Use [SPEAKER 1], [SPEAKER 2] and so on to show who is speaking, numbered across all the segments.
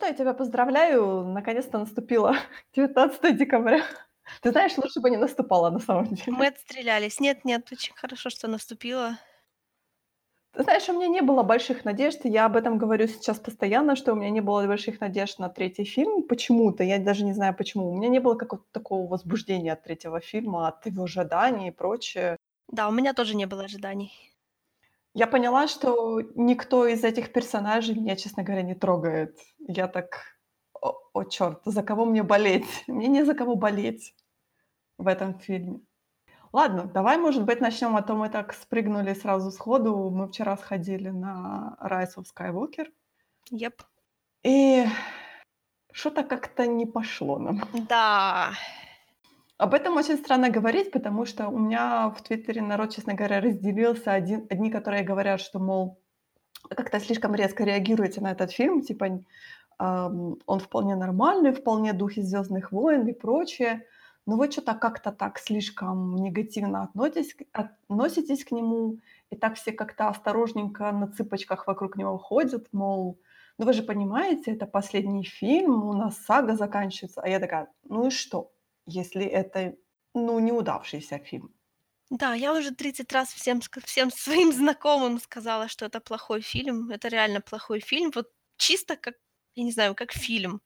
[SPEAKER 1] что, я тебя поздравляю, наконец-то наступило 19 декабря. Ты знаешь, лучше бы не наступало на самом деле.
[SPEAKER 2] Мы отстрелялись. Нет, нет, очень хорошо, что наступило.
[SPEAKER 1] Ты знаешь, у меня не было больших надежд. Я об этом говорю сейчас постоянно, что у меня не было больших надежд на третий фильм. Почему-то, я даже не знаю почему. У меня не было какого-то такого возбуждения от третьего фильма, от его ожиданий и прочее.
[SPEAKER 2] Да, у меня тоже не было ожиданий.
[SPEAKER 1] Я поняла, что никто из этих персонажей меня, честно говоря, не трогает. Я так, о, о черт, за кого мне болеть? Мне не за кого болеть в этом фильме. Ладно, давай, может быть, начнем, а то мы так спрыгнули сразу сходу. Мы вчера сходили на Rise of Skywalker.
[SPEAKER 2] Yep.
[SPEAKER 1] И что-то как-то не пошло нам.
[SPEAKER 2] Да.
[SPEAKER 1] Об этом очень странно говорить, потому что у меня в Твиттере народ, честно говоря, разделился. Один, одни, которые говорят, что, мол, как-то слишком резко реагируете на этот фильм, типа эм, он вполне нормальный, вполне духе Звездных войн и прочее но вы что-то как-то так слишком негативно относитесь, относитесь к нему, и так все как-то осторожненько на цыпочках вокруг него ходят, мол, ну вы же понимаете, это последний фильм, у нас сага заканчивается. А я такая, ну и что, если это, ну, неудавшийся фильм?
[SPEAKER 2] Да, я уже 30 раз всем, всем своим знакомым сказала, что это плохой фильм. Это реально плохой фильм. Вот чисто как, я не знаю, как фильм.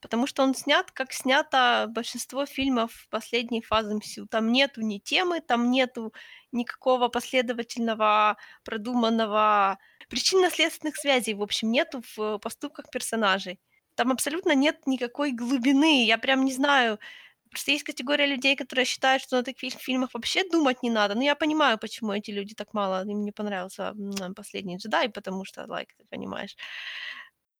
[SPEAKER 2] Потому что он снят, как снято большинство фильмов последней фазы МСУ. Там нету ни темы, там нету никакого последовательного, продуманного причинно-следственных связей, в общем, нету в поступках персонажей. Там абсолютно нет никакой глубины. Я прям не знаю, Просто есть категория людей, которые считают, что на таких фильмах вообще думать не надо. Но я понимаю, почему эти люди так мало, им не понравился «Последний джедай», потому что, like, ты понимаешь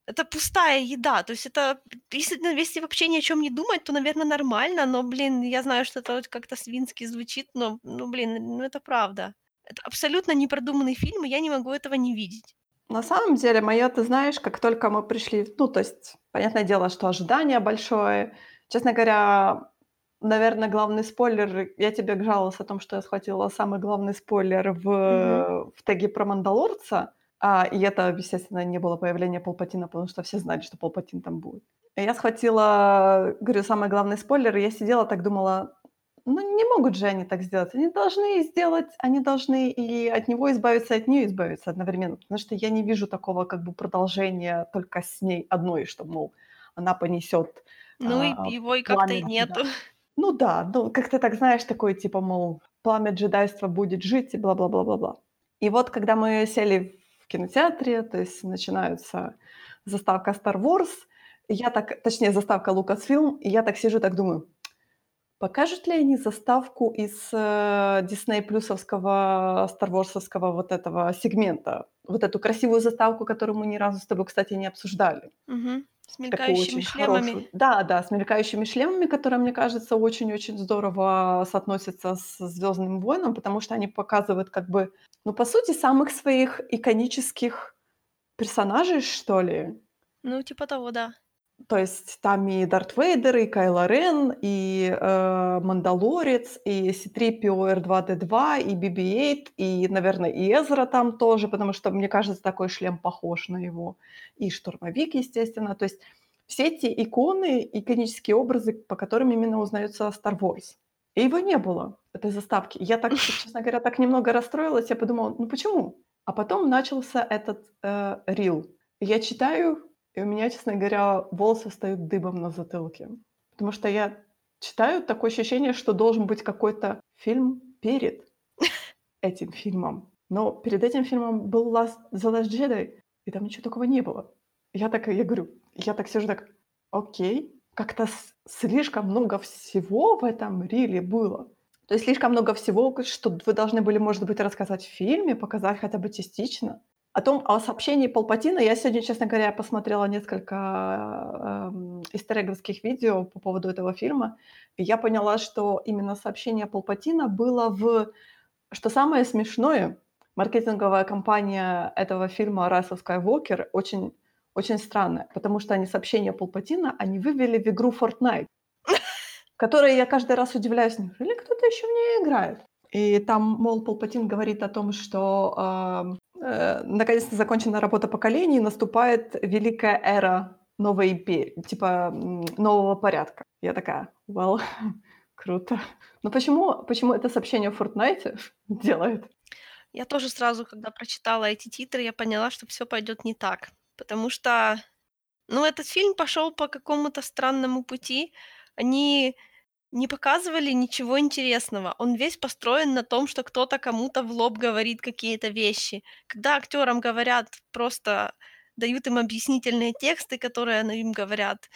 [SPEAKER 2] это пустая еда. То есть это, если, ну, если вообще ни о чем не думать, то, наверное, нормально, но, блин, я знаю, что это как-то свински звучит, но, ну, блин, ну, это правда. Это абсолютно непродуманный фильм, и я не могу этого не видеть.
[SPEAKER 1] На самом деле, моё, ты знаешь, как только мы пришли, ну, то есть, понятное дело, что ожидание большое. Честно говоря, наверное, главный спойлер, я тебе жаловалась о том, что я схватила самый главный спойлер в,
[SPEAKER 2] Мгм.
[SPEAKER 1] в теге про Мандалорца. А, и это, естественно, не было появления Палпатина, потому что все знали, что Палпатин там будет. Я схватила, говорю, самый главный спойлер, и я сидела так думала, ну не могут же они так сделать. Они должны сделать, они должны и от него избавиться, и от нее избавиться одновременно. Потому что я не вижу такого как бы продолжения только с ней одной, что, мол, она понесет
[SPEAKER 2] Ну и
[SPEAKER 1] а,
[SPEAKER 2] его и как-то и нету.
[SPEAKER 1] джеда- Ну да, ну как ты так знаешь, такой типа, мол, пламя джедайства будет жить и бла-бла-бла-бла-бла. И вот когда мы сели кинотеатре, то есть начинается заставка Star Wars, я так, точнее, заставка Lucasfilm, и я так сижу, так думаю, покажут ли они заставку из э, Disney плюсовского, Star Warsовского вот этого сегмента, вот эту красивую заставку, которую мы ни разу с тобой, кстати, не обсуждали.
[SPEAKER 2] Мгм. С мелькающими шлемами.
[SPEAKER 1] хорошую. Да, да, с мелькающими шлемами, которая, мне кажется, очень-очень здорово соотносится с Звездным войном, потому что они показывают как бы, ну, по сути, самых своих иконических персонажей, что ли.
[SPEAKER 2] Ну, типа того, да.
[SPEAKER 1] То есть там и Дарт Вейдер, и Кайло Рен, и э, Мандалорец, и C-3PO R2-D2, и BB-8, и, наверное, и Эзра там тоже, потому что, мне кажется, такой шлем похож на его. И Штурмовик, естественно. То есть все эти иконы, иконические образы, по которым именно узнается Star Wars. И его не было, этой заставки. Я так, честно говоря, так немного расстроилась. Я подумала, ну почему? А потом начался этот э, рил. Я читаю, и у меня, честно говоря, волосы встают дыбом на затылке. Потому что я читаю, такое ощущение, что должен быть какой-то фильм перед этим фильмом. Но перед этим фильмом был Last, The Last Jedi, и там ничего такого не было. Я так, я говорю, я так сижу так, окей, как-то слишком много всего в этом риле было. То есть слишком много всего, что вы должны были, может быть, рассказать в фильме, показать хотя бы частично. О том, о сообщении Палпатина я сегодня, честно говоря, посмотрела несколько эм, истереговских видео по поводу этого фильма, и я поняла, что именно сообщение Палпатина было в... Что самое смешное, маркетинговая кампания этого фильма «Rise of Skywalker» очень, очень странная, потому что они сообщение Палпатина, они вывели в игру Fortnite, которой я каждый раз удивляюсь, неужели кто-то еще в нее играет? И там, мол, Палпатин говорит о том, что э, наконец-то закончена работа поколений, наступает великая эра новой империи, типа нового порядка. Я такая, well, круто. Но почему, почему это сообщение в Fortnite делает?
[SPEAKER 2] Я тоже сразу, когда прочитала эти титры, я поняла, что все пойдет не так. Потому что, ну, этот фильм пошел по какому-то странному пути. Они не показывали ничего интересного. Он весь построен на том, что кто-то кому-то в лоб говорит какие-то вещи. Когда актерам говорят просто дают им объяснительные тексты, которые они им говорят.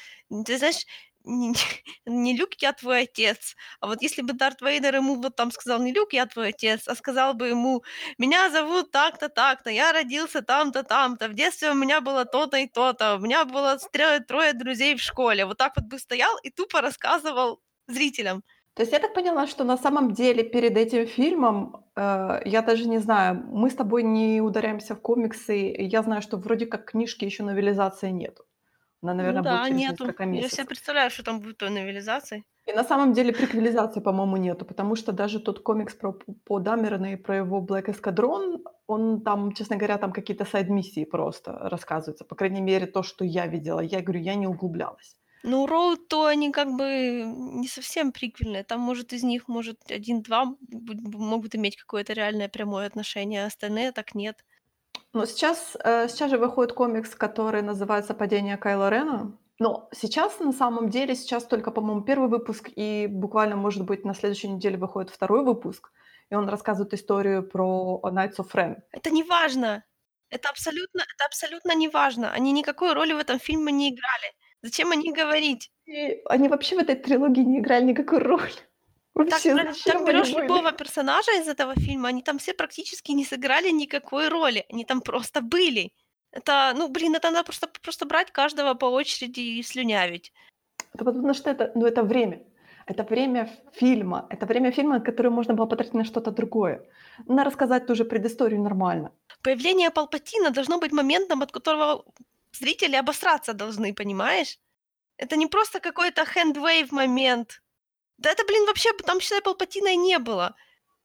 [SPEAKER 2] Ты знаешь, не, не Люк, я твой отец. А вот если бы Дарт Вейдер ему вот там сказал не Люк, я твой отец, а сказал бы ему, меня зовут так-то, так-то, я родился там-то, там-то, в детстве у меня было то-то и то-то, у меня было трое, трое друзей в школе. Вот так вот бы стоял и тупо рассказывал зрителям.
[SPEAKER 1] То есть я так поняла, что на самом деле перед этим фильмом, э, я даже не знаю, мы с тобой не ударяемся в комиксы. Я знаю, что вроде как книжки еще новелизации нету. Она,
[SPEAKER 2] Ну
[SPEAKER 1] наверное, будет
[SPEAKER 2] да,
[SPEAKER 1] через
[SPEAKER 2] нету.
[SPEAKER 1] несколько
[SPEAKER 2] Я себе
[SPEAKER 1] месяцев.
[SPEAKER 2] представляю, что там будет той новелизации.
[SPEAKER 1] И на самом деле приквелизации, по-моему, нету, потому что даже тот комикс про по Дамерона и про его Black Escadron, он там, честно говоря, там какие-то сайд-миссии просто рассказываются. По крайней мере, то, что я видела. Я говорю, я не углублялась.
[SPEAKER 2] Ну, Роуд, то они как бы не совсем приквельные. Там, может, из них, может, один-два могут иметь какое-то реальное прямое отношение, а остальные так нет.
[SPEAKER 1] Но сейчас, э, сейчас же выходит комикс, который называется «Падение Кайла Рена». Но сейчас, на самом деле, сейчас только, по-моему, первый выпуск, и буквально, может быть, на следующей неделе выходит второй выпуск, и он рассказывает историю про Knights of Ren.
[SPEAKER 2] Это не важно. Это абсолютно, это абсолютно не важно. Они никакой роли в этом фильме не играли. Зачем о них говорить?
[SPEAKER 1] И они вообще в этой трилогии не играли никакой роли.
[SPEAKER 2] Так,
[SPEAKER 1] Вообще,
[SPEAKER 2] так
[SPEAKER 1] они
[SPEAKER 2] берешь любого персонажа из этого фильма, они там все практически не сыграли никакой роли. Они там просто были. Это, ну, блин, это надо просто, просто брать каждого по очереди и слюнявить.
[SPEAKER 1] Это потому что это, ну, это время. Это время фильма. Это время фильма, которое можно было потратить на что-то другое. На рассказать ту же предысторию нормально.
[SPEAKER 2] Появление Палпатина должно быть моментом, от которого зрители обосраться должны, понимаешь? Это не просто какой-то хендвейв момент. Да это, блин, вообще, там, считай, Палпатина и не было.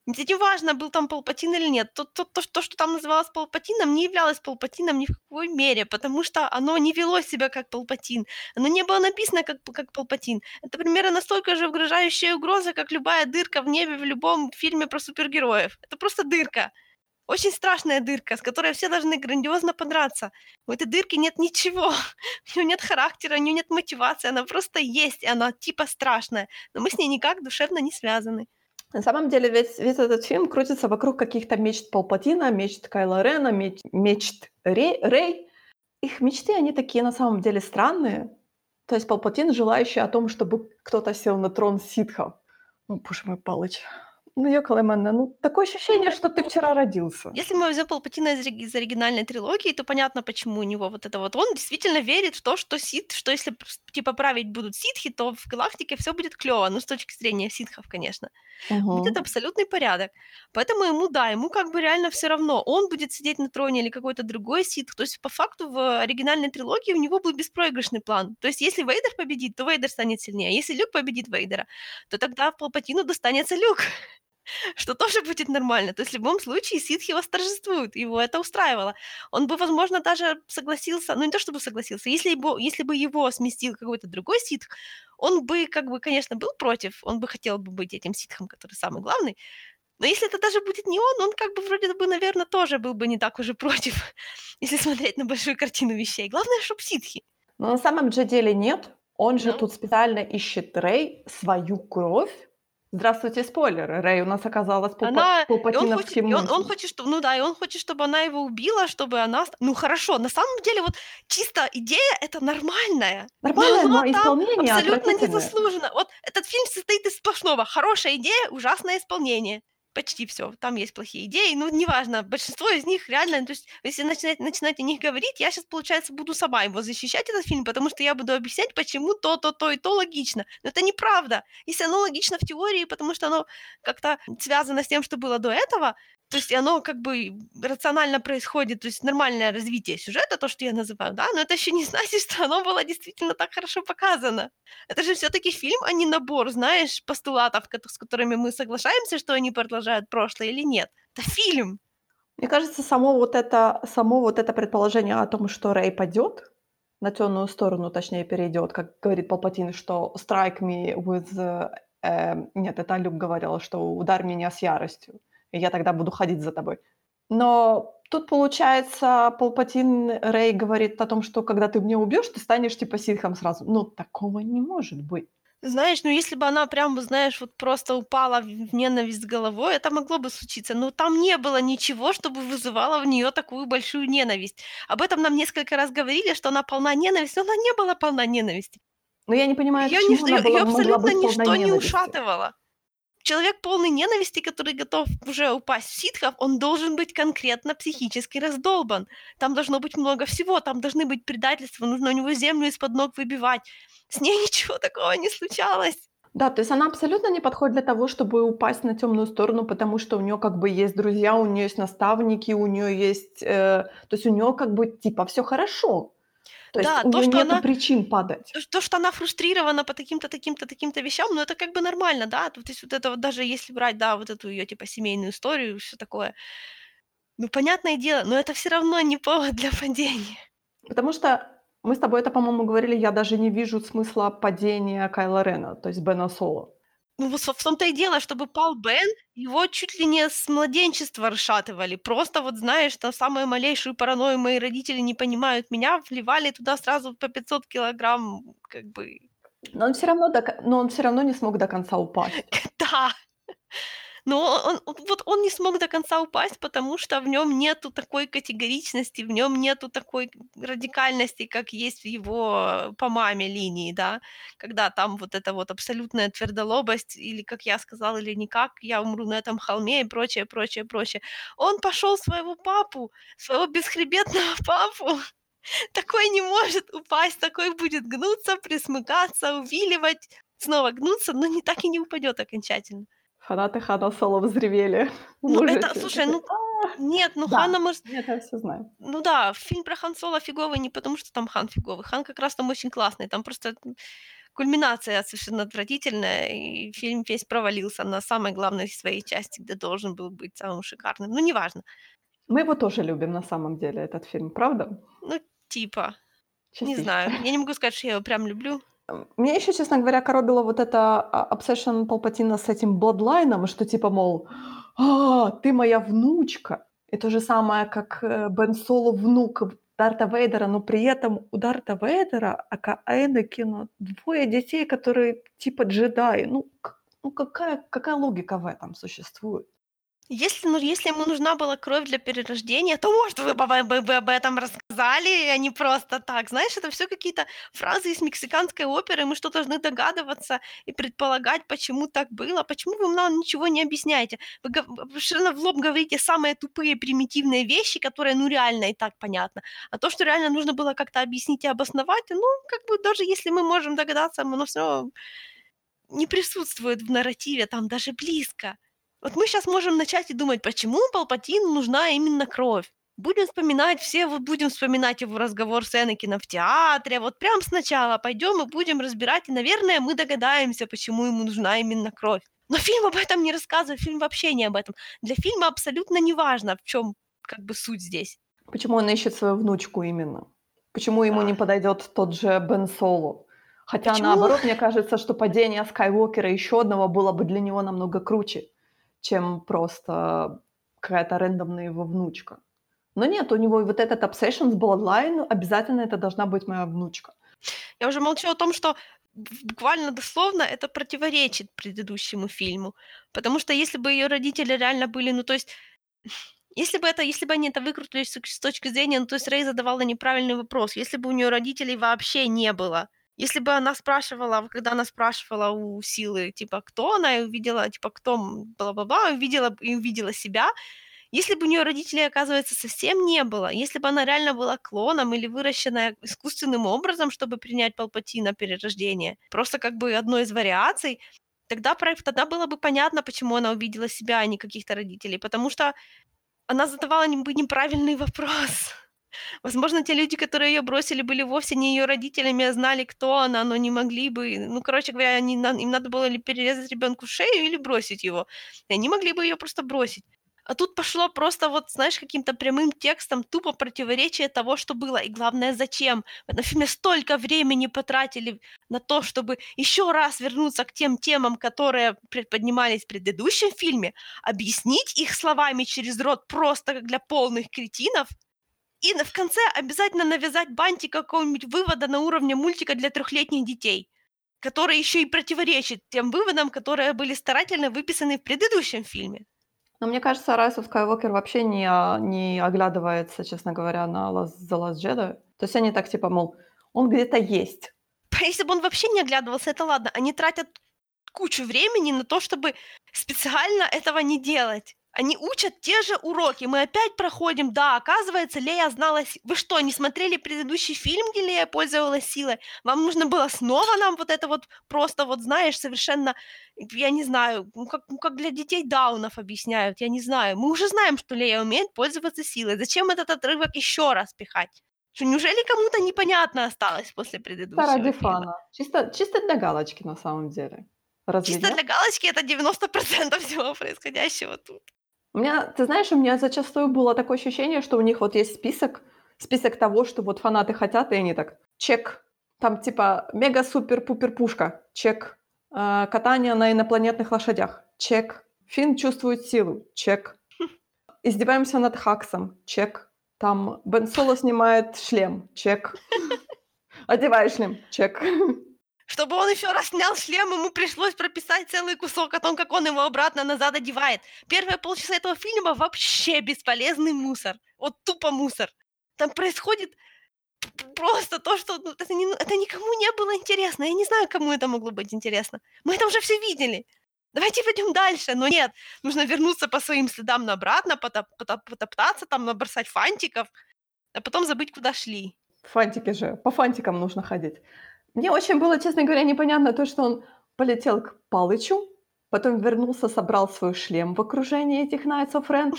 [SPEAKER 2] Это не важно, был там Палпатин или нет. То, то, то, то, что там называлось Палпатином, не являлось Палпатином ни в какой мере, потому что оно не вело себя как Палпатин. Оно не было написано как, как Палпатин. Это примерно настолько же угрожающая угроза, как любая дырка в небе в любом фильме про супергероев. Это просто дырка. Очень страшная дырка, с которой все должны грандиозно подраться. У этой дырки нет ничего. У нее нет характера, у нее нет мотивации. Она просто есть, и она типа страшная. Но мы с ней никак душевно не связаны.
[SPEAKER 1] На самом деле весь, весь этот фильм крутится вокруг каких-то мечт Палпатина, мечт Кайла Рена, меч- мечт Рей, Рей. Их мечты, они такие на самом деле странные. То есть Палпатин, желающий о том, чтобы кто-то сел на трон ситхов. Ну, боже мой, Палыч. Ну, мене, ну, такое ощущение, что ты вчера родился.
[SPEAKER 2] Если мы возьмем Палпатина из, из оригинальной трилогии, то понятно, почему у него вот это вот. Он действительно верит в то, что сит, что если типа править будут ситхи, то в галактике все будет клево. Ну, с точки зрения ситхов, конечно. будет
[SPEAKER 1] Мгм.
[SPEAKER 2] абсолютный порядок. Поэтому ему, да, ему как бы реально все равно, он будет сидеть на троне или какой-то другой сит. То есть, по факту, в оригинальной трилогии у него был беспроигрышный план. То есть, если Вейдер победит, то Вейдер станет сильнее. Если Люк победит Вейдера, то тогда Палпатину достанется Люк. Что тоже будет нормально. То есть в любом случае ситхи восторжествуют. Его это устраивало. Он бы, возможно, даже согласился, ну не то чтобы согласился, если бы, если бы его сместил какой-то другой ситх, он бы, как бы, конечно, был против, он бы хотел бы быть этим ситхом, который самый главный, но если это даже будет не он, он как бы вроде бы, наверное, тоже был бы не так уже против, если смотреть на большую картину вещей. Главное, чтобы ситхи.
[SPEAKER 1] Но на самом же деле нет. Он же
[SPEAKER 2] Ну.
[SPEAKER 1] тут специально ищет Рей свою кровь. Здравствуйте, спойлеры. Рей у нас оказалась Палпа-
[SPEAKER 2] Она, и он, хочет, и он, он хочет, чтобы, ну да, и он хочет, чтобы она его убила, чтобы она... Ну хорошо, на самом деле вот чисто идея это нормальная.
[SPEAKER 1] Нормально,
[SPEAKER 2] но
[SPEAKER 1] но исполнение
[SPEAKER 2] абсолютно незаслуженно. Вот этот фильм состоит из сплошного. Хорошая идея, ужасное исполнение. Почти все. Там есть плохие идеи. Ну, неважно, большинство из них реально... То есть, если начинать, начинать о них говорить, я сейчас, получается, буду сама его защищать, этот фильм, потому что я буду объяснять, почему то, то, то и то логично. Но это неправда. Если оно логично в теории, потому что оно как-то связано с тем, что было до этого, то есть оно как бы рационально происходит, то есть нормальное развитие сюжета, то, что я называю, да, но это еще не значит, что оно было действительно так хорошо показано. Это же все-таки фильм, а не набор, знаешь, постулатов, с которыми мы соглашаемся, что они продолжают прошлое или нет. Это фильм.
[SPEAKER 1] Мне кажется, само вот это, само вот это предположение о том, что Рей падет, на темную сторону, точнее, перейдет, как говорит Палпатин, что strike me with... э, нет, это Люк говорил, что ударь меня с яростью, и я тогда буду ходить за тобой. Но тут, получается, Палпатин Рэй говорит о том, что когда ты меня убьешь, ты станешь типа ситхом сразу. Ну, такого не может быть.
[SPEAKER 2] Знаешь, ну если бы она прям, знаешь, вот просто упала в в ненависть головой, это могло бы случиться. Но там не было ничего, чтобы вызывало в нее такую большую ненависть. Об этом нам несколько раз говорили, что она полна ненависти, но она не была полна ненависти.
[SPEAKER 1] Но я не понимаю,
[SPEAKER 2] Ее,
[SPEAKER 1] чему она была, могла
[SPEAKER 2] абсолютно
[SPEAKER 1] быть полна
[SPEAKER 2] ничто не
[SPEAKER 1] ненависти.
[SPEAKER 2] ушатывало. Человек полный ненависти, который готов уже упасть в ситхов, он должен быть конкретно психически раздолбан. Там должно быть много всего, там должны быть предательства, нужно у него землю из-под ног выбивать. С ней ничего такого не случалось.
[SPEAKER 1] Да, то есть она абсолютно не подходит для того, чтобы упасть на темную сторону, потому что у нее как бы есть друзья, у нее есть наставники, у нее есть, э, то есть у нее как бы типа все хорошо. То есть
[SPEAKER 2] Да,
[SPEAKER 1] у
[SPEAKER 2] то,
[SPEAKER 1] нее
[SPEAKER 2] что
[SPEAKER 1] нет
[SPEAKER 2] она
[SPEAKER 1] причин падать.
[SPEAKER 2] то, то, что она фрустрирована по таким-то, таким-то, таким-то вещам, ну это как бы нормально, да, то есть вот это вот даже если брать, да, вот эту ее типа семейную историю, все такое, ну понятное дело, но это все равно не повод для падения.
[SPEAKER 1] Потому что мы с тобой это, по-моему, говорили, я даже не вижу смысла падения Кайла Рена, то есть Бена Соло.
[SPEAKER 2] Ну в том-то и дело, чтобы пал Бен, его чуть ли не с младенчества расшатывали. Просто вот знаешь, на самую малейшую паранойю мои родители не понимают меня, вливали туда сразу по 500 килограмм, как бы,
[SPEAKER 1] Но он все равно, до но он все равно не смог до конца упасть.
[SPEAKER 2] да. Но он, вот он не смог до конца упасть, потому что в нем нету такой категоричности, в нем нету такой радикальности, как есть в его по маме линии, да, когда там вот эта вот абсолютная твердолобость, или, как я сказала, или никак, я умру на этом холме и прочее, прочее, прочее. Он пошел своего папу, своего бесхребетного папу, такой не может упасть, такой будет гнуться, присмыкаться, увиливать, снова гнуться, но не так и не упадет окончательно.
[SPEAKER 1] Фанаты Хана Соло взревели
[SPEAKER 2] Ну, это, слушай, ну, нет, ну
[SPEAKER 1] Да.
[SPEAKER 2] Ханна может...
[SPEAKER 1] Нет, я все знаю.
[SPEAKER 2] Ну да, фильм про Хан Соло фиговый не потому, что там Хан фиговый. Хан как раз там очень классный. Там просто кульминация совершенно отвратительная, и фильм весь провалился на самой главной своей части, где должен был быть самым шикарным. Ну, неважно.
[SPEAKER 1] Мы его тоже любим на самом деле, этот фильм, правда?
[SPEAKER 2] Ну, типа, не
[SPEAKER 1] Частично.
[SPEAKER 2] знаю. Я не могу сказать, что я его прям люблю.
[SPEAKER 1] Мне еще, честно говоря, коробило вот это а, obsession Палпатина с этим бладлайном, что типа, мол, а, ты моя внучка. И то же самое, как э, Бен Соло внук Дарта Вейдера, но при этом у Дарта Вейдера, ака Энакина, двое детей, которые типа джедаи. Ну, ну какая, какая логика в этом существует?
[SPEAKER 2] Если, ну, если ему нужна была кровь для перерождения, то, может, вы бы, об этом рассказали, а не просто так. Знаешь, это все какие-то фразы из мексиканской оперы, мы что, должны догадываться и предполагать, почему так было, почему вы нам ничего не объясняете. Вы совершенно в лоб говорите самые тупые, примитивные вещи, которые, ну, реально и так понятно. А то, что реально нужно было как-то объяснить и обосновать, ну, как бы даже если мы можем догадаться, оно все не присутствует в нарративе там даже близко. Вот мы сейчас можем начать и думать, почему Палпатину нужна именно кровь. Будем вспоминать все, вот будем вспоминать его разговор с Энакином в театре, вот прям сначала пойдем и будем разбирать, и, наверное, мы догадаемся, почему ему нужна именно кровь. Но фильм об этом не рассказывает, фильм вообще не об этом. Для фильма абсолютно не важно, в чем как бы суть здесь.
[SPEAKER 1] Почему он ищет свою внучку именно? Почему ему не
[SPEAKER 2] Да.
[SPEAKER 1] подойдет тот же Бен Соло? Хотя
[SPEAKER 2] Почему?
[SPEAKER 1] наоборот, мне кажется, что падение Скайуокера еще одного было бы для него намного круче, чем просто какая-то рандомная его внучка. Но нет, у него вот этот obsession с Bloodline, обязательно это должна быть моя внучка.
[SPEAKER 2] Я уже молчу о том, что буквально дословно это противоречит предыдущему фильму. Потому что если бы ее родители реально были, ну то есть, если бы это, если бы они это выкрутили с, с точки зрения, ну то есть Рэй задавала неправильный вопрос, если бы у нее родителей вообще не было, если бы она спрашивала, когда она спрашивала у Силы, типа, кто она, и увидела, типа, кто, бла-бла-бла, и увидела, и увидела себя, если бы у нее родителей, оказывается, совсем не было, если бы она реально была клоном или выращенная искусственным образом, чтобы принять Палпатина перерождение, просто как бы одной из вариаций, тогда, тогда было бы понятно, почему она увидела себя, а не каких-то родителей. Потому что она задавала бы неправильный вопрос. Возможно, те люди, которые ее бросили, были вовсе не ее родителями, а знали, кто она, но не могли бы. Ну, короче говоря, они, им надо было или перерезать ребенку шею, или бросить его. И они могли бы ее просто бросить. А тут пошло просто вот, знаешь, каким-то прямым текстом тупо противоречие того, что было. И главное, зачем? В этом фильме столько времени потратили на то, чтобы еще раз вернуться к тем темам, которые поднимались в предыдущем фильме, объяснить их словами через рот просто как для полных кретинов, и в конце обязательно навязать бантик какого-нибудь вывода на уровне мультика для трехлетних детей, который еще и противоречит тем выводам, которые были старательно выписаны в предыдущем фильме.
[SPEAKER 1] Но мне кажется, of Skywalker вообще не, а, не оглядывается, честно говоря, на Last, The Last Jedi. То есть они так типа, мол, он где-то есть.
[SPEAKER 2] Если бы он вообще не оглядывался, это ладно. Они тратят кучу времени на то, чтобы специально этого не делать. Они учат те же уроки. Мы опять проходим, да, оказывается, Лея знала... Вы что, не смотрели предыдущий фильм, где Лея пользовалась силой? Вам нужно было снова нам вот это вот просто вот, знаешь, совершенно, я не знаю, ну как, ну как для детей даунов объясняют, я не знаю. Мы уже знаем, что Лея умеет пользоваться силой. Зачем этот отрывок еще раз пихать? Что, неужели кому-то непонятно осталось после предыдущего
[SPEAKER 1] ради
[SPEAKER 2] фильма?
[SPEAKER 1] фана. Чисто, чисто для галочки на самом деле.
[SPEAKER 2] Разве Чисто нет? для галочки это 90% всего происходящего тут.
[SPEAKER 1] У меня, ты знаешь, у меня зачастую было такое ощущение, что у них вот есть список, список того, что вот фанаты хотят, и они так, чек, там типа мега-супер-пупер-пушка, чек, э, катание на инопланетных лошадях, чек, Финн чувствует силу, чек, издеваемся над Хаксом, чек, там Бен Соло снимает шлем, чек, одевай шлем, чек.
[SPEAKER 2] Чтобы он еще раз снял шлем, ему пришлось прописать целый кусок о том, как он его обратно назад одевает. Первые полчаса этого фильма вообще бесполезный мусор. Вот тупо мусор. Там происходит просто то, что ну, это, не, это никому не было интересно. Я не знаю, кому это могло быть интересно. Мы это уже все видели. Давайте пойдем дальше. Но нет, нужно вернуться по своим следам на обратно, потоп, потоп, потоптаться, там набросать фантиков, а потом забыть, куда шли.
[SPEAKER 1] Фантики же. По фантикам нужно ходить. Мне очень было, честно говоря, непонятно то, что он полетел к Палычу, потом вернулся, собрал свой шлем в окружении этих Knights of Ren,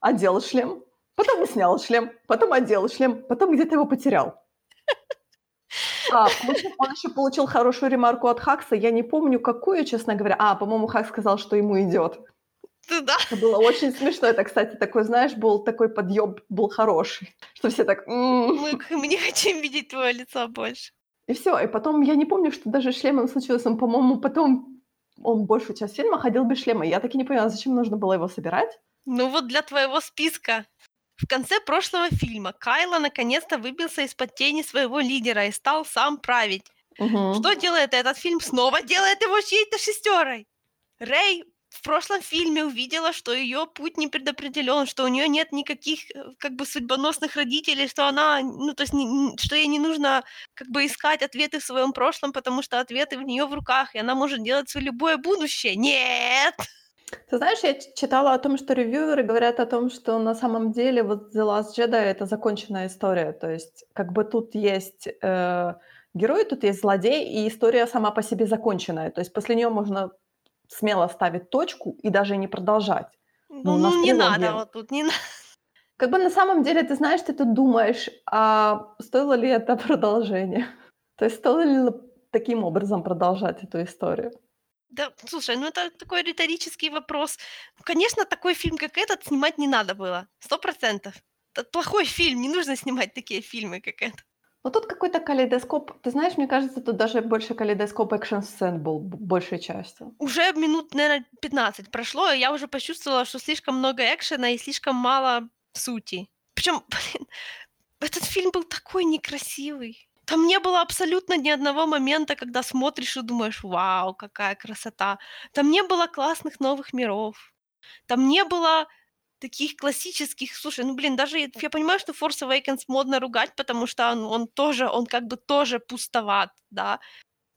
[SPEAKER 1] одел шлем, потом снял шлем, потом одел шлем, потом где-то его потерял. А, он еще получил хорошую ремарку от Хакса, я не помню, какую, честно говоря. А, по-моему, Хакс сказал, что ему идет.
[SPEAKER 2] Да.
[SPEAKER 1] Это было очень смешно. Это, кстати, такой, знаешь, был такой подъем, был хороший. Что все так...
[SPEAKER 2] Мы, мы не хотим видеть твое лицо больше.
[SPEAKER 1] И все. И потом, я не помню, что даже шлемом случилось. Он, по-моему, потом, он большую часть фильма ходил без шлема. Я так и не поняла, зачем нужно было его собирать.
[SPEAKER 2] Ну вот для твоего списка. В конце прошлого фильма Кайло наконец-то выбился из-под тени своего лидера и стал сам править. Угу. Что делает этот фильм? Снова делает его чьей-то шестерой. Рэй в прошлом фильме увидела, что ее путь не предопределен, что у нее нет никаких э, как бы судьбоносных родителей, что она, ну то есть, не, что ей не нужно как бы искать ответы в своем прошлом, потому что ответы в нее в руках, и она может делать свое любое будущее. Нет!
[SPEAKER 1] Ты знаешь, я читала о том, что ревьюеры говорят о том, что на самом деле вот The Last Jedi — это законченная история. То есть как бы тут есть э, герой, тут есть злодей, и история сама по себе законченная. То есть после нее можно смело ставить точку и даже не продолжать.
[SPEAKER 2] Ну, ну не надо, вот тут не надо.
[SPEAKER 1] Как бы на самом деле, ты знаешь, ты тут думаешь, а стоило ли это продолжение? То есть стоило ли таким образом продолжать эту историю?
[SPEAKER 2] Да, слушай, ну это такой риторический вопрос. Конечно, такой фильм, как этот, снимать не надо было. Сто процентов. Это плохой фильм, не нужно снимать такие фильмы, как этот.
[SPEAKER 1] Ну тут какой-то калейдоскоп. Ты знаешь, мне кажется, тут даже больше калейдоскоп экшн-сцен был большей частью.
[SPEAKER 2] Уже минут, наверное, 15 прошло, и я уже почувствовала, что слишком много экшена и слишком мало сути. Причем, блин, этот фильм был такой некрасивый. Там не было абсолютно ни одного момента, когда смотришь и думаешь, вау, какая красота. Там не было классных новых миров. Там не было таких классических, слушай, ну блин, даже я понимаю, что Force Awakens модно ругать, потому что он, он тоже, он как бы тоже пустоват, да,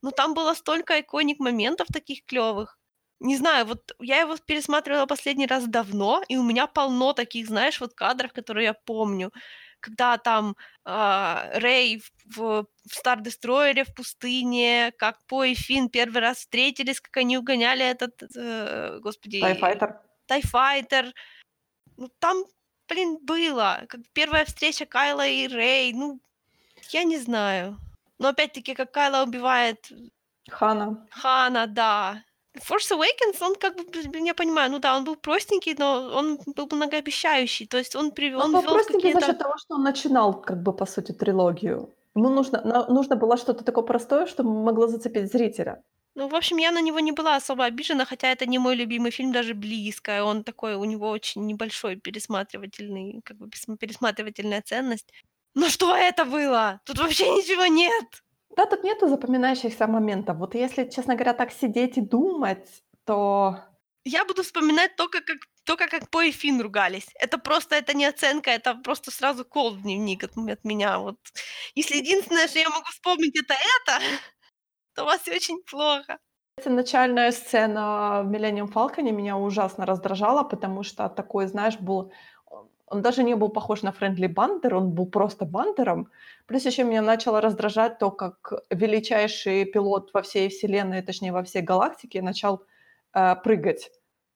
[SPEAKER 2] но там было столько иконик моментов таких клевых. Не знаю, вот я его пересматривала последний раз давно, и у меня полно таких, знаешь, вот кадров, которые я помню. Когда там э, Рэй в, в, в Destroyer в пустыне, как По и Финн первый раз встретились, как они угоняли этот, э, господи...
[SPEAKER 1] Тайфайтер.
[SPEAKER 2] Тайфайтер. Ну, там, блин, было. Как первая встреча Кайла и Рэй. Ну, я не знаю. Но опять-таки, как Кайла убивает...
[SPEAKER 1] Хана.
[SPEAKER 2] Хана, да. Force Awakens, он как бы, я понимаю, ну да, он был простенький, но он был многообещающий. То есть он привел,
[SPEAKER 1] Он
[SPEAKER 2] он
[SPEAKER 1] был простенький за счет того, что он начинал, как бы, по сути, трилогию. Ему нужно нужно было что-то такое простое, что могло зацепить зрителя.
[SPEAKER 2] Ну, в общем, я на него не была особо обижена, хотя это не мой любимый фильм даже близко. Он такой, у него очень небольшой пересматривательный, как бы пересматривательная ценность. Но что это было? Тут вообще ничего нет!
[SPEAKER 1] Да, тут нету запоминающихся моментов. Вот если, честно говоря, так сидеть и думать, то
[SPEAKER 2] Я буду вспоминать только как только как По и Финн ругались. Это просто, это не оценка, это просто сразу кол в дневник от от меня. Вот если единственное, что я могу вспомнить, это это, то у вас очень плохо.
[SPEAKER 1] Эта начальная сцена в "Миллениум Фалконе" меня ужасно раздражала, потому что такой, знаешь, был он он даже не был похож на Friendly Banter, он был просто бандером. Плюс ещё меня начало раздражать то, как величайший пилот во всей вселенной, точнее, во всей галактике, начал, э, прыгать.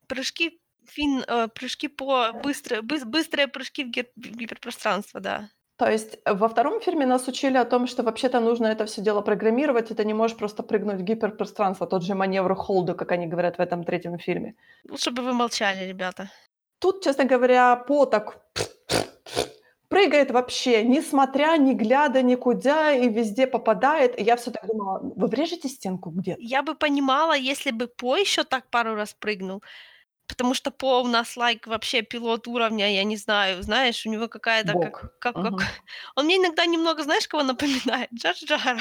[SPEAKER 2] Прыжки Финн, э, прыжки по быстрые быс быстрые прыжки в гиперпространство, да.
[SPEAKER 1] То есть во 2 фильме нас учили о том, что вообще-то нужно это всё дело программировать, и ты не можешь просто прыгнуть в гиперпространство. Тот же маневр Холда, как они говорят в этом 3 фильме.
[SPEAKER 2] Лучше бы вы молчали, ребята.
[SPEAKER 1] Тут, честно говоря, По так прыгает вообще, несмотря, не глядя никудя, и везде попадает. И я всё так думала: вы врежете стенку где-то?
[SPEAKER 2] Я бы понимала, если бы По ещё так пару раз прыгнул, потому что По у нас, like, вообще пилот уровня, я не знаю, знаешь, у него какая-то как как как
[SPEAKER 1] Мгм.
[SPEAKER 2] он мне иногда немного, знаешь, кого напоминает? Джар Джара.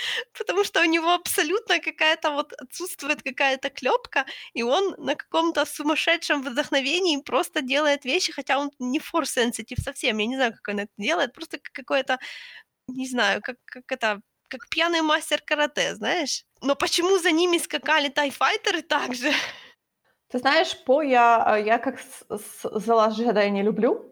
[SPEAKER 2] Потому что у него абсолютно какая-то вот отсутствует какая-то клёпка, и он на каком-то сумасшедшем вдохновении просто делает вещи, хотя он не force sensitive совсем. Я не знаю, как он это делает, просто как какой-то, не знаю, как как это, как пьяный мастер каратэ, знаешь. Но почему за ними скакали тайфайтеры так же?
[SPEAKER 1] Ты знаешь, По я, э, я как с с Jedi не люблю.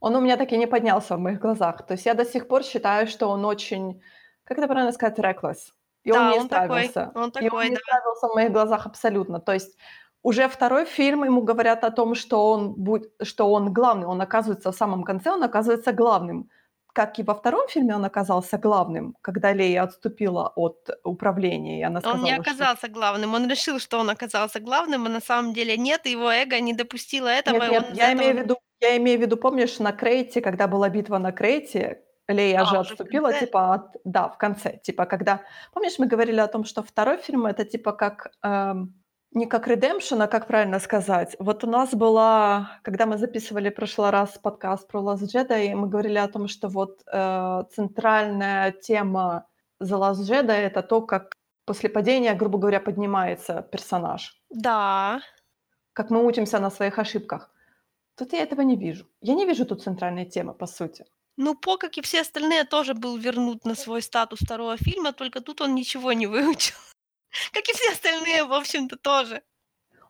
[SPEAKER 1] Он у меня так и не поднялся в моих глазах. То есть я до сих пор считаю, что он очень, как это правильно сказать, reckless. И он
[SPEAKER 2] Да,
[SPEAKER 1] не
[SPEAKER 2] он такой,
[SPEAKER 1] справился.
[SPEAKER 2] он
[SPEAKER 1] И он
[SPEAKER 2] такой,
[SPEAKER 1] не
[SPEAKER 2] да.
[SPEAKER 1] справился в моих глазах абсолютно. То есть уже 2 фильм, ему говорят о том, что он буд что он главный. Он оказывается в самом конце, он оказывается главным. Как и во 2 фильме он оказался главным, когда Лея отступила от управления, и она
[SPEAKER 2] Он не
[SPEAKER 1] сказала, что
[SPEAKER 2] оказался главным. Он решил, что он оказался главным, а на самом деле нет, его эго не допустило этого,
[SPEAKER 1] Нет нет, я имею в виду я имею в виду, помнишь, на Крейте, когда была битва на Крейте, Лея же
[SPEAKER 2] А, уже в
[SPEAKER 1] отступила, типа, от да, в конце. Типа, когда помнишь, мы говорили о том, что 2 фильм- это типа как, эм, не как redemption, а как правильно сказать? Вот у нас была, когда мы записывали в прошлый раз подкаст про Last Jedi, мы говорили о том, что вот, э, центральная тема The Last Jedi- это то, как после падения, грубо говоря, поднимается персонаж.
[SPEAKER 2] Да.
[SPEAKER 1] Как мы учимся на своих ошибках. Тут я этого не вижу. Я не вижу тут центральной темы, по сути.
[SPEAKER 2] Ну, По, как и все остальные, тоже был вернут на свой статус 2 фильма, только тут он ничего не выучил. Как и все остальные, в общем-то, тоже.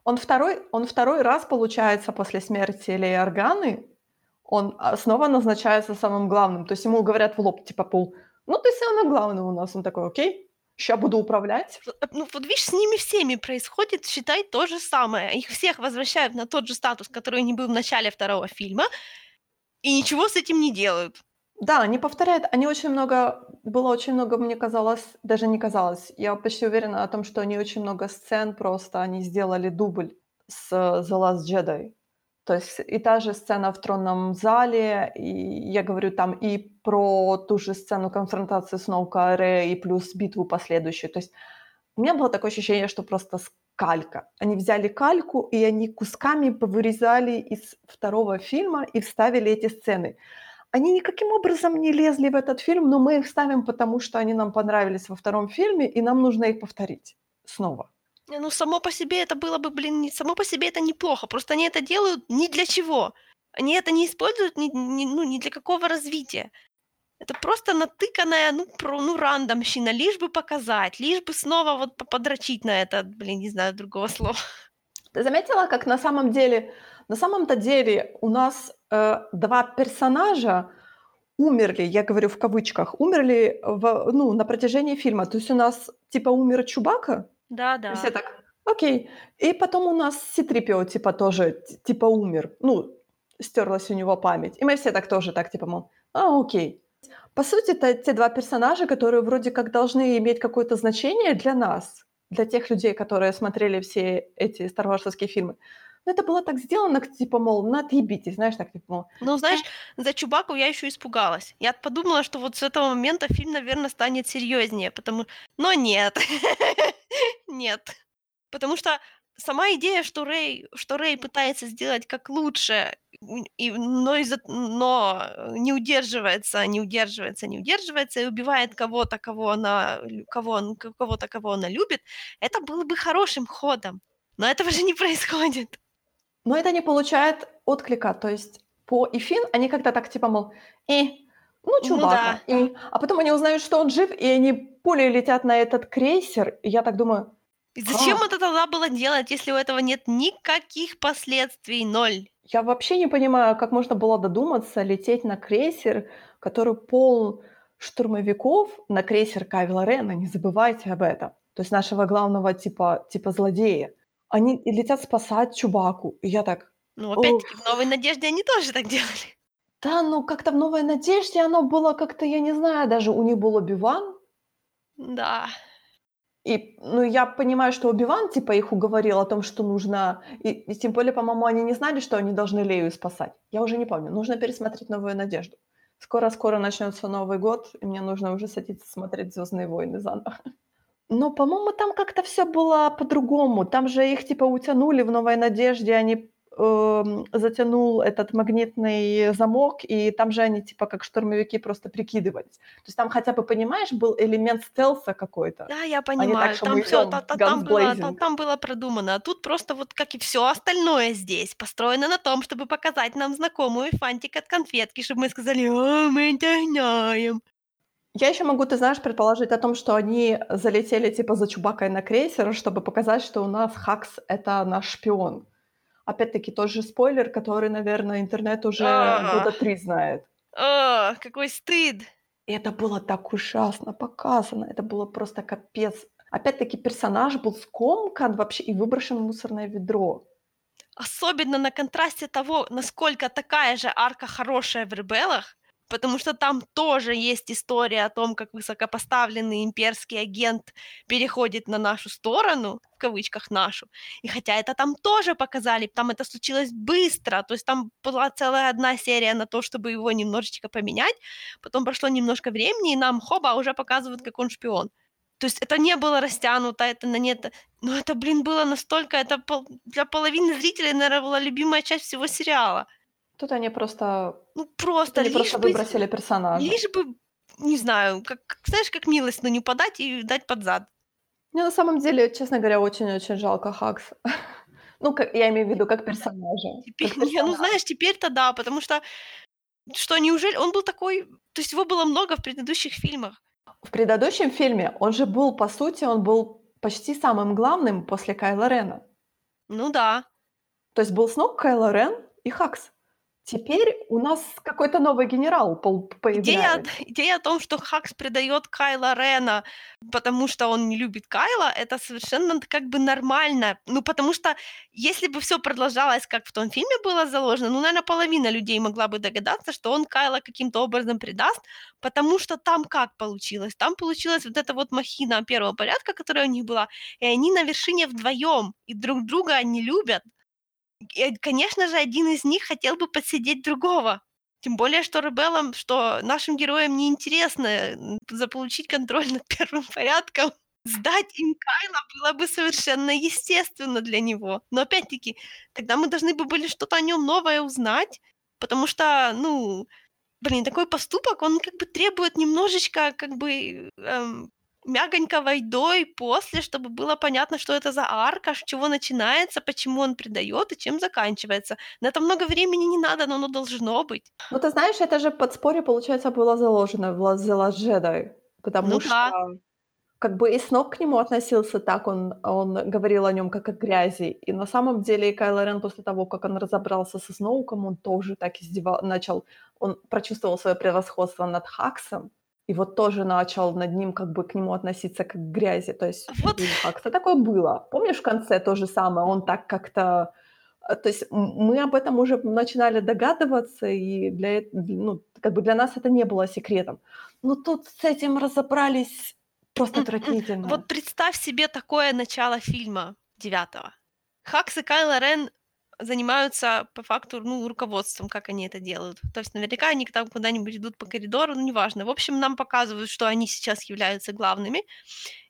[SPEAKER 1] Он 2 он 2 раз, получается, после смерти Леи Органы, он, а, снова назначается самым главным. То есть ему говорят в лоб, типа, По: "Ну, ты самый главный у нас". Он такой: "Окей, ща буду управлять".
[SPEAKER 2] Э, ну, вот видишь, с ними всеми происходит, считай, то же самое. Их всех возвращают на тот же статус, который у них был в начале 2 фильма, и ничего с этим не делают.
[SPEAKER 1] Да, они повторяют, они очень много было очень много, мне казалось, даже не казалось, я почти уверена о том, что они очень много сцен просто они сделали дубль с The Last Jedi. То есть и та же сцена в тронном зале, и я говорю там и про ту же сцену конфронтации Сноука, Рей, и плюс битву последующую. То есть у меня было такое ощущение, что просто с калька. Они взяли кальку, и они кусками повырезали из 2 фильма и вставили эти сцены. Они никаким образом не лезли в этот фильм, но мы их ставим, потому что они нам понравились во 2 фильме, и нам нужно их повторить снова.
[SPEAKER 2] Не, ну, само по себе это было бы, блин, не само по себе это неплохо. Просто они это делают ни для чего. Они это не используют ни ни ну, ни для какого развития. Это просто натыканная, ну, про ну, рандомщина, лишь бы показать, лишь бы снова вот по подрочить на это, блин, не знаю другого слова.
[SPEAKER 1] Ты заметила, как на самом деле на самом-то деле у нас, э, 2 персонажа умерли, я говорю в кавычках, умерли в ну, на протяжении фильма. То есть у нас типа умер Чewbacca, и все
[SPEAKER 2] Да-да.
[SPEAKER 1] так: "Окей". И потом у нас C-3PO типа тоже типа умер, ну, стерлась у него память. И мы все так тоже так типа, мол: "А, окей". По сути, это те 2 персонажа, которые вроде как должны иметь какое-то значение для нас. для тех людей, которые смотрели все эти старварсовские фильмы. Но это было так сделано, типа, мол, ну отъебитесь, знаешь, так, типа, мол,
[SPEAKER 2] Ну, знаешь, за Чубаку я еще испугалась. Я подумала, что вот с этого момента фильм, наверное, станет серьезнее, потому... Но нет. Нет. Потому что сама идея, что Рэй, что Рэй пытается сделать как лучше, и, но, из-за, но не удерживается, не удерживается, не удерживается и убивает кого-то, кого она, кого он, кого-то, кого она любит, это было бы хорошим ходом. Но этого же не происходит.
[SPEAKER 1] Но это не получает отклика, то есть по и Фин, они как-то так, типа, мол, э, ну,
[SPEAKER 2] Ну
[SPEAKER 1] Чубака,
[SPEAKER 2] да.
[SPEAKER 1] и... а потом они узнают, что он жив, и они пулей летят на этот крейсер, и я так думаю,
[SPEAKER 2] И зачем
[SPEAKER 1] Как?
[SPEAKER 2] это тогда было делать, если у этого нет никаких последствий? Ноль.
[SPEAKER 1] Я вообще не понимаю, как можно было додуматься лететь на крейсер, который пол штурмовиков, на крейсер Кавила Рена, не забывайте об этом. То есть нашего главного типа, типа злодея. Они летят спасать Чубаку. И я так,
[SPEAKER 2] Ну, опять-таки, в «Новой надежде» они тоже так делали.
[SPEAKER 1] да, ну как-то в «Новой надежде» оно было как-то, я не знаю, даже у них был Оби-Ван.
[SPEAKER 2] Да.
[SPEAKER 1] И, ну, я понимаю, что Оби-Ван, типа, их уговорил о том, что нужно... И, и тем более, по-моему, они не знали, что они должны Лею спасать. Я уже не помню. Нужно пересмотреть «Новую надежду». Скоро-скоро начнется Новый год, и мне нужно уже садиться смотреть «Звездные войны» заново. Но, по-моему, там как-то все было по-другому. Там же их, типа, утянули в «Новой надежде», они эм, затянул этот магнитный замок, и там же они, типа, как штурмовики просто прикидывались. То есть там хотя бы, понимаешь, был элемент стелса какой-то.
[SPEAKER 2] Да, я
[SPEAKER 1] так,
[SPEAKER 2] понимаю.
[SPEAKER 1] что
[SPEAKER 2] там
[SPEAKER 1] мы
[SPEAKER 2] все, там, было, там, там было продумано. А тут просто вот как и все остальное здесь построено на том, чтобы показать нам знакомую фантик от конфетки, чтобы мы сказали, о, мы знаем.
[SPEAKER 1] Я еще могу, ты знаешь, предположить о том, что они залетели типа за Чубакой на крейсер, чтобы показать, что у нас Хакс — это наш шпион. Опять-таки, тот же спойлер, который, наверное, интернет уже
[SPEAKER 2] А.
[SPEAKER 1] года три знает.
[SPEAKER 2] О, какой стыд.
[SPEAKER 1] И это было так ужасно показано, это было просто капец. Опять-таки, персонаж был скомкан вообще и выброшен в мусорное ведро.
[SPEAKER 2] Особенно на контрасте того, насколько такая же арка хорошая в «Ребелах», потому что там тоже есть история о том, как высокопоставленный имперский агент переходит на нашу сторону, в кавычках нашу. И хотя это там тоже показали, там это случилось быстро, то есть там была целая одна серия на то, чтобы его немножечко поменять, потом прошло немножко времени, и нам хоба уже показывают, как он шпион. То есть это не было растянуто, это на нет... Но это, блин, было настолько... Это пол- для половины зрителей, наверное, была любимая часть всего сериала.
[SPEAKER 1] Тут они просто,
[SPEAKER 2] Ну, просто
[SPEAKER 1] они просто
[SPEAKER 2] бы...
[SPEAKER 1] выбросили персонажа.
[SPEAKER 2] Лишь бы, не знаю, как, знаешь, как милость, но не подать и дать под зад.
[SPEAKER 1] Мне на самом деле, честно говоря, очень-очень жалко Хакса. Ну, как, я имею в виду, как персонажа.
[SPEAKER 2] Теперь,
[SPEAKER 1] Как
[SPEAKER 2] не, ну,
[SPEAKER 1] персонажа.
[SPEAKER 2] знаешь, теперь-то да, потому что что, неужели он был такой... То есть его было много в предыдущих фильмах.
[SPEAKER 1] В предыдущем фильме он же был, по сути, он был почти самым главным после Кайла Рена.
[SPEAKER 2] Ну да.
[SPEAKER 1] То есть был Снок, Кайло Рен и Хакс. Теперь у нас какой-то новый генерал пол-
[SPEAKER 2] Идея,
[SPEAKER 1] появляется.
[SPEAKER 2] идея о том, что Хакс предает Кайла Рена, потому что он не любит Кайла, это совершенно как бы нормально. Ну, потому что если бы все продолжалось, как в том фильме было заложено, ну, наверное, половина людей могла бы догадаться, что он Кайла каким-то образом предаст, потому что там как получилось? Там получилась вот эта вот махина первого порядка, которая у них была, и они на вершине вдвоем, и друг друга они любят. И, конечно же, один из них хотел бы подсидеть другого. Тем более, что ребелам, что нашим героям неинтересно м, заполучить контроль над первым порядком. Сдать им Кайла было бы совершенно естественно для него. Но опять-таки, тогда мы должны бы были что-то о нем новое узнать, потому что, ну, блин, такой поступок, он как бы требует немножечко, как бы, эм, мягонько войдой после, чтобы было понятно, что это за арка, с чего начинается, почему он предает и чем заканчивается. На это много времени не надо, но оно должно быть.
[SPEAKER 1] Ну, ты знаешь, это же подспорье, получается, было заложено в La- The Last Jedi. Потому
[SPEAKER 2] Ну
[SPEAKER 1] что
[SPEAKER 2] да.
[SPEAKER 1] как бы и Снок к нему относился так, он, он говорил о нем как о грязи. И на самом деле Кайло Рен после того, как он разобрался со Сноуком, он тоже так издевал, начал, он прочувствовал свое превосходство над Хаксом, и вот тоже начал над ним как бы к нему относиться как к грязи. То есть
[SPEAKER 2] Вот.
[SPEAKER 1] Хакса такое было. Помнишь в конце то же самое? Он так как-то... э, То есть мы об этом уже начинали догадываться, и для, ну, как бы для нас это не было секретом. Но тут с этим разобрались Просто отвратительно.
[SPEAKER 2] Вот представь себе такое начало фильма девятого. Хакс и Кайло Рен занимаются по факту, ну, руководством, как они это делают. То есть наверняка они там куда-нибудь идут по коридору, ну, неважно. В общем, нам показывают, что они сейчас являются главными.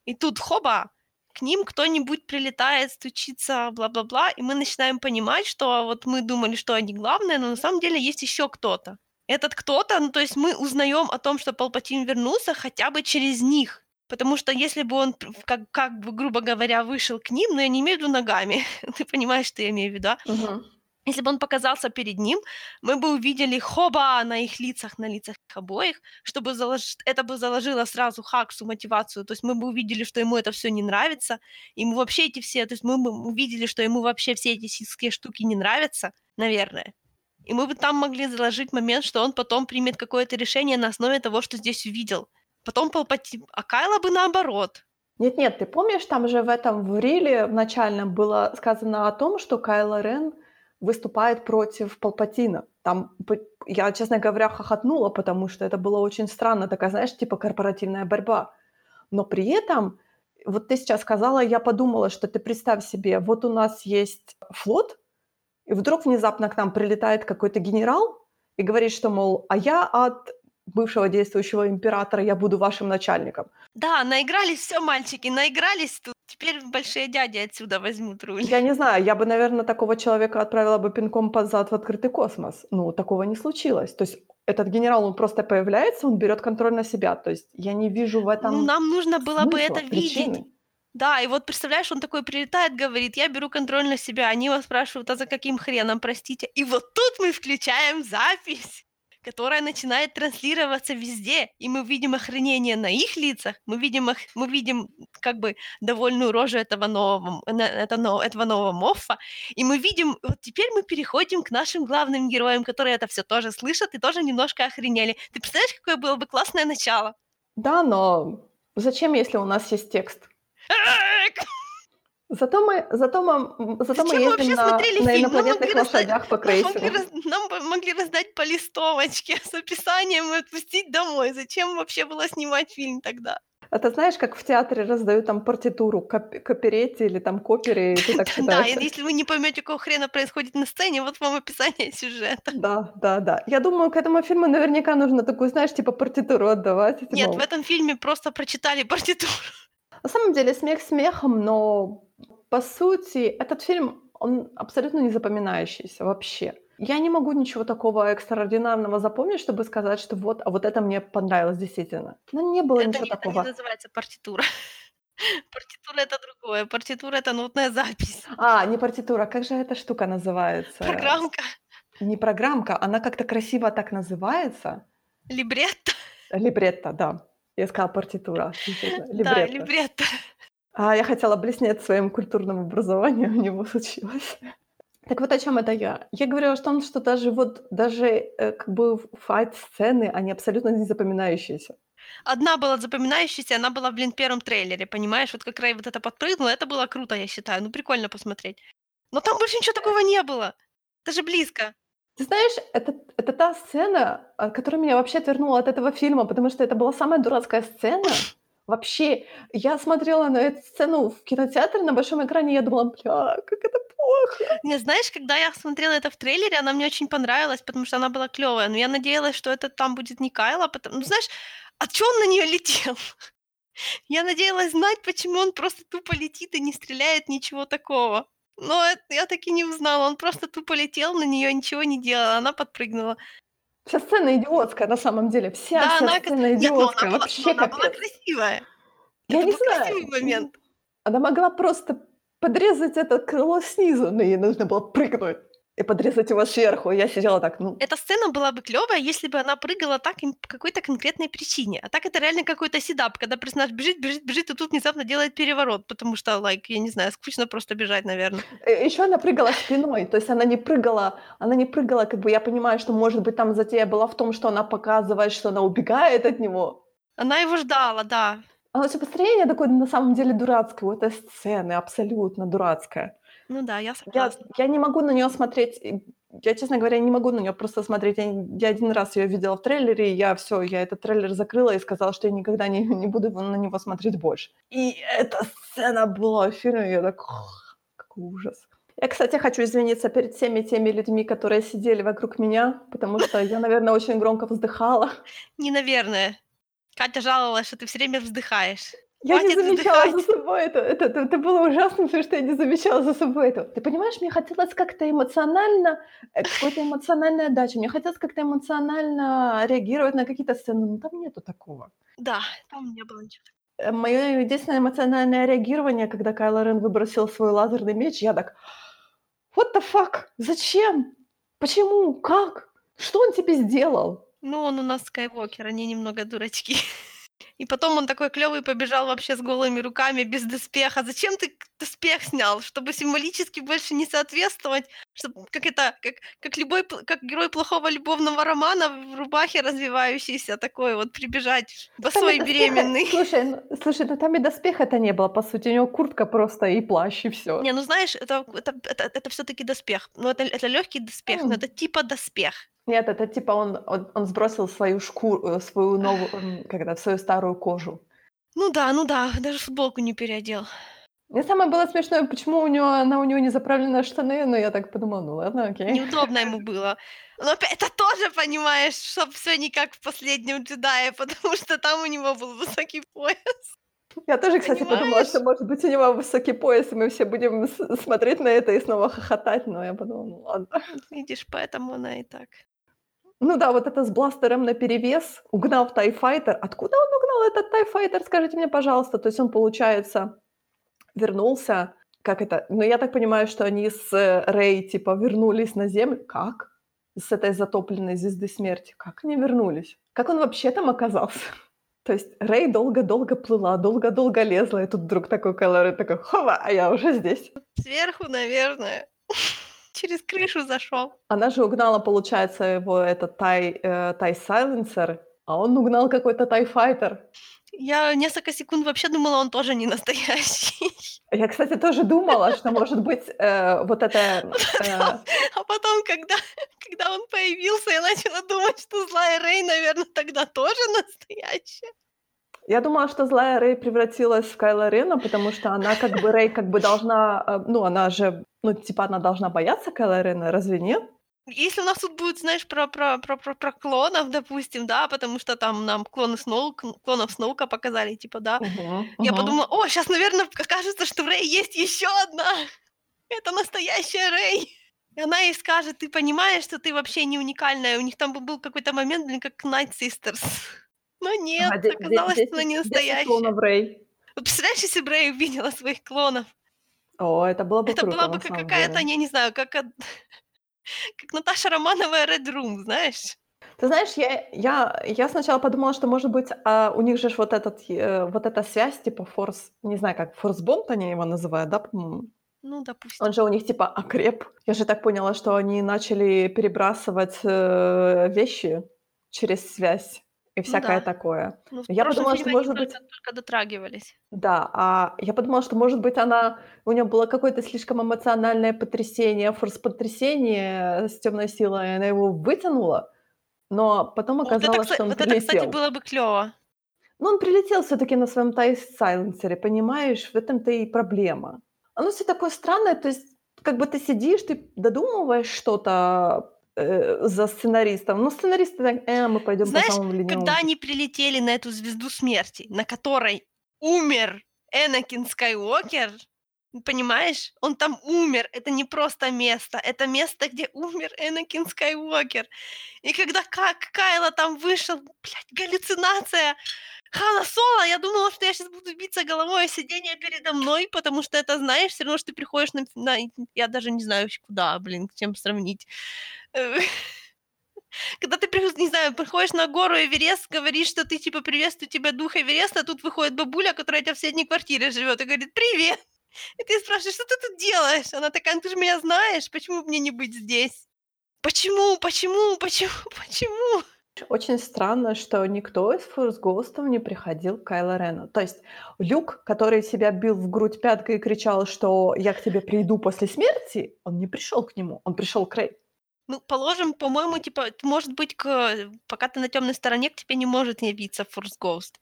[SPEAKER 2] И тут хоба, к ним кто-нибудь прилетает, стучится, бла-бла-бла, и мы начинаем понимать, что вот мы думали, что они главные, но на самом деле есть еще кто-то. Этот кто-то, ну, то есть мы узнаем о том, что Палпатин вернулся хотя бы через них. Потому что если бы он, как, как бы, грубо говоря, вышел к ним, но я не имею в виду ногами, ты понимаешь, что я имею в виду, а?
[SPEAKER 1] Мгм.
[SPEAKER 2] Если бы он показался перед ним, мы бы увидели хоба на их лицах, на лицах их обоих, чтобы залож... это бы заложило сразу Хаксу мотивацию. То есть мы бы увидели, что ему это все не нравится, ему вообще эти все, то есть мы бы увидели, что ему вообще все эти сельские штуки не нравятся, наверное. И мы бы там могли заложить момент, что он потом примет какое-то решение на основе того, что здесь увидел. Потом Палпатин... А Кайла бы наоборот.
[SPEAKER 1] Нет-нет, ты помнишь, там же в этом в риле в начальном было сказано о том, что Кайло Рен выступает против Палпатина. Там, я, честно говоря, хохотнула, потому что это было очень странно, такая, знаешь, типа корпоративная борьба. Но при этом, вот ты сейчас сказала, я подумала, что ты представь себе, вот у нас есть флот, и вдруг внезапно к нам прилетает какой-то генерал и говорит, что, мол, а я от бывшего действующего императора, я буду вашим начальником.
[SPEAKER 2] Да, наигрались все, мальчики, наигрались тут. Теперь большие дяди отсюда возьмут руль.
[SPEAKER 1] Я не знаю, я бы, наверное, такого человека отправила бы пинком под зад в открытый космос. Ну, такого не случилось. То есть этот генерал, он просто появляется, он берет контроль на себя. То есть я не вижу в этом
[SPEAKER 2] Ну, нам нужно было бы
[SPEAKER 1] смысла,
[SPEAKER 2] это видеть.
[SPEAKER 1] причины.
[SPEAKER 2] Да, и вот представляешь, он такой прилетает, говорит, я беру контроль на себя. Они его спрашивают, а за каким хреном, простите? И вот тут мы включаем запись, которая начинает транслироваться везде, и мы видим охранение на их лицах, мы видим, ох- мы видим как бы довольную рожу этого нового, но- этого нового Моффа, и мы видим, вот теперь мы переходим к нашим главным героям, которые это все тоже слышат и тоже немножко охренели. Ты представляешь, какое было бы классное начало?
[SPEAKER 1] Да, но зачем, если у нас есть текст? Зато мы, зато мы, зато мы
[SPEAKER 2] Зачем мы
[SPEAKER 1] ездим
[SPEAKER 2] вообще
[SPEAKER 1] на,
[SPEAKER 2] смотрели
[SPEAKER 1] на
[SPEAKER 2] фильм?
[SPEAKER 1] Инопланетных
[SPEAKER 2] раздать-
[SPEAKER 1] лошадях по
[SPEAKER 2] Нам могли,
[SPEAKER 1] крейсеру.
[SPEAKER 2] нам бы могли раздать по листовочке с описанием и отпустить домой. Зачем вообще было снимать фильм тогда?
[SPEAKER 1] Это знаешь, как в театре раздают там партитуру к, оп- к оперете или там к опере, и ты так
[SPEAKER 2] Да, если вы не поймете, какого хрена происходит на сцене, вот вам описание сюжета.
[SPEAKER 1] Да, да, да. Я думаю, к этому фильму наверняка нужно такую, знаешь, типа партитуру отдавать.
[SPEAKER 2] Нет, в этом фильме просто прочитали партитуру.
[SPEAKER 1] На самом деле смех смехом, но по сути этот фильм, он абсолютно не запоминающийся вообще. Я не могу ничего такого экстраординарного запомнить, чтобы сказать, что вот, а вот это мне понравилось действительно. Ну, не было
[SPEAKER 2] Это
[SPEAKER 1] ничего
[SPEAKER 2] не, это
[SPEAKER 1] такого.
[SPEAKER 2] не называется партитура. Партитура это другое. Партитура это нотная запись.
[SPEAKER 1] А, не партитура, как же эта штука называется?
[SPEAKER 2] Программка,
[SPEAKER 1] Не программка, она как-то красиво так называется.
[SPEAKER 2] либретто.
[SPEAKER 1] Либретто, да. Я сказала партитура.
[SPEAKER 2] Да,
[SPEAKER 1] Либретто. А я хотела блеснуть своим культурным образованием, у него случилось. Так вот о чем это я? Я говорила о том, что даже вот даже э, как бы файт-сцены, они абсолютно не запоминающиеся.
[SPEAKER 2] Одна была запоминающаяся, она была, блин, в первом трейлере, понимаешь? Вот как Рэй вот это подпрыгнула, это было круто, я считаю. Ну, прикольно посмотреть. Но там больше ничего такого не было. Даже близко.
[SPEAKER 1] Ты знаешь, это, это та сцена, а, которая меня вообще отвернула от этого фильма, потому что это была самая дурацкая сцена. Вообще, я смотрела на эту сцену в кинотеатре на большом экране, и я думала, бля, как это плохо.
[SPEAKER 2] Не, знаешь, когда я смотрела это в трейлере, она мне очень понравилась, потому что она была клевая. Но я надеялась, что это там будет не Кайла, потому... Ну, знаешь, а чё он на нее летел? Я надеялась знать, почему он просто тупо летит и не стреляет, ничего такого. Но это я так и не узнала. Он просто тупо летел на нее, ничего не делал, она подпрыгнула.
[SPEAKER 1] Вся сцена идиотская на самом деле. Вся,
[SPEAKER 2] да,
[SPEAKER 1] вся
[SPEAKER 2] она,
[SPEAKER 1] сцена
[SPEAKER 2] Нет,
[SPEAKER 1] идиотская.
[SPEAKER 2] она была,
[SPEAKER 1] Вообще
[SPEAKER 2] но она была красивая.
[SPEAKER 1] Я
[SPEAKER 2] это
[SPEAKER 1] не
[SPEAKER 2] был
[SPEAKER 1] знаю.
[SPEAKER 2] красивый момент.
[SPEAKER 1] Она могла просто подрезать это крыло снизу, но ей нужно было прыгнуть и подрезать его сверху. И я сидела так, ну,
[SPEAKER 2] Эта сцена была бы клевая, если бы она прыгала так по какой-то конкретной причине. А так это реально какой-то седап, когда персонаж бежит, бежит, бежит, и тут внезапно делает переворот, потому что, лайк, я не знаю, скучно просто бежать, наверное.
[SPEAKER 1] Еще она прыгала спиной, то есть она не прыгала, она не прыгала, как бы я понимаю, что может быть там затея была в том, что она показывает, что она убегает от него.
[SPEAKER 2] Она его ждала, да.
[SPEAKER 1] А все построение такое на самом деле дурацкое, у этой сцены абсолютно дурацкое.
[SPEAKER 2] Ну да, я
[SPEAKER 1] Я,
[SPEAKER 2] согласна.
[SPEAKER 1] я не могу на нее смотреть, и я, честно говоря, не могу на неё просто смотреть. Я я 1 раз её видела в трейлере, и я всё, я этот трейлер закрыла и сказала, что я никогда не не буду на него смотреть больше. И эта сцена была в фильме, я так: какой ужас. Я, кстати, хочу извиниться перед всеми теми людьми, которые сидели вокруг меня, потому что я, наверное, очень громко вздыхала.
[SPEAKER 2] Не наверное. Катя жаловалась, что ты всё время вздыхаешь.
[SPEAKER 1] Я не
[SPEAKER 2] Хватит
[SPEAKER 1] замечала за
[SPEAKER 2] вздыхать.
[SPEAKER 1] собой это. Это это это было ужасно, потому что я не замечала за собой этого. Ты понимаешь, мне хотелось как-то эмоционально, э, какой-то эмоциональной отдачи. Мне хотелось как-то эмоционально реагировать на какие-то сцены, но там нету такого.
[SPEAKER 2] Да, там не было ничего.
[SPEAKER 1] Э, моё единственное эмоциональное реагирование, когда Кайло Рен выбросил свой лазерный меч, я так: "What the fuck? Зачем? Почему? Как? Что он тебе сделал?"
[SPEAKER 2] Ну, он у нас скайуокер, они немного дурачки. И потом он такой клёвый побежал вообще с голыми руками, без доспеха. Зачем ты доспех снял? Чтобы символически больше не соответствовать? Чтоб как это, как как любой как герой плохого любовного романа в рубахе развивающейся такой вот прибежать
[SPEAKER 1] Ну,
[SPEAKER 2] босой,
[SPEAKER 1] доспеха
[SPEAKER 2] беременный.
[SPEAKER 1] слушай, ну слушай, ну там и доспеха-то не было, по сути. У него куртка просто и плащ, и всё.
[SPEAKER 2] Не, ну знаешь, это это это это всё-таки доспех. Но это это лёгкий доспех, но
[SPEAKER 1] М.
[SPEAKER 2] это типа доспех.
[SPEAKER 1] Нет, это типа он он он сбросил свою шку э, свою новую, это, свою старую кожу.
[SPEAKER 2] Ну да, ну да, даже футболку не переодел.
[SPEAKER 1] Мне самое было смешное, почему у него она у него не заправленные штаны, но я так подумала: "Ну ладно, окей".
[SPEAKER 2] Неудобно ему было. Но это тоже, понимаешь, чтоб всё не как в "Последнем джедае", потому что там у него был высокий пояс.
[SPEAKER 1] Я тоже, кстати, подумала,
[SPEAKER 2] Понимаешь?
[SPEAKER 1] что, может быть, у него высокий пояс, и мы все будем смотреть на это и снова хохотать, но я подумала: "Ну ладно".
[SPEAKER 2] Видишь, поэтому она и так.
[SPEAKER 1] Ну да, вот это с бластером наперевес, угнав тайфайтер. Откуда он угнал этот тайфайтер, скажите мне, пожалуйста? То есть он, получается, вернулся, как это, ну, я так понимаю, что они с Рей, типа, вернулись на Землю. Как? С этой затопленной Звезды Смерти. Как они вернулись? Как он вообще там оказался? То есть Рей долго-долго плыла, долго-долго лезла, и тут вдруг такой Кайло Рен такой: "Хова, а я уже здесь".
[SPEAKER 2] Сверху, наверное, через крышу зашёл.
[SPEAKER 1] Она же угнала, получается, его этот тай э, тай-сайленсер, а он угнал какой-то тайфайтер.
[SPEAKER 2] Я несколько секунд вообще думала, он тоже не настоящий.
[SPEAKER 1] Я, кстати, тоже думала, что, может быть, э, вот это, э
[SPEAKER 2] А потом, когда когда он появился, я начала думать, что злая Рей, наверно, тогда тоже настоящая.
[SPEAKER 1] Я думала, что злая Рей превратилась в Кайло Рена, потому что она как бы Рей как бы должна, э, ну, она же, ну, типа, она должна бояться Кайло Рена, разве нет?
[SPEAKER 2] Если у нас тут будет, знаешь, про про про про про клонов, допустим, да, потому что там нам клоны Сноук клонов Сноука показали, типа, да.
[SPEAKER 1] Мгм,
[SPEAKER 2] Я
[SPEAKER 1] мгм.
[SPEAKER 2] подумала: "О, щас, наверно, окажется, что в Рей есть ещё одна. Это настоящая Рей". И она ей скажет: "Ты понимаешь, что ты вообще не уникальная?" У них там бы был какой-то момент, блин, как Night Sisters. Но нет,
[SPEAKER 1] Ага,
[SPEAKER 2] оказалось, что она не настоящая.
[SPEAKER 1] клонов Рей.
[SPEAKER 2] Вот представляешь, если б Рей увидела своих клонов?
[SPEAKER 1] О, это было бы
[SPEAKER 2] Это
[SPEAKER 1] круто,
[SPEAKER 2] была бы как какая-то, я не знаю, как как Наташа Романова Red Room, знаешь?
[SPEAKER 1] Ты знаешь, я я я сначала подумала, что, может быть, а, у них же вот этот, э, вот эта связь, типа форс, не знаю, как форс-бонд они его называют, да, по-моему?
[SPEAKER 2] Ну, допустим.
[SPEAKER 1] Он же у них типа окреп. Я же так поняла, что они начали перебрасывать, э, вещи через связь и
[SPEAKER 2] Ну
[SPEAKER 1] всякое
[SPEAKER 2] да.
[SPEAKER 1] такое.
[SPEAKER 2] Ну,
[SPEAKER 1] Я подумала, что, может быть
[SPEAKER 2] только только дотрагивались.
[SPEAKER 1] Да, а я подумала, что, может быть, она у неё было какое-то слишком эмоциональное потрясение, форс-потрясение с тёмной силой, и она его вытянула, но потом
[SPEAKER 2] Вот это,
[SPEAKER 1] оказалось, что он
[SPEAKER 2] вот это, кстати,
[SPEAKER 1] прилетел.
[SPEAKER 2] было бы клёво.
[SPEAKER 1] Ну, он прилетел всё-таки на своём тай-сайленсере, понимаешь? В этом-то и проблема. Оно всё такое странное, то есть как бы ты сидишь, ты додумываешь что-то, э, за сценаристом, но сценаристы так: "Э, мы пойдём по
[SPEAKER 2] Знаешь,
[SPEAKER 1] самому ленивому
[SPEAKER 2] когда
[SPEAKER 1] пу"
[SPEAKER 2] они прилетели на эту Звезду Смерти, на которой умер Энакин Скайуокер, понимаешь? Он там умер. Это не просто место, это место, где умер Энакин Скайуокер. И когда Ка Кайло там вышел, блядь, галлюцинация Хана Соло, я думала, что я щас буду биться головой о сиденье передо мной, потому что это, знаешь, всё равно, что ты приходишь на на я даже не знаю куда, блин, с чем сравнить. Э, когда ты не знаю, приходишь на гору Эверест, говоришь, что ты типа: "Приветствую тебя, дух Эвереста", а тут выходит бабуля, которая у тя в соседней квартире живёт, и говорит: "Привет". И ты спрашиваешь: "Что ты тут делаешь?" Она такая: "Ну, ты же меня знаешь, почему мне не быть здесь?" Почему почему почему почему?
[SPEAKER 1] Очень странно, что никто из форс-гостов не приходил к Кайло Рену. То есть Люк, который себя бил в грудь пяткой и кричал, что: "Я к тебе приду после смерти", он не пришёл к нему, он пришёл к Рей.
[SPEAKER 2] Ну, положим, по-моему, типа, может быть, к пока ты на тёмной стороне, к тебе не может явиться Force Ghost.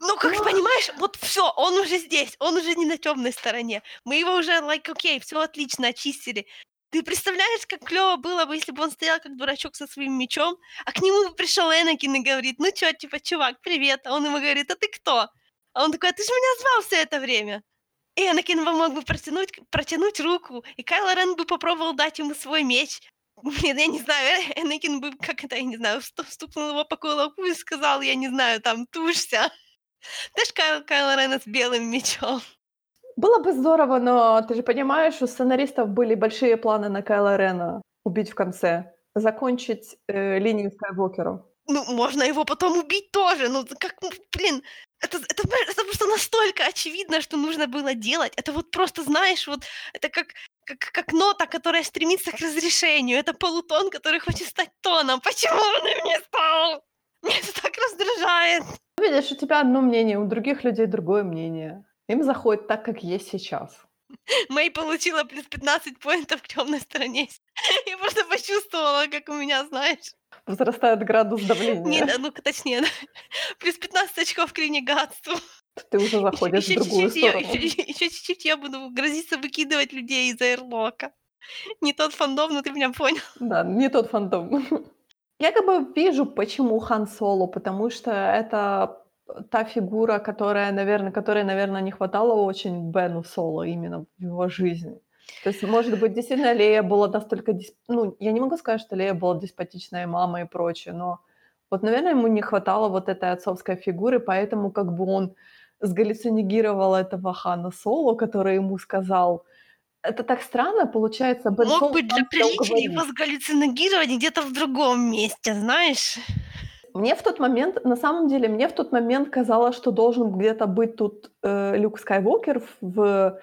[SPEAKER 2] Ну, как
[SPEAKER 1] Ну,
[SPEAKER 2] понимаешь, вот всё, он уже здесь, он уже не на тёмной стороне. Мы его уже, like, окей, всё отлично, очистили. Ты представляешь, как клёво было бы, если бы он стоял как дурачок со своим мечом, а к нему бы пришёл Энакин и говорит: "Ну чё, типа, чувак, привет". А он ему говорит: "А ты кто?" А он такой: "А ты ж меня звал всё это время". И Энакин бы мог бы протянуть протянуть руку, и Кайло Рен бы попробовал дать ему свой меч. Блин, я не знаю, Энакин бы, как это, я не знаю, ст стукнул его по кулаку и сказал, я не знаю, там: "Тушься". Ж Кайл Кайло Рена с белым мечом.
[SPEAKER 1] Было бы здорово, но ты же понимаешь, у сценаристов были большие планы на Кайло Рена убить в конце, закончить, э, линию Скайуокера.
[SPEAKER 2] Ну, можно его потом убить тоже. Ну, как, ну, блин, это это, это просто настолько очевидно, что нужно было делать. Это вот просто, знаешь, вот это как как как нота, которая стремится к разрешению. Это полутон, который хочет стать тоном. Почему он им не стал? Меня это так раздражает.
[SPEAKER 1] Видишь, у тебя одно мнение, у других людей другое мнение. Им заходит так, как есть сейчас.
[SPEAKER 2] Мэй получила плюс 15 поинтов к тёмной стороне. Я просто почувствовала, как у меня, знаешь
[SPEAKER 1] Возрастает градус давления.
[SPEAKER 2] да, ну-ка точнее. Плюс 15 очков к ренегатству.
[SPEAKER 1] Ты уже заходишь в
[SPEAKER 2] ещё
[SPEAKER 1] другую
[SPEAKER 2] чуть-чуть, и я
[SPEAKER 1] сторону.
[SPEAKER 2] ещё ещё чуть-чуть, я буду грозиться выкидывать людей из "Эйрлока". Не тот фандом, но ты меня понял.
[SPEAKER 1] Да, не тот фандом. Я как бы вижу, почему Хан Соло, потому что это, та фигура, которая, наверно которой, наверно, не хватало очень Бену Соло именно в его жизни. То есть, может быть, действительно Лея была настолько дес ну, я не могу сказать, что Лея была деспотичная мама и прочее, но вот, наверно, ему не хватало вот этой отцовской фигуры, поэтому как бы он сгаллюцинировал этого Хана Соло, который ему сказал Это так странно, получается, Бен
[SPEAKER 2] Мог
[SPEAKER 1] Соло
[SPEAKER 2] бы для приличия его сгаллюциногировать где-то в другом месте, знаешь.
[SPEAKER 1] Мне в тот момент, на самом деле, мне в тот момент казалось, что должен где-то быть тут, э, Люк Скайуокер в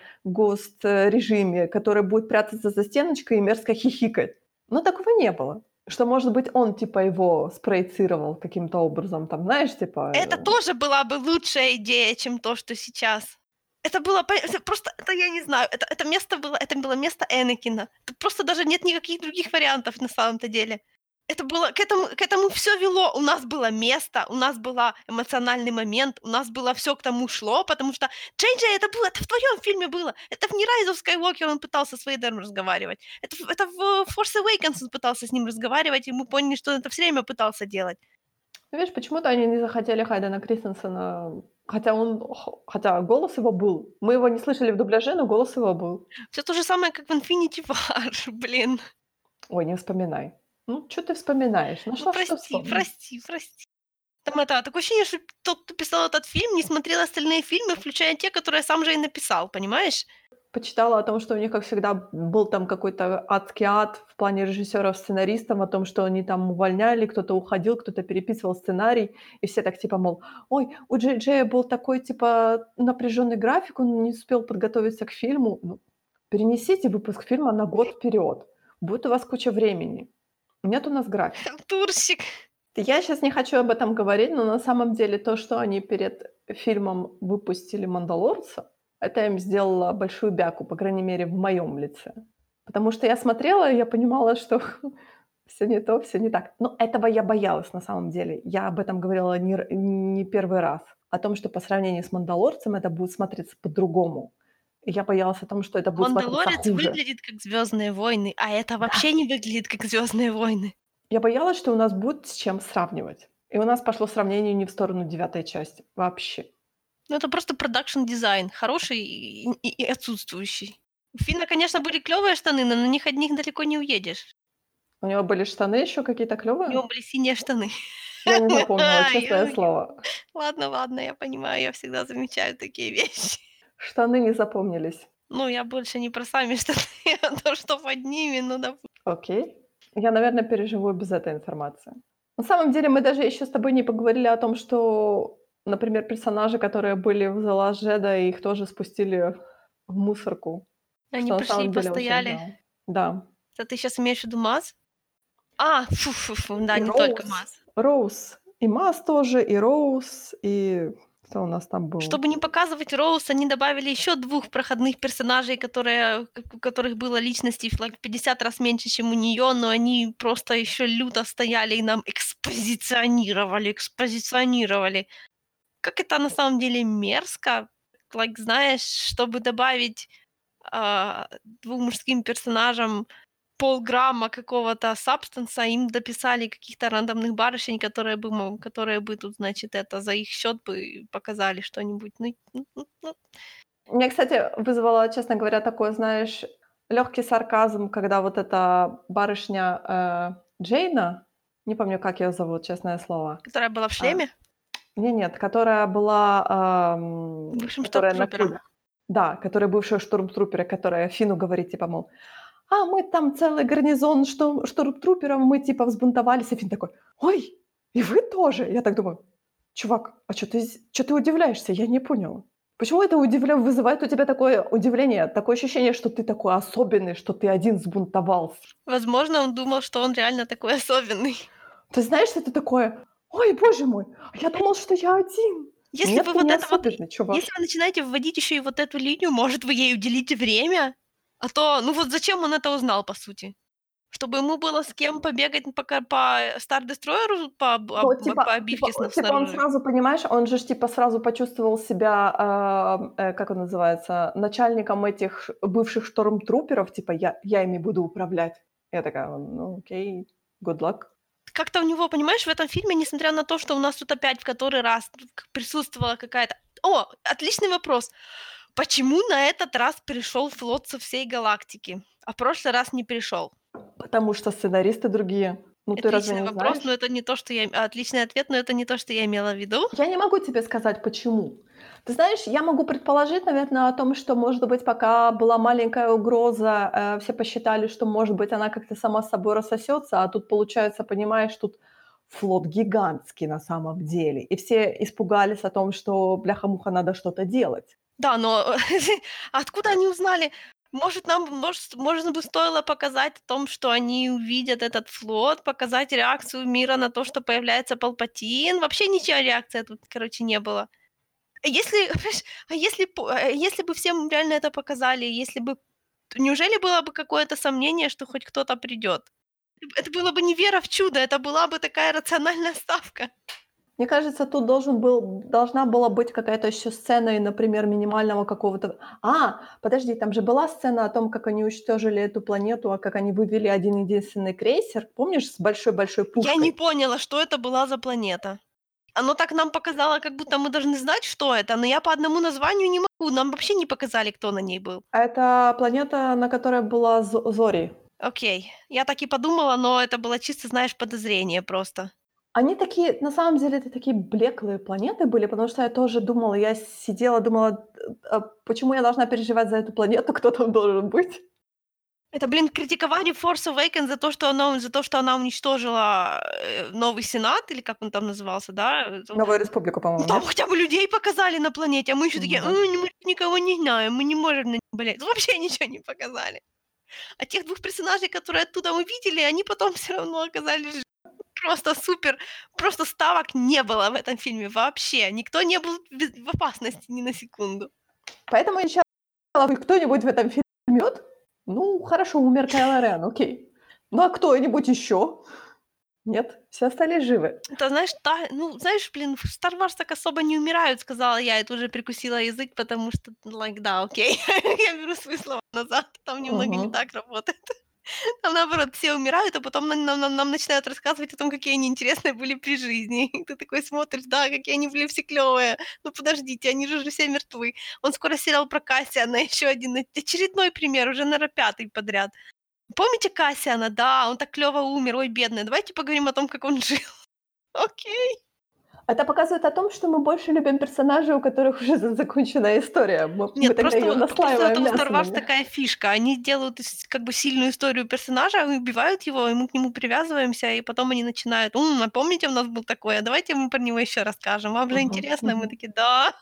[SPEAKER 1] э, режиме, который будет прятаться за стеночкой и мерзко хихикать. Но такого не было. Что, может быть, он типа его спроецировал каким-то образом, там, знаешь, типа,
[SPEAKER 2] Это
[SPEAKER 1] э
[SPEAKER 2] тоже была бы лучшая идея, чем то, что сейчас. Это было это просто, это я не знаю, это это место было это было место Энакина. Тут просто даже нет никаких других вариантов на самом-то деле. Это было к этому к этому всё вело. У нас было место, у нас была эмоциональный момент, у нас было всё к тому шло, потому что JJ это было, это в твоём фильме было. Это в не Rise of Skywalker он пытался с Вейдером разговаривать. Это в это в Force Awakens он пытался с ним разговаривать, и мы поняли, что он это всё время пытался делать.
[SPEAKER 1] Видишь, почему-то они не захотели Хайдена Кристенсена, хотя он хотя голос его был. Мы его не слышали в дубляже, но голос его был.
[SPEAKER 2] Всё то же самое, как в Infinity War, блин.
[SPEAKER 1] Ой, не вспоминай. Ну, чё ты вспоминаешь?
[SPEAKER 2] Ну,
[SPEAKER 1] Нашла что
[SPEAKER 2] прости,
[SPEAKER 1] вспомнить.
[SPEAKER 2] прости, прости. Там это, такое ощущение, что тот, кто писал этот фильм, не смотрел остальные фильмы, включая те, которые сам же и написал, понимаешь?
[SPEAKER 1] Почитала о том, что у них, как всегда, был там какой-то адский ад в плане режиссёров-сценаристов, о том, что они там увольняли, кто-то уходил, кто-то переписывал сценарий, и все так типа, мол: "Ой, у Джей Джея был такой, типа, напряжённый график, он не успел подготовиться к фильму". Ну, перенесите выпуск фильма на год вперёд. Будет у вас куча времени. Нет у нас графика.
[SPEAKER 2] Халтурщик.
[SPEAKER 1] Я щас не хочу об этом говорить, но на самом деле то, что они перед фильмом выпустили "Мандалорца", это им сделало большую бяку, по крайней мере, в моём лице. Потому что я смотрела, и я понимала, что всё не то, всё не так. Но этого я боялась на самом деле. Я об этом говорила не не первый раз. О том, что по сравнению с "Мандалорцем" это будет смотреться по-другому. Я боялась о том, что это будет
[SPEAKER 2] "Мандалорец"
[SPEAKER 1] хуже.
[SPEAKER 2] выглядит как "Звездные войны", а это
[SPEAKER 1] Да.
[SPEAKER 2] вообще не выглядит как "Звездные войны".
[SPEAKER 1] Я боялась, что у нас будет с чем сравнивать. И у нас пошло сравнение не в сторону девятой части. Вообще.
[SPEAKER 2] Ну, это просто production design, хороший и и и отсутствующий. У Финна, конечно, были клёвые штаны, но на них одних далеко не уедешь.
[SPEAKER 1] У него были штаны ещё какие-то
[SPEAKER 2] У
[SPEAKER 1] клёвые?
[SPEAKER 2] него были синие штаны.
[SPEAKER 1] Я не запомнила, честное слово.
[SPEAKER 2] Ладно ладно, я понимаю, я всегда замечаю такие вещи.
[SPEAKER 1] Штаны не запомнились.
[SPEAKER 2] Ну, я больше не про сами штаны, а то, что под ними, ну, допу
[SPEAKER 1] Окей. Я, наверно, переживу без этой информации. На самом деле мы даже ещё с тобой не поговорили о том, что, например, персонажи, которые были в Last Jedi, их тоже спустили в мусорку.
[SPEAKER 2] Они
[SPEAKER 1] Что
[SPEAKER 2] пошли и
[SPEAKER 1] деле очень
[SPEAKER 2] постояли.
[SPEAKER 1] да. Да.
[SPEAKER 2] Ты щас имеешь в виду Маз? А, фу-фу-фу, да,
[SPEAKER 1] И
[SPEAKER 2] не только
[SPEAKER 1] Роуз.
[SPEAKER 2] Маз.
[SPEAKER 1] Роуз. И Маз тоже, и Роуз, и Что у нас там было?
[SPEAKER 2] Чтобы не показывать Роуз, они добавили еще двух проходных персонажей, которые, у которых было личностей в 50 раз меньше, чем у нее, но они просто еще люто стояли и нам экспозиционировали, экспозиционировали. Как это на самом деле мерзко, like, знаешь, чтобы добавить а, двум мужским персонажам полграмма какого-то сабстанса, им дописали каких-то рандомных барышень, которые бы, которые бы тут, значит, это за их счет бы показали что-нибудь. Ну, ну, ну, ну.
[SPEAKER 1] Мне, кстати, вызвало, честно говоря, такой, знаешь, легкий сарказм, когда вот эта барышня э, Джейна, не помню, как ее зовут, честное слово.
[SPEAKER 2] Которая была в шлеме?
[SPEAKER 1] А, не, нет, которая была... Эм,
[SPEAKER 2] Бывшим которая на
[SPEAKER 1] Да, которая бывшая штурмтрупера, которая Фину говорит, типа, мол, а мы там целый гарнизон что, штурмтруперов, мы типа взбунтовались. И Финн такой, ой, и вы тоже? Я так думаю, чувак, а что ты, что ты удивляешься? Я не понял. Почему это удивля... вызывает у тебя такое удивление, такое ощущение, что ты такой особенный, что ты один сбунтовался?
[SPEAKER 2] Возможно, он думал, что он реально такой особенный.
[SPEAKER 1] Ты знаешь, что это такое? Ой, боже мой, я думал, что я один.
[SPEAKER 2] Если
[SPEAKER 1] Нет,
[SPEAKER 2] вы вот это вот,
[SPEAKER 1] чувак.
[SPEAKER 2] если вы начинаете вводить еще и вот эту линию, может, вы ей уделите время? А то, ну вот зачем он это узнал, по сути? Чтобы ему было с кем побегать пока по Star Destroyer, по,
[SPEAKER 1] ну, об, типа, по обивке типа, типа он сразу, понимаешь, он же типа сразу почувствовал себя, э, э, как он называется, начальником этих бывших штормтруперов, типа я, я ими буду управлять. Я такая, ну окей, good luck.
[SPEAKER 2] Как-то у него, понимаешь, в этом фильме, несмотря на то, что у нас тут опять в который раз присутствовала какая-то... О, отличный вопрос. Почему на этот раз пришел флот со всей галактики, а в прошлый раз не пришел?
[SPEAKER 1] Потому что сценаристы другие. Ну, ты разве
[SPEAKER 2] Отличный
[SPEAKER 1] не
[SPEAKER 2] вопрос,
[SPEAKER 1] знаешь?
[SPEAKER 2] но это не то, что я... Отличный ответ, но это не то, что я имела в виду.
[SPEAKER 1] Я не могу тебе сказать, почему. Ты знаешь, я могу предположить, наверное, о том, что, может быть, пока была маленькая угроза, э, все посчитали, что, может быть, она как-то сама собой рассосется, а тут, получается, понимаешь, тут флот гигантский на самом деле. И все испугались о том, что, бляха-муха, надо что-то делать.
[SPEAKER 2] Да, но откуда они узнали? Может, нам, может, можно бы стоило показать о том, что они увидят этот флот, показать реакцию мира на то, что появляется Палпатин. Вообще ничья реакция тут, короче, не было. Если, а если, а если бы всем реально это показали, если бы... Неужели было бы какое-то сомнение, что хоть кто-то придет? Это было бы не вера в чудо, это была бы такая рациональная ставка.
[SPEAKER 1] Мне кажется, тут должен был, должна была быть какая-то еще сцена, и, например, минимального какого-то... А, подожди, там же была сцена о том, как они уничтожили эту планету, а как они вывели один единственный крейсер. Помнишь, с большой-большой пушкой?
[SPEAKER 2] Я не поняла, что это была за планета. Оно так нам показало, как будто мы должны знать, что это, но я по одному названию не могу. Нам вообще не показали, кто на ней был.
[SPEAKER 1] Это планета, на которой была Зори.
[SPEAKER 2] Окей. Я так и подумала, но это было чисто, знаешь, подозрение просто.
[SPEAKER 1] Они такие, на самом деле, это такие блеклые планеты были, потому что я тоже думала, я сидела, думала, а почему я должна переживать за эту планету, кто там должен быть?
[SPEAKER 2] Это, блин, критиковали Force Awakens за то, что она, за то, что она уничтожила э, новый Сенат, или как он там назывался, да?
[SPEAKER 1] Новую республику, по-моему.
[SPEAKER 2] Ну, там хотя бы людей показали на планете, а мы еще такие,
[SPEAKER 1] Мгм.
[SPEAKER 2] мы никого не знаем, мы не можем на них болеть. Вообще ничего не показали. А тех двух персонажей, которые оттуда мы видели, они потом все равно оказались просто супер, просто ставок не было в этом фильме вообще. Никто не был в опасности ни на секунду.
[SPEAKER 1] Поэтому я кто-нибудь в этом фильме умрет? Ну, хорошо, умер Кайло Рен, окей. Ну, а кто-нибудь еще? Нет, все остались живы.
[SPEAKER 2] Это, знаешь, та, ну, знаешь, блин, в Star Wars так особо не умирают, сказала я, и тут же прикусила язык, потому что, like, да, окей, я беру свои слова назад, там немного не так работает. Там, наоборот, все умирают, а потом нам, нам, нам начинают рассказывать о том, какие они интересные были при жизни. И ты такой смотришь, да, какие они были все клевые. Ну подождите, они же уже все мертвы. Он скоро сериал про Кассиана, еще один очередной пример, уже, наверное, пятый подряд. Помните Кассиана? Да, он так клево умер, ой, бедный. Давайте поговорим о том, как он жил. Окей.
[SPEAKER 1] Это показывает о том, что мы больше любим персонажей, у которых уже закончена история. Мы,
[SPEAKER 2] Нет,
[SPEAKER 1] мы
[SPEAKER 2] просто,
[SPEAKER 1] ее
[SPEAKER 2] просто Star Wars такая фишка. Они делают как бы сильную историю персонажа, убивают его, и мы к нему привязываемся, и потом они начинают, ум, а помните, у нас был такой, а давайте мы про него еще расскажем. Вам же uh-huh, интересно, uh-huh. мы такие, да.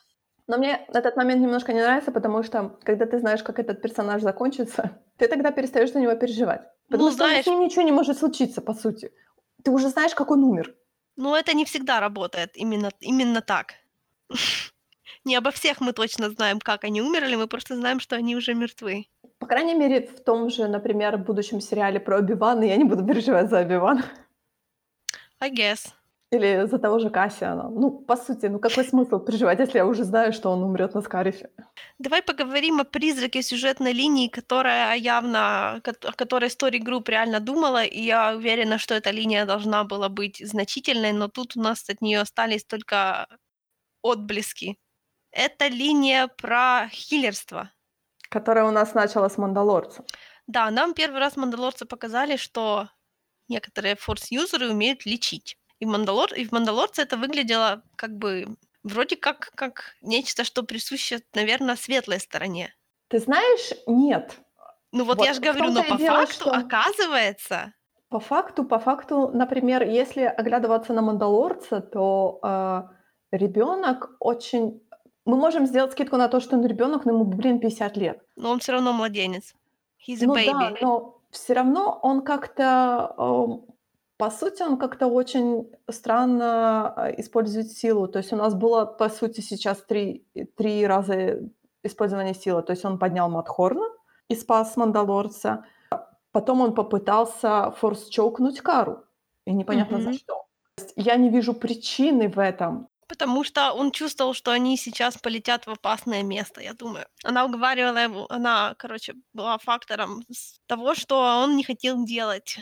[SPEAKER 1] Но мне этот момент немножко не нравится, потому что, когда ты знаешь, как этот персонаж закончится, ты тогда перестаешь за него переживать. Потому
[SPEAKER 2] ну,
[SPEAKER 1] что
[SPEAKER 2] знаешь...
[SPEAKER 1] с ним ничего не может случиться, по сути. Ты уже знаешь, как он умер.
[SPEAKER 2] Но это не всегда работает именно, именно так. Не обо всех мы точно знаем, как они умерли, мы просто знаем, что они уже мертвы.
[SPEAKER 1] По крайней мере, в том же, например, будущем сериале про Оби-Вана я не буду переживать за Оби-Вана.
[SPEAKER 2] I guess.
[SPEAKER 1] Или за того же Кассиана. Ну, по сути, ну какой смысл переживать, если я уже знаю, что он умрет на Скарифе?
[SPEAKER 2] Давай поговорим о призраке сюжетной линии, которая явно, о которой Story Group реально думала, и я уверена, что эта линия должна была быть значительной, но тут у нас от нее остались только отблески. Это линия про хиллерство.
[SPEAKER 1] Которая у нас начала с Мандалорца.
[SPEAKER 2] Да, нам первый раз Мандалорцы показали, что некоторые форс-юзеры умеют лечить. И, Мандалор, и в Мандалорце это выглядело как бы вроде как, как нечто, что присуще, наверное, светлой стороне.
[SPEAKER 1] Ты знаешь, нет.
[SPEAKER 2] Ну вот, вот я же говорю, но по дело, факту, что... оказывается...
[SPEAKER 1] По факту, по факту, например, если оглядываться на Мандалорца, то э, ребенок очень... Мы можем сделать скидку на то, что он ребенок, но ему, блин, 50 лет.
[SPEAKER 2] Но он все равно младенец. He's a
[SPEAKER 1] ну
[SPEAKER 2] baby.
[SPEAKER 1] да, но все равно он как-то э, по сути, он как-то очень странно а, использует силу. То есть у нас было, по сути, сейчас три, три раза использования силы. То есть он поднял Матхорна и спас Мандалорца. Потом он попытался форс-чокнуть Кару. И непонятно mm-hmm. за что. Я не вижу причины в этом.
[SPEAKER 2] Потому что он чувствовал, что они сейчас полетят в опасное место, я думаю. Она уговаривала его, она, короче, была фактором того, что он не хотел делать.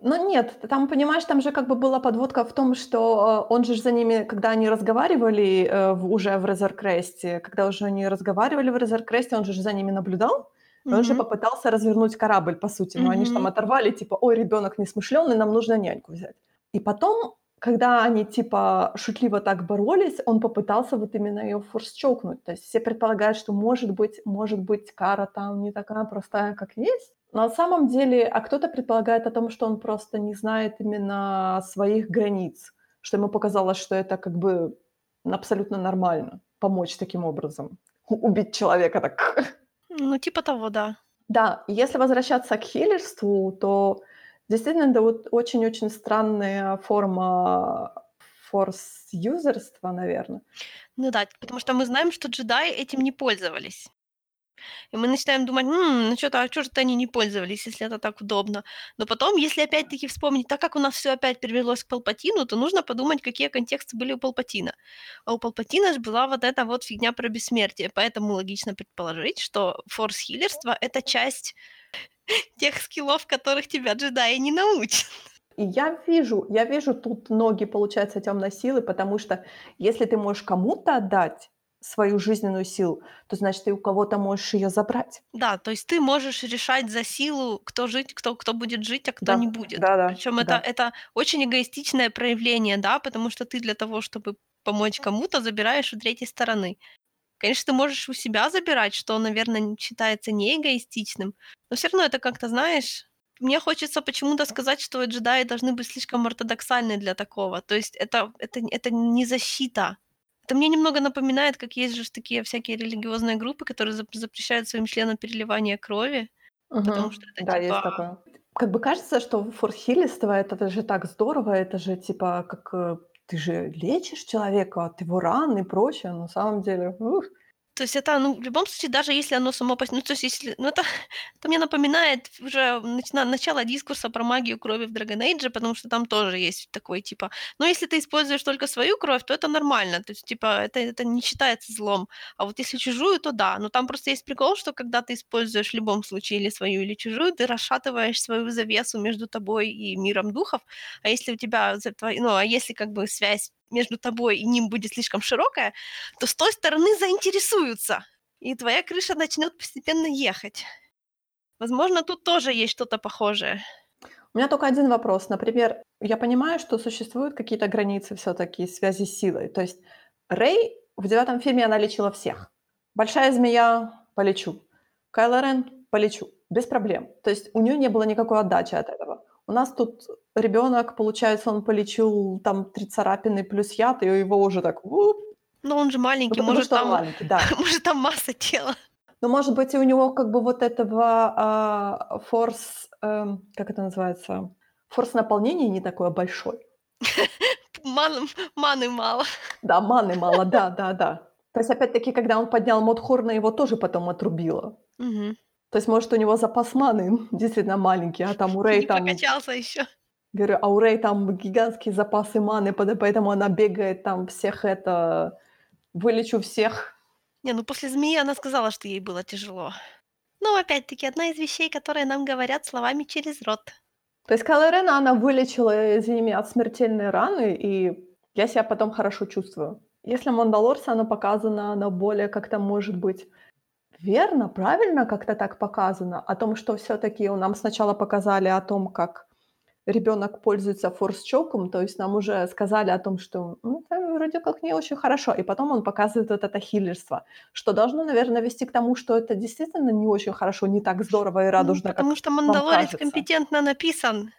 [SPEAKER 1] Ну нет, там, понимаешь, там же как бы была подводка в том, что э, он же за ними, когда они разговаривали э, в, уже в Резеркресте, когда уже они разговаривали в Резеркресте, он же за ними наблюдал, mm-hmm. он же попытался развернуть корабль, по сути, но mm-hmm. они же там оторвали, типа, ой, ребенок несмышленый, нам нужно няньку взять. И потом, когда они, типа, шутливо так боролись, он попытался вот именно ее форс-чокнуть. То есть все предполагают, что, может быть, может быть, Кара там не такая простая, как есть, на самом деле, а кто-то предполагает о том, что он просто не знает именно своих границ, что ему показалось, что это как бы абсолютно нормально помочь таким образом, убить человека так.
[SPEAKER 2] Ну, типа того, да.
[SPEAKER 1] Да, если возвращаться к хилерству, то действительно это вот очень-очень странная форма форс-юзерства, наверное.
[SPEAKER 2] Ну да, потому что мы знаем, что джедаи этим не пользовались. И мы начинаем думать, ну что-то, а что же они не пользовались, если это так удобно. Но потом, если опять-таки вспомнить, так как у нас все опять перевелось к Палпатину, то нужно подумать, какие контексты были у Палпатина. А у Палпатина же была вот эта вот фигня про бессмертие, поэтому логично предположить, что форс-хиллерство — это часть тех скиллов, которых тебя джедаи не научат.
[SPEAKER 1] И я вижу, я вижу тут ноги, получается, темной силы, потому что если ты можешь кому-то отдать свою жизненную силу, то значит ты у кого-то можешь ее забрать.
[SPEAKER 2] Да, то есть ты можешь решать за силу, кто жить, кто, кто будет жить, а кто да, не будет.
[SPEAKER 1] Да, да,
[SPEAKER 2] Причем
[SPEAKER 1] да.
[SPEAKER 2] это, это очень эгоистичное проявление, да, потому что ты для того, чтобы помочь кому-то, забираешь у третьей стороны. Конечно, ты можешь у себя забирать, что, наверное, считается не эгоистичным, но все равно это как-то, знаешь, мне хочется почему-то сказать, что джедаи должны быть слишком ортодоксальны для такого. То есть это, это, это не защита, это мне немного напоминает, как есть же такие всякие религиозные группы, которые запрещают своим членам переливание крови,
[SPEAKER 1] угу. потому что это да, типа... есть такое. Как бы кажется, что форхилиство это, же так здорово, это же типа как э, ты же лечишь человека от его ран и прочее, но на самом деле... Ух.
[SPEAKER 2] То есть это, ну, в любом случае, даже если оно само по ну, то есть если, ну, это, это мне напоминает уже начина, начало дискурса про магию крови в Dragon Age, потому что там тоже есть такой, типа, ну, если ты используешь только свою кровь, то это нормально, то есть, типа, это, это не считается злом, а вот если чужую, то да, но там просто есть прикол, что когда ты используешь в любом случае или свою, или чужую, ты расшатываешь свою завесу между тобой и миром духов, а если у тебя, ну, а если как бы связь между тобой и ним будет слишком широкая, то с той стороны заинтересуются, и твоя крыша начнет постепенно ехать. Возможно, тут тоже есть что-то похожее.
[SPEAKER 1] У меня только один вопрос. Например, я понимаю, что существуют какие-то границы все-таки связи с силой. То есть Рэй в девятом фильме она лечила всех. Большая змея – полечу. Кайло Рен – полечу. Без проблем. То есть у нее не было никакой отдачи от этого. У нас тут ребенок, получается, он полечил там три царапины плюс яд, и его уже так... Уп.
[SPEAKER 2] Но он же маленький, ну, может, там, маленький, да. может, там масса тела.
[SPEAKER 1] Ну, может быть, и у него как бы вот этого а, форс, э, как это называется, форс наполнения не такой большой.
[SPEAKER 2] Маны, маны мало.
[SPEAKER 1] Да, маны мало, да, да, да. То есть, опять-таки, когда он поднял Модхорна, его тоже потом отрубило.
[SPEAKER 2] Мгм.
[SPEAKER 1] То есть, может, у него запас маны действительно маленький, а там у Рэй
[SPEAKER 2] Не
[SPEAKER 1] там
[SPEAKER 2] прокачался ещё.
[SPEAKER 1] говорю, а у Рэй там гигантские запасы маны, поэтому она бегает там всех это вылечу всех.
[SPEAKER 2] Не, ну после змеи она сказала, что ей было тяжело. Ну, опять-таки, одна из вещей, которые нам говорят словами через рот.
[SPEAKER 1] То есть Кайло Рена она вылечила, извини меня, от смертельной раны, и я себя потом хорошо чувствую. Если Мандалорце оно показано, оно более как-то, может быть, верно, правильно как-то так показано, о том, что всё-таки нам сначала показали о том, как ребёнок пользуется форс-чоком, то есть нам уже сказали о том, что, ну, вроде как не очень хорошо, и потом он показывает вот это хиллерство, что должно, наверно, вести к тому, что это действительно не очень хорошо, не так здорово и
[SPEAKER 2] Ну,
[SPEAKER 1] радужно,
[SPEAKER 2] потому
[SPEAKER 1] как
[SPEAKER 2] что "Мандалорец" компетентно написан.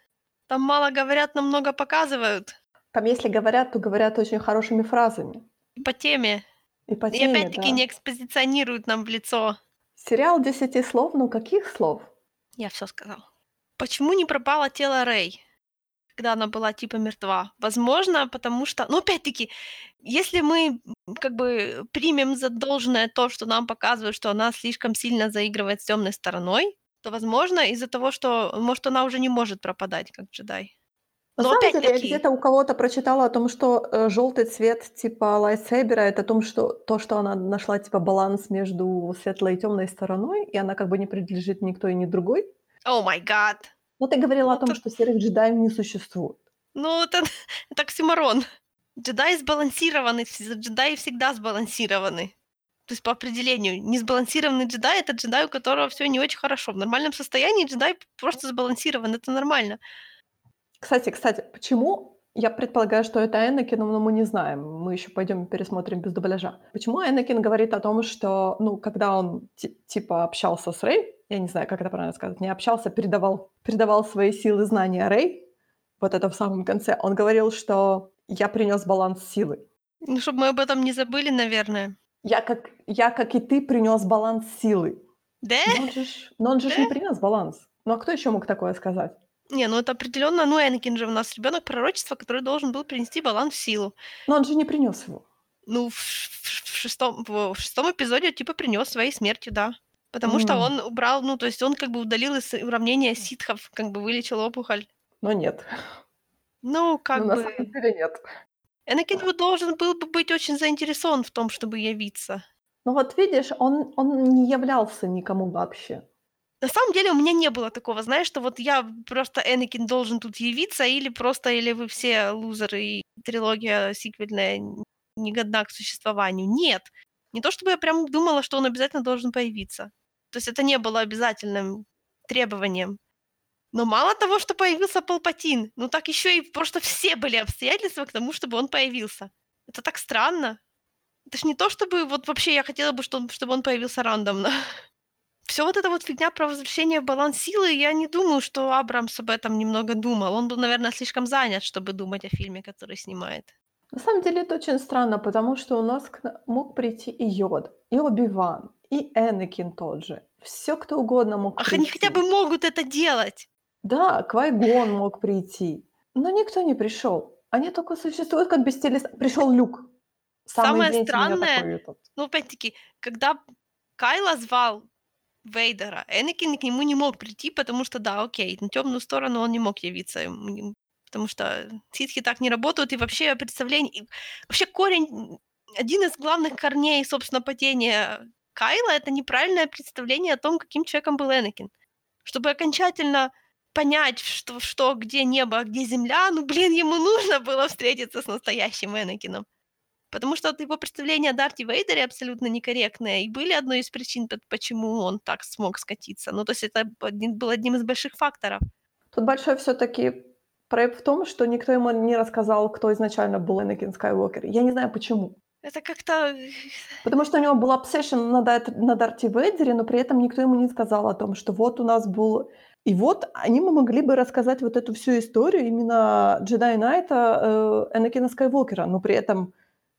[SPEAKER 2] Там мало говорят, но много показывают.
[SPEAKER 1] Там если говорят, то говорят очень хорошими фразами.
[SPEAKER 2] По теме.
[SPEAKER 1] И
[SPEAKER 2] И опять-таки
[SPEAKER 1] да.
[SPEAKER 2] не экспозиционируют нам в лицо.
[SPEAKER 1] Сериал десяти слов, ну каких слов?
[SPEAKER 2] Я всё сказала. Почему не пропало тело Рэй, когда она была типа мертва? Возможно, потому что ну, опять-таки, если мы, как бы примем за должное то, что нам показывают, что она слишком сильно заигрывает с тёмной стороной, то, возможно, из-за того, что, может, она уже не может пропадать как джедай.
[SPEAKER 1] На
[SPEAKER 2] Но
[SPEAKER 1] самом деле, я где-то у кого-то прочитала о том, что, э, жёлтый цвет типа лайтсейбера- это о том, что то, что она нашла типа баланс между светлой и тёмной стороной, и она как бы не принадлежит ни к той, ни другой.
[SPEAKER 2] О май гад!
[SPEAKER 1] Но ты говорила о
[SPEAKER 2] Ну
[SPEAKER 1] том,
[SPEAKER 2] тут
[SPEAKER 1] что серых джедаев не существует.
[SPEAKER 2] Ну, это это оксиморон. Джедаи сбалансированы, джедаи всегда сбалансированы. То есть по определению несбалансированный джедай- это джедай, у которого всё не очень хорошо. В нормальном состоянии джедай просто сбалансирован, это нормально.
[SPEAKER 1] Кстати кстати, почему я предполагаю, что это Энакин, но мы не знаем. Мы ещё пойдём пересмотрим без дубляжа. Почему Энакин говорит о том, что, ну, когда он ти типа общался с Рэй, я не знаю, как это правильно сказать, не общался, передавал передавал свои силы, знания Рэй, вот это в самом конце, он говорил, что я принёс баланс силы.
[SPEAKER 2] Ну, чтоб мы об этом не забыли, наверное.
[SPEAKER 1] Я как я, как и ты, принёс баланс силы.
[SPEAKER 2] Да?
[SPEAKER 1] Но он же но он же
[SPEAKER 2] Да?
[SPEAKER 1] не принёс баланс. Ну, а кто ещё мог такое сказать?
[SPEAKER 2] Не, ну это определённо, ну, Энакин же у нас ребёнок пророчества, который должен был принести баланс в силу.
[SPEAKER 1] Но он же не принёс его.
[SPEAKER 2] Ну, в ш в шестом в в шестом эпизоде типа принёс своей смертью, да. Потому что
[SPEAKER 1] М.
[SPEAKER 2] он убрал, ну, то есть он как бы удалил из уравнения ситхов, как бы вылечил опухоль.
[SPEAKER 1] Но нет.
[SPEAKER 2] Ну, как
[SPEAKER 1] Ну, на
[SPEAKER 2] бы
[SPEAKER 1] самом деле нет.
[SPEAKER 2] Энакин вот должен был бы быть очень заинтересован в том, чтобы явиться.
[SPEAKER 1] Ну вот видишь, он он не являлся никому вообще.
[SPEAKER 2] На самом деле у меня не было такого, знаешь, что вот я просто Энакин должен тут явиться, или просто, или вы все лузеры, и трилогия сиквельная н не годна к существованию. Нет! Не то чтобы я прям думала, что он обязательно должен появиться. То есть это не было обязательным требованием. Но мало того, что появился Палпатин, ну так ещё и просто все были обстоятельства к тому, чтобы он появился. Это так странно. Это ж не то чтобы вот вообще я хотела бы, что чтобы он появился рандомно. Всё вот эта вот фигня про возвращение в баланс силы, я не думаю, что Абрамс об этом немного думал. Он был, наверно, слишком занят, чтобы думать о фильме, который снимает.
[SPEAKER 1] На самом деле это очень странно, потому что у нас мог прийти и Йода, и Оби-Ван, и Энакин тот же. Всё кто угодно мог
[SPEAKER 2] Ах,
[SPEAKER 1] прийти.
[SPEAKER 2] они хотя бы могут это делать!
[SPEAKER 1] Да, Квай-Гон мог прийти, но никто не пришёл. Они тока существуют как бестелес Пришёл Люк. Самый,
[SPEAKER 2] Самое странное, ну, опять-таки, когда Кайла звал Вейдера, Энакин к нему не мог прийти, потому что, да, окей, на тёмную сторону он не мог явиться, потому что ситхи так не работают, и вообще представление вообще корень, один из главных корней, собственно, падения Кайла- это неправильное представление о том, каким человеком был Энакин. Чтобы окончательно понять, что что, где небо, а где земля, ну, блин, ему нужно было встретиться с настоящим Энакином. Потому что вот его представления о Дарте Вейдере абсолютно некорректные и были одной из причин, почему он так смог скатиться. Ну, то есть это был одним из больших факторов.
[SPEAKER 1] Тут большой всё-таки проеб в том, что никто ему не рассказал, кто изначально был Энакин Скайуокер. Я не знаю почему.
[SPEAKER 2] Это как-то
[SPEAKER 1] Потому что у него был obsession на Дарт на Дарте Вейдере, но при этом никто ему не сказал о том, что вот у нас был И вот они м могли бы рассказать вот эту всю историю именно Джедай Найта, э, Энакина Скайуокера, но при этом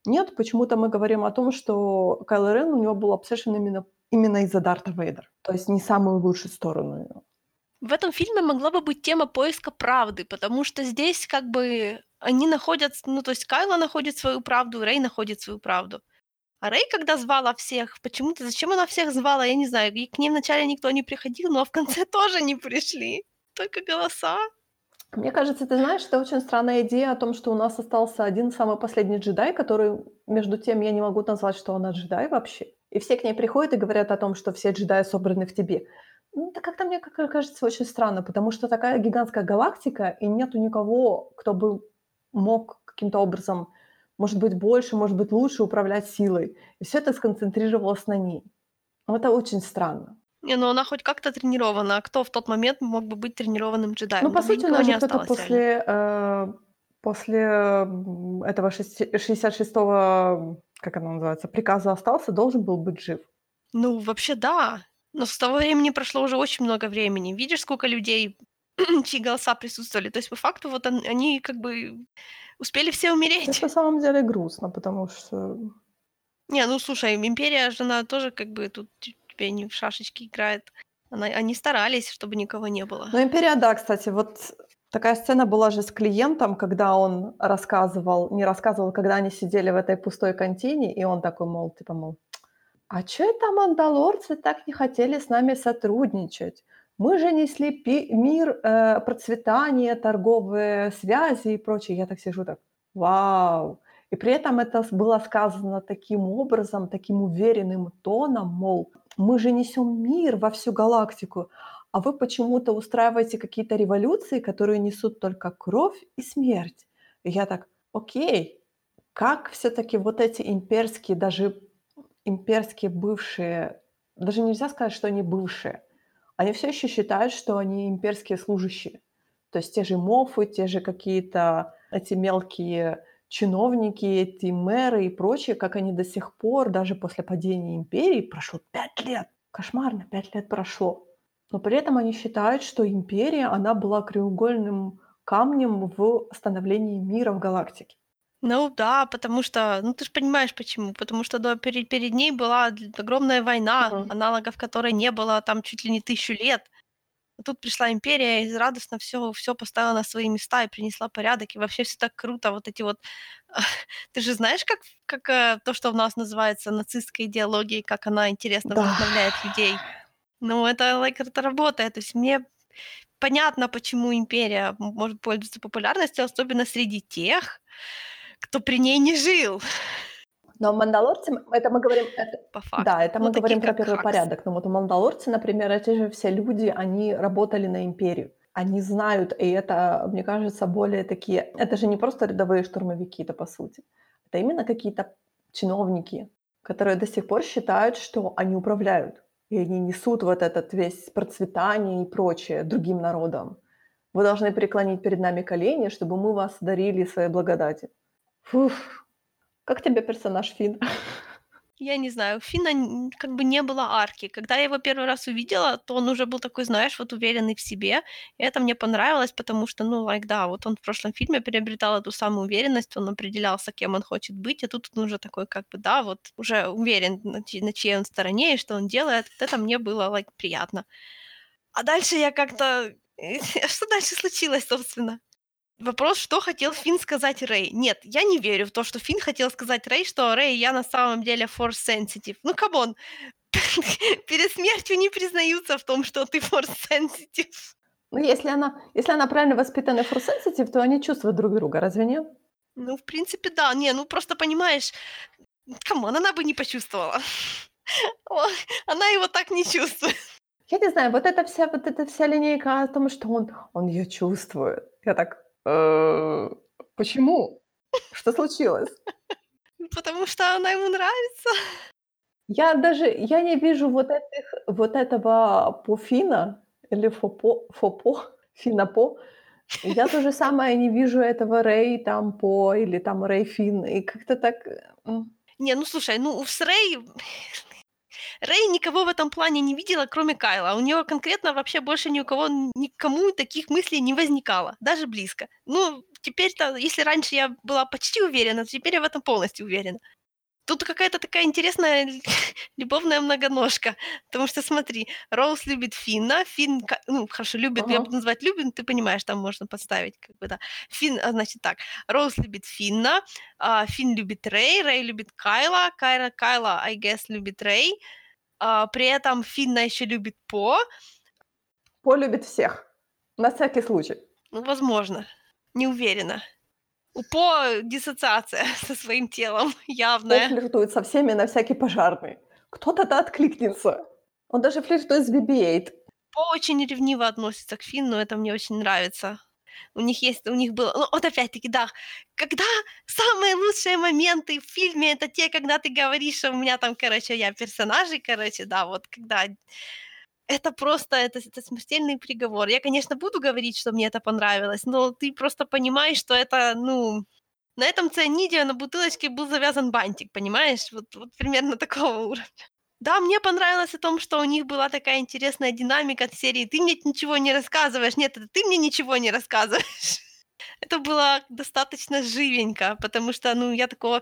[SPEAKER 1] нет, почему-то мы говорим о том, что Кайло Рен, у него был obsession именно именно из-за Дарта Вейдера, то есть не самую лучшую сторону его.
[SPEAKER 2] В этом фильме могла бы быть тема поиска правды, потому что здесь как бы они находят, ну, то есть Кайло находит свою правду, Рей находит свою правду. А Рэй, когда звала всех, почему-то зачем она всех звала, я не знаю. И к ним вначале никто не приходил, но в конце тоже не пришли. Только голоса.
[SPEAKER 1] Мне кажется, ты знаешь, это очень странная идея о том, что у нас остался один самый последний джедай, который, между тем, я не могу назвать, что она джедай вообще. И все к ней приходят и говорят о том, что все джедаи собраны в тебе. Ну, это как-то мне как кажется очень странно, потому что такая гигантская галактика, и нету никого, кто бы мог каким-то образом, может быть, больше, может быть, лучше управлять силой. И все это сконцентрировалось на ней. Ну, это очень странно.
[SPEAKER 2] Не, ну она хоть как-то тренирована. А кто в тот момент мог бы быть тренированным джедаем?
[SPEAKER 1] Ну, по сути,
[SPEAKER 2] не
[SPEAKER 1] же кто-то после, э, после этого шести- 66-го, как оно называется, приказа остался, должен был быть жив.
[SPEAKER 2] Ну, вообще да. Но с того времени прошло уже очень много времени. Видишь, сколько людей, чьи голоса присутствовали? То есть, по факту, вот он- они как бы успели все
[SPEAKER 1] Это
[SPEAKER 2] умереть.
[SPEAKER 1] на самом деле грустно, потому что
[SPEAKER 2] Не, ну слушай, Империя же, она тоже как бы тут не в шашечки играет. Она, они старались, чтобы никого не было.
[SPEAKER 1] Ну, «Империя», да, кстати, вот такая сцена была же с клиентом, когда он рассказывал, не рассказывал, когда они сидели в этой пустой контине, и он такой, мол, типа, мол, а чё это мандалорцы так не хотели с нами сотрудничать? Мы же несли пи- мир, э, процветание, торговые связи и прочее. Я так сижу так, вау. И при этом это было сказано таким образом, таким уверенным тоном, мол, мы же несем мир во всю галактику, а вы почему-то устраиваете какие-то революции, которые несут только кровь и смерть. И я так, окей, как все-таки вот эти имперские, даже имперские бывшие, даже нельзя сказать, что они бывшие, они все еще считают, что они имперские служащие. То есть те же мофы, те же какие-то эти мелкие чиновники, эти мэры и прочие, как они до сих пор, даже после падения империи, прошло пять лет, кошмарно, пять лет прошло. Но при этом они считают, что империя, она была краеугольным камнем в становлении мира в галактике.
[SPEAKER 2] Ну да, потому что, ну ты же понимаешь почему. Потому что до, перед, перед ней была огромная война,
[SPEAKER 1] Мгм.
[SPEAKER 2] аналогов которой не было там чуть ли не тысячу лет. А тут пришла империя и радостно все, все поставила на свои места и принесла порядок. И вообще все так круто. Вот эти вот... Ты же знаешь, как, как э, то, что у нас называется нацистской идеологией, как она интересно
[SPEAKER 1] Да.
[SPEAKER 2] вдохновляет людей. Ну, это, like, это работает. То есть мне понятно, почему империя может пользоваться популярностью, особенно среди тех, кто при ней не жил,
[SPEAKER 1] Но мандалорцы, это мы говорим, это-
[SPEAKER 2] по факту.
[SPEAKER 1] да, это
[SPEAKER 2] Ну,
[SPEAKER 1] мы говорим про первый
[SPEAKER 2] Хакс.
[SPEAKER 1] порядок. Но вот мандалорцы, например, эти же все люди, они работали на империю. Они знают, и это, мне кажется, более такие... Это же не просто рядовые штурмовики-то, по сути. Это именно какие-то чиновники, которые до сих пор считают, что они управляют. И они несут вот этот весь процветание и прочее другим народам. Вы должны преклонить перед нами колени, чтобы мы вас дарили своей благодати. Фух. Как тебе персонаж Финн?
[SPEAKER 2] Я не знаю, у Финна н- как бы не было арки. Когда я его первый раз увидела, то он уже был такой, знаешь, вот уверенный в себе. И это мне понравилось, потому что, ну, like, да, вот он в прошлом фильме приобретал эту самую уверенность, он определялся, кем он хочет быть, а тут он уже такой, как бы, да, вот уже уверен, на, чьей- на чьей он стороне и что он делает. Вот это мне было, like, приятно. А дальше я как-то... Что дальше случилось, собственно? Вопрос, что хотел Финн сказать Рэй. Нет, я не верю в то, что Финн хотел сказать Рэй, что Рэй, я на самом деле force sensitive. Ну, come on. Перед смертью не признаются в том, что ты force sensitive.
[SPEAKER 1] Ну, если она, если она правильно воспитана force sensitive, то они чувствуют друг друга, разве нет?
[SPEAKER 2] Ну, в принципе, да. Не, ну просто понимаешь, come on, она бы не почувствовала. Она его так не чувствует.
[SPEAKER 1] Я не знаю, вот эта вся, вот эта вся линейка о том, что он, он ее чувствует. Я так, «Э, почему? Что случилось?
[SPEAKER 2] Потому что она ему нравится.
[SPEAKER 1] Я даже, я не вижу вот, этих, вот этого пофина, или фопо, фопо, финапо. Я то же самое не вижу этого Рэй там по, или там Рэй Фин. И как-то так...
[SPEAKER 2] Не, ну слушай, ну с Рэй... Рэй никого в этом плане не видела, кроме Кайла. У нее конкретно вообще больше ни у кого, никому таких мыслей не возникало, даже близко. Ну, теперь-то, если раньше я была почти уверена, то теперь я в этом полностью уверена. Тут какая-то такая интересная любовная многоножка. Потому что смотри, Роуз любит Финна, Финн, ну, хорошо, любит, я
[SPEAKER 1] Ага.
[SPEAKER 2] буду называть любит, ты понимаешь, там можно подставить, как бы, да. Финн, а, значит так, Роуз любит Финна, а, Финн любит Рэй, Рэй любит Кайла, Кайла, Кайла, I guess, любит Рэй, а, при этом Финна еще любит По,
[SPEAKER 1] По любит всех. На всякий случай.
[SPEAKER 2] ну, возможно, не уверена. У По диссоциация со своим телом
[SPEAKER 1] По
[SPEAKER 2] явная.
[SPEAKER 1] флиртует со всеми на всякий пожарный. Кто-то-то откликнется. Он даже флиртует с BB-8.
[SPEAKER 2] По очень ревниво относится к Финну, это мне очень нравится. У них есть, у них было, ну вот опять-таки, да, когда самые лучшие моменты в фильме, это те, когда ты говоришь, что у меня там, короче, я персонажи, короче, да, вот когда это просто, это, это смертельный приговор. Я, конечно, буду говорить, что мне это понравилось, но ты просто понимаешь, что это, ну, на этом цианиде на бутылочке был завязан бантик, понимаешь? Вот, вот примерно такого уровня. Да, мне понравилось о том, что у них была такая интересная динамика от серии «Ты мне ничего не рассказываешь». Нет, это ты мне ничего не рассказываешь. Это было достаточно живенько, потому что, ну, я такого,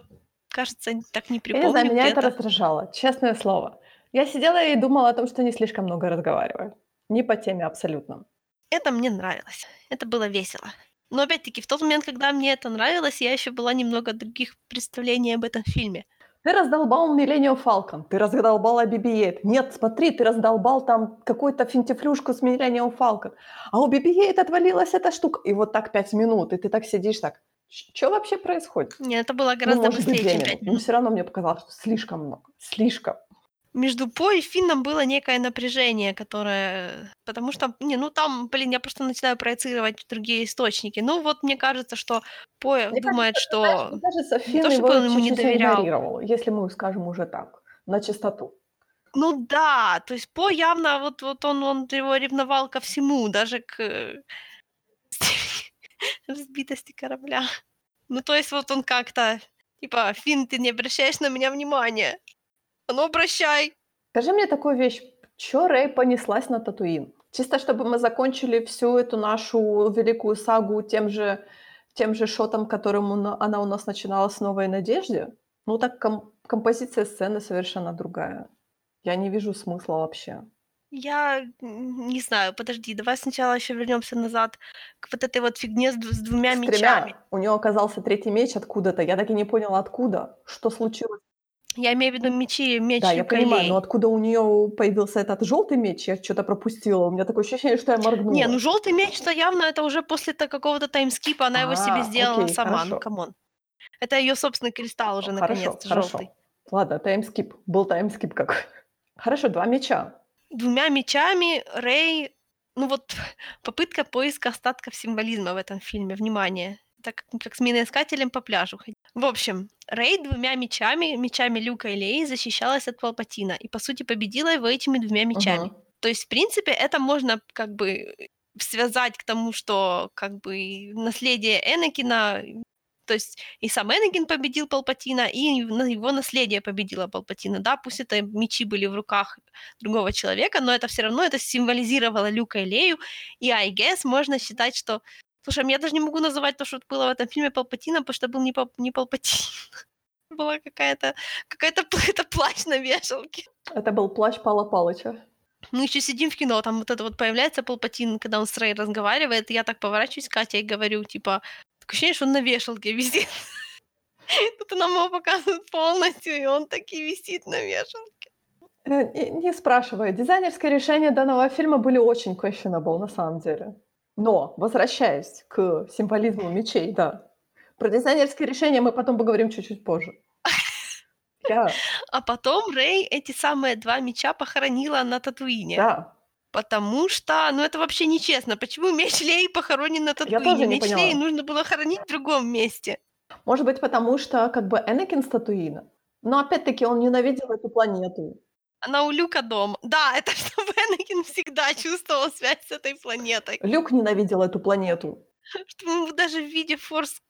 [SPEAKER 2] кажется, так не
[SPEAKER 1] Я
[SPEAKER 2] припомню
[SPEAKER 1] не знаю, меня это раздражало, честное слово. Я сидела и думала о том, что они слишком много разговаривают. Не по теме абсолютно.
[SPEAKER 2] Это мне нравилось. Это было весело. Но опять-таки, в тот момент, когда мне это нравилось, я еще была немного других представлений об этом фильме.
[SPEAKER 1] Ты раздолбал Millennium Falcon, ты раздолбала BB-8. Нет, смотри, ты раздолбал там какую-то финтифлюшку с Millennium Falcon. А у BB-8 отвалилась эта штука. И вот так пять минут, и ты так сидишь так. Что вообще происходит?
[SPEAKER 2] Нет, это было
[SPEAKER 1] Ну,
[SPEAKER 2] гораздо
[SPEAKER 1] может быть,
[SPEAKER 2] быстрее,
[SPEAKER 1] две
[SPEAKER 2] чем
[SPEAKER 1] минуты.
[SPEAKER 2] пять
[SPEAKER 1] Но
[SPEAKER 2] минут.
[SPEAKER 1] все равно мне показалось, что слишком много. Слишком.
[SPEAKER 2] Между По и Финном было некое напряжение, которое... Потому что, не, ну там, блин, я просто начинаю проецировать другие источники. Ну вот мне кажется, что По
[SPEAKER 1] Мне
[SPEAKER 2] думает,
[SPEAKER 1] кажется, знаешь,
[SPEAKER 2] что...
[SPEAKER 1] мне кажется, Финн
[SPEAKER 2] то,
[SPEAKER 1] его
[SPEAKER 2] он ему не доверял.
[SPEAKER 1] если мы скажем уже так, на чистоту.
[SPEAKER 2] Ну да, то есть По явно, вот, вот он, он его ревновал ко всему, даже к э, разбитости корабля. Ну то есть вот он как-то, типа, Финн, ты не обращаешь на меня внимания. А ну обращай.
[SPEAKER 1] Скажи мне такую вещь, чё Рэй понеслась на Татуин? Чисто чтобы мы закончили всю эту нашу великую сагу тем же, тем же шотом, которым она у нас начинала с «Новой надежде»? Ну так ком- композиция сцены совершенно другая. Я не вижу смысла вообще.
[SPEAKER 2] Я не знаю, подожди, давай сначала еще вернемся назад к вот этой вот фигне с, д- с двумя
[SPEAKER 1] С
[SPEAKER 2] мечами.
[SPEAKER 1] тремя. У нее оказался третий меч откуда-то. Я так и не поняла, откуда. Что случилось?
[SPEAKER 2] Я имею в виду мечи, меч
[SPEAKER 1] Да, я понимаю,
[SPEAKER 2] Юкалей.
[SPEAKER 1] но откуда у нее появился этот желтый меч, я что-то пропустила. У меня такое ощущение, что я моргнула.
[SPEAKER 2] Не, ну желтый меч-то явно это уже после то- какого-то timeskip а, она его себе
[SPEAKER 1] А,
[SPEAKER 2] сделала
[SPEAKER 1] окей,
[SPEAKER 2] сама, ну
[SPEAKER 1] хорошо.
[SPEAKER 2] come on. Это ее собственный кристалл уже наконец-то желтый.
[SPEAKER 1] Ладно, таймскип. Был таймскип какой. Хорошо, два меча.
[SPEAKER 2] Двумя мечами Рэй, ну вот попытка поиска остатков символизма в этом фильме, внимание. Так как, с миноискателем по пляжу ходить. В общем, Рэй двумя мечами, мечами Люка и Леи, защищалась от Палпатина и, по сути, победила его этими двумя мечами.
[SPEAKER 1] Мгм.
[SPEAKER 2] То есть, в принципе, это можно как бы связать к тому, что как бы наследие Энакина, то есть и сам Энакин победил Палпатина, и его наследие победило Палпатина. Да, пусть это мечи были в руках другого человека, но это все равно это символизировало Люка и Лею, и I guess можно считать, что Слушай, я даже не могу называть то, что было в этом фильме Палпатином, потому что был не, Пал- не Палпатин. Была какая-то какая-то это плащ на вешалке.
[SPEAKER 1] Это был плащ Пала Палыча.
[SPEAKER 2] Мы еще сидим в кино, там вот это вот появляется Палпатин, когда он с Рей разговаривает, и я так поворачиваюсь к Кате и говорю, типа, такое ощущение, что он на вешалке висит. Тут нам его показывают полностью, и он таки висит на вешалке.
[SPEAKER 1] Э, Не, не спрашивай. Дизайнерские решения данного фильма были очень questionable на самом деле. Но, возвращаясь к символизму мечей, да. Про дизайнерские решения мы потом поговорим чуть-чуть позже. Я,
[SPEAKER 2] А потом Рей эти самые два меча похоронила на Татуине.
[SPEAKER 1] да.
[SPEAKER 2] Потому что, ну это вообще нечестно. Почему меч Лей похоронен на Татуине?
[SPEAKER 1] тоже не
[SPEAKER 2] меч
[SPEAKER 1] поняла.
[SPEAKER 2] Лей нужно было хоронить в другом месте.
[SPEAKER 1] Может быть, потому что как бы Энакин с Татуина. Но опять-таки он ненавидел эту планету.
[SPEAKER 2] Она у Люка дома. Да, это чтобы Энакин всегда чувствовал связь с этой планетой.
[SPEAKER 1] Люк ненавидел эту планету.
[SPEAKER 2] Ему даже в виде форс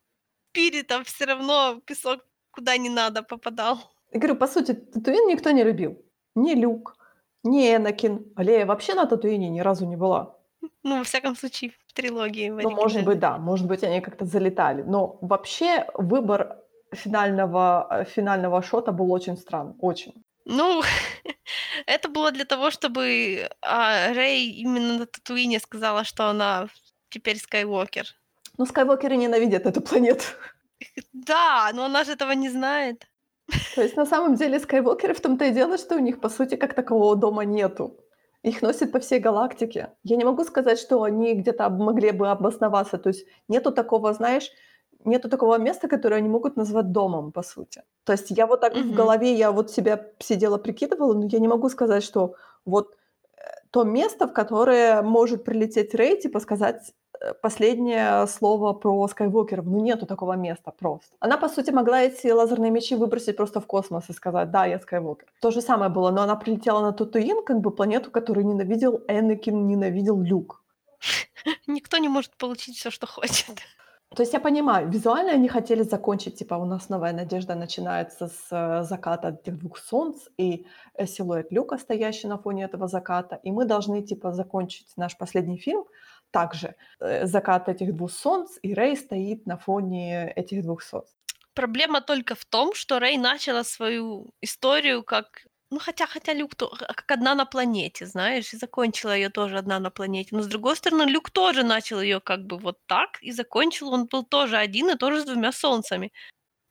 [SPEAKER 2] спиритов все равно песок куда не надо попадал.
[SPEAKER 1] Я говорю, по сути, Татуин никто не любил. Ни Люк, ни Энакин. А Лея вообще на Татуине ни разу не была.
[SPEAKER 2] Ну, во всяком случае, в трилогии. в
[SPEAKER 1] Ну, может быть, да, может быть, они как-то залетали. Но вообще выбор финального, э, финального шота был очень странный, очень.
[SPEAKER 2] Ну, это было для того, чтобы а, Рэй именно на Татуине сказала, что она теперь Скайуокер.
[SPEAKER 1] Ну, Скайуокеры ненавидят эту планету.
[SPEAKER 2] Да, но она же этого не знает.
[SPEAKER 1] То есть на самом деле Скайуокеры в том-то и дело, что у них, по сути, как такового дома нету. Их носят по всей галактике. Я не могу сказать, что они где-то могли бы обосноваться. То есть нету такого, знаешь, нету такого места, которое они могут назвать домом, по сути. То есть я вот так в голове, я вот себя сидела, прикидывала, но я не могу сказать, что вот э, то место, в которое может прилететь Рэй, типа сказать э, последнее слово про Скайуокеров. Ну, нету такого места просто. Она, по сути, могла эти лазерные мечи выбросить просто в космос и сказать, да, я Скайуокер. То же самое было, но она прилетела на Татуин, как бы планету, которую ненавидел Энакин, ненавидел Люк.
[SPEAKER 2] Никто не может получить все, что хочет.
[SPEAKER 1] То есть я понимаю, визуально они хотели закончить, типа, у нас новая надежда начинается с э, заката этих двух солнц и э, силуэт люка, стоящий на фоне этого заката, и мы должны, типа, закончить наш последний фильм также. Э, закат этих двух солнц, и Рэй стоит на фоне этих двух солнц.
[SPEAKER 2] Проблема только в том, что Рэй начала свою историю как ну, хотя, хотя Люк то, а, как одна на планете, знаешь, и закончила ее тоже одна на планете. Но с другой стороны, Люк тоже начал ее как бы вот так, и закончил он был тоже один и тоже с двумя солнцами.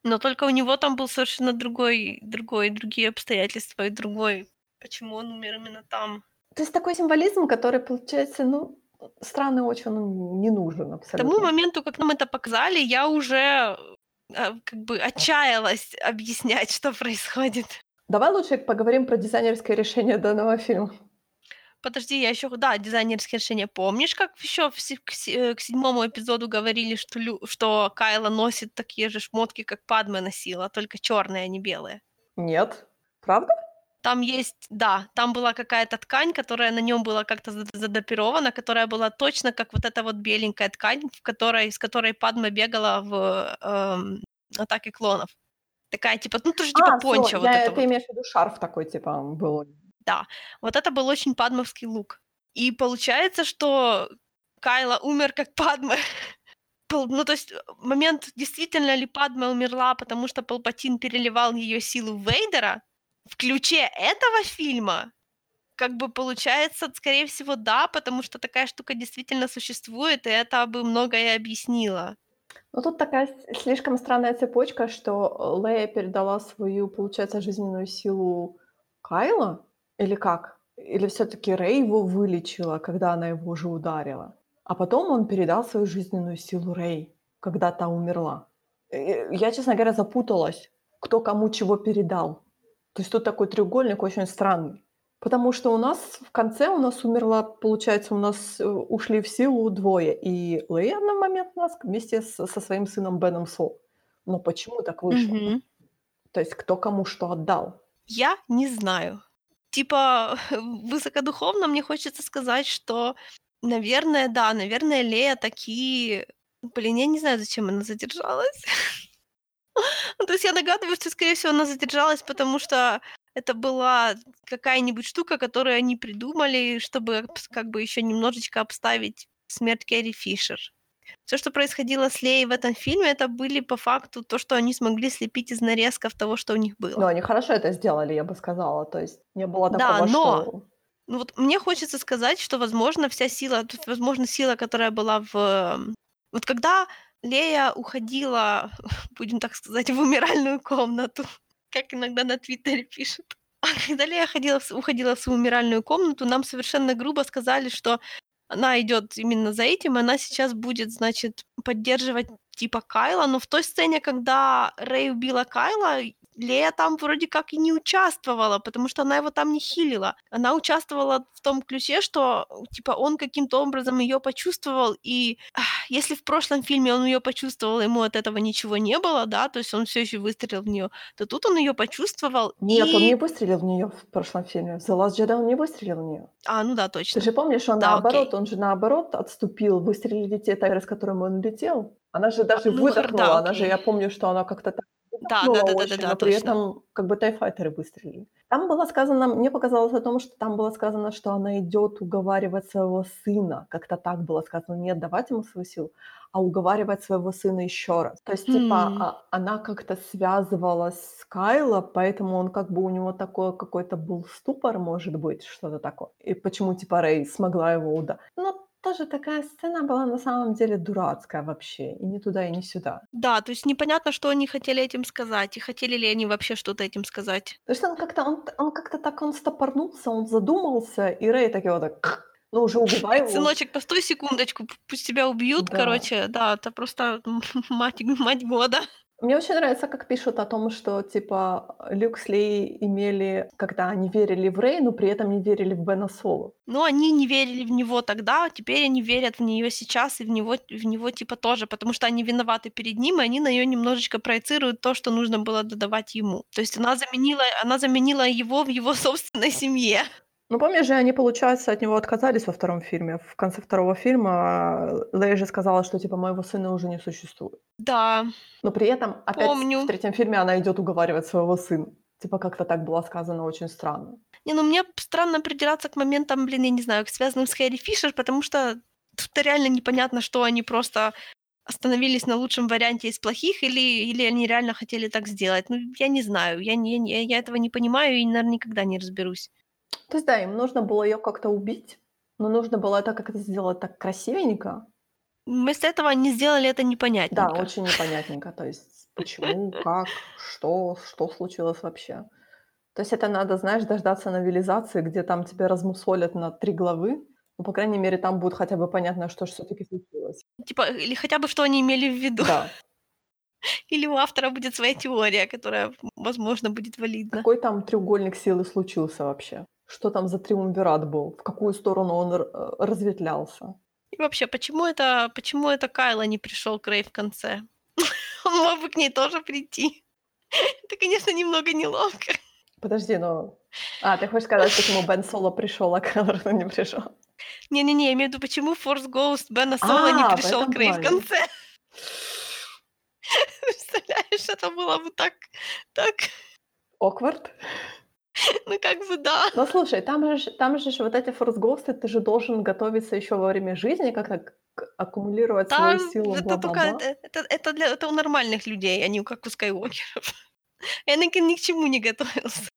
[SPEAKER 2] Но только у него там был совершенно другой, другой, другие обстоятельства и другой, почему он умер именно там.
[SPEAKER 1] То есть такой символизм, который, получается, ну, странный очень, он не нужен абсолютно.
[SPEAKER 2] К тому моменту, как нам это показали, я уже а, как бы отчаялась объяснять, что происходит.
[SPEAKER 1] Давай лучше поговорим про дизайнерское решение данного фильма.
[SPEAKER 2] Подожди, я еще, да, дизайнерские решения. Помнишь, как еще к, э, к седьмому эпизоду говорили, что, Лю, что Кайла носит такие же шмотки, как Падме носила, только черные, а не белые?
[SPEAKER 1] Нет. Правда?
[SPEAKER 2] Там есть, да, там была какая-то ткань, которая на нем была как-то задопирована, которая была точно как вот эта вот беленькая ткань, в которой, с которой Падма бегала в эм, атаке клонов. Такая, типа, ну, тоже типа а, пончо. Вот
[SPEAKER 1] я,
[SPEAKER 2] это
[SPEAKER 1] ты
[SPEAKER 2] вот.
[SPEAKER 1] имеешь в виду шарф такой, типа, был.
[SPEAKER 2] Да, вот это был очень падмовский лук. И получается, что Кайла умер как Падма. Ну, то есть момент, действительно ли Падма умерла, потому что Палпатин переливал ее силу в Вейдера, в ключе этого фильма, как бы получается, скорее всего, да, потому что такая штука действительно существует, и это бы многое объяснило.
[SPEAKER 1] Ну, тут такая слишком странная цепочка, что Лея передала свою, получается, жизненную силу Кайла? Или как? Или все таки Рэй его вылечила, когда она его уже ударила? А потом он передал свою жизненную силу Рэй, когда та умерла. Я, честно говоря, запуталась, кто кому чего передал. То есть тут такой треугольник очень странный. Потому что у нас в конце у нас умерла, получается, у нас э, ушли в силу двое. И Лея на момент нас вместе с, со своим сыном Беном Со. Но почему так вышло?
[SPEAKER 2] Мгм.
[SPEAKER 1] То есть кто кому что отдал?
[SPEAKER 2] Я не знаю. Типа, высокодуховно мне хочется сказать, что, наверное, да, наверное, Лея такие... Блин, я не знаю, зачем она задержалась. Ну, то есть я догадываюсь, что, скорее всего, она задержалась, потому что это была какая-нибудь штука, которую они придумали, чтобы как бы еще немножечко обставить смерть Кэрри Фишер. Все, что происходило с Леей в этом фильме, это были по факту то, что они смогли слепить из нарезков того, что у них было.
[SPEAKER 1] Ну, они хорошо это сделали, я бы сказала. То есть не было такого, да, но... что...
[SPEAKER 2] Ну вот мне хочется сказать, что, возможно, вся сила, возможно, сила, которая была в... Вот когда Лея уходила, будем так сказать, в умиральную комнату, как иногда на Твиттере пишут. А когда Лея ходила, уходила в свою умиральную комнату, нам совершенно грубо сказали, что она идет именно за этим, и она сейчас будет, значит, поддерживать типа Кайла, но в той сцене, когда Рэй убила Кайла, Лея там вроде как и не участвовала, потому что она его там не хилила. Она участвовала в том ключе, что типа он каким-то образом ее почувствовал, и ах, если в прошлом фильме он ее почувствовал, ему от этого ничего не было, да, то есть он все еще выстрелил в нее, то тут он ее почувствовал.
[SPEAKER 1] Нет,
[SPEAKER 2] и...
[SPEAKER 1] он не выстрелил в нее в прошлом фильме. В The Last Jedi он не выстрелил в нее.
[SPEAKER 2] А, ну да, точно.
[SPEAKER 1] Ты же помнишь, он да, наоборот, окей. он же наоборот отступил, выстрелили те тайры, с которыми он летел. Она же даже а, ну, выдохнула, да, она же, я помню, что она как-то так
[SPEAKER 2] Да,
[SPEAKER 1] было очень,
[SPEAKER 2] да-да-да-да-да,
[SPEAKER 1] но при
[SPEAKER 2] точно.
[SPEAKER 1] этом как бы тайфайтеры выстрелили. Там было сказано, мне показалось о том, что там было сказано, что она идет уговаривать своего сына. Как-то так было сказано. Не отдавать ему свою силу, а уговаривать своего сына еще раз. То есть, типа,
[SPEAKER 2] Хм.
[SPEAKER 1] а, она как-то связывалась с Кайло, поэтому он как бы у него такой какой-то был ступор, может быть, что-то такое. И почему, типа, Рэй смогла его ударить. Ну, тоже такая сцена была на самом деле дурацкая вообще. И ни туда, и ни сюда.
[SPEAKER 2] Да, то есть непонятно, что они хотели этим сказать, и хотели ли они вообще что-то этим сказать.
[SPEAKER 1] То есть он как-то он он как-то так он стопорнулся, он задумался, и Рэй так его так: "Ну уже убивай его".
[SPEAKER 2] Сыночек, постой секундочку, пусть тебя убьют,
[SPEAKER 1] Да.
[SPEAKER 2] короче. Да, это просто мать мать года.
[SPEAKER 1] Мне очень нравится, как пишут о том, что, типа, Люк с Леей имели когда они верили в Рэй, но при этом не верили в Бена Соло.
[SPEAKER 2] Но они не верили в него тогда, а теперь они верят в неё сейчас и в него в него типа тоже, потому что они виноваты перед ним, и они на неё немножечко проецируют то, что нужно было додавать ему. То есть она заменила она заменила его в его собственной семье.
[SPEAKER 1] Ну, помнишь же, они, получается, от него отказались во втором фильме. В конце второго фильма Лея же сказала, что, типа, моего сына уже не существует.
[SPEAKER 2] Да,
[SPEAKER 1] Но при этом опять
[SPEAKER 2] помню.
[SPEAKER 1] в третьем фильме она идет уговаривать своего сына. Типа, как-то так было сказано очень странно.
[SPEAKER 2] Не, ну мне странно придираться к моментам, блин, я не знаю, к связанным с Хэри Фишер, потому что тут реально непонятно, что они просто остановились на лучшем варианте из плохих или или они реально хотели так сделать. Ну, я не знаю, я не не я этого не понимаю и, наверно, никогда не разберусь.
[SPEAKER 1] То есть, да, им нужно было её как-то убить, но нужно было это как-то сделать так красивенько.
[SPEAKER 2] Вместо этого они сделали это
[SPEAKER 1] Да,
[SPEAKER 2] непонятненько.
[SPEAKER 1] очень непонятненько. То есть почему, как, что, что случилось вообще. То есть это надо, знаешь, дождаться новелизации, где там тебя размусолят на 3 главы. Ну, по крайней мере, там будет хотя бы понятно, что ж всё-таки случилось.
[SPEAKER 2] Типа, или хотя бы что они имели в виду.
[SPEAKER 1] Да.
[SPEAKER 2] Или у автора будет своя теория, которая, возможно, будет валидна.
[SPEAKER 1] Какой там треугольник силы случился вообще? Что там за триумвират был? В какую сторону он э, разветвлялся?
[SPEAKER 2] И вообще, почему это почему это Кайло не пришёл к Рэй в конце? Он мог бы к ней тоже прийти. Это, конечно, немного неловко.
[SPEAKER 1] Подожди, но А, ты хочешь сказать, почему Бен Соло пришёл, а Кайло Рен не пришёл?
[SPEAKER 2] Не-не-не, я имею в виду, почему Force Ghost Бена Соло не
[SPEAKER 1] А, в
[SPEAKER 2] пришёл
[SPEAKER 1] этом
[SPEAKER 2] к Рэй в конце. Представляешь, это было бы так так,
[SPEAKER 1] Awkward?
[SPEAKER 2] ну, как бы да.
[SPEAKER 1] Ну, слушай, там же там же вот эти Ghost'ы, ты же должен готовиться ещё во время жизни, как-то к аккумулировать свою
[SPEAKER 2] Там
[SPEAKER 1] силу,
[SPEAKER 2] это только
[SPEAKER 1] бла-бла-бла.
[SPEAKER 2] это это это для это у нормальных людей, а не как у Скайуокеров. Энакин ни к чему не готовился.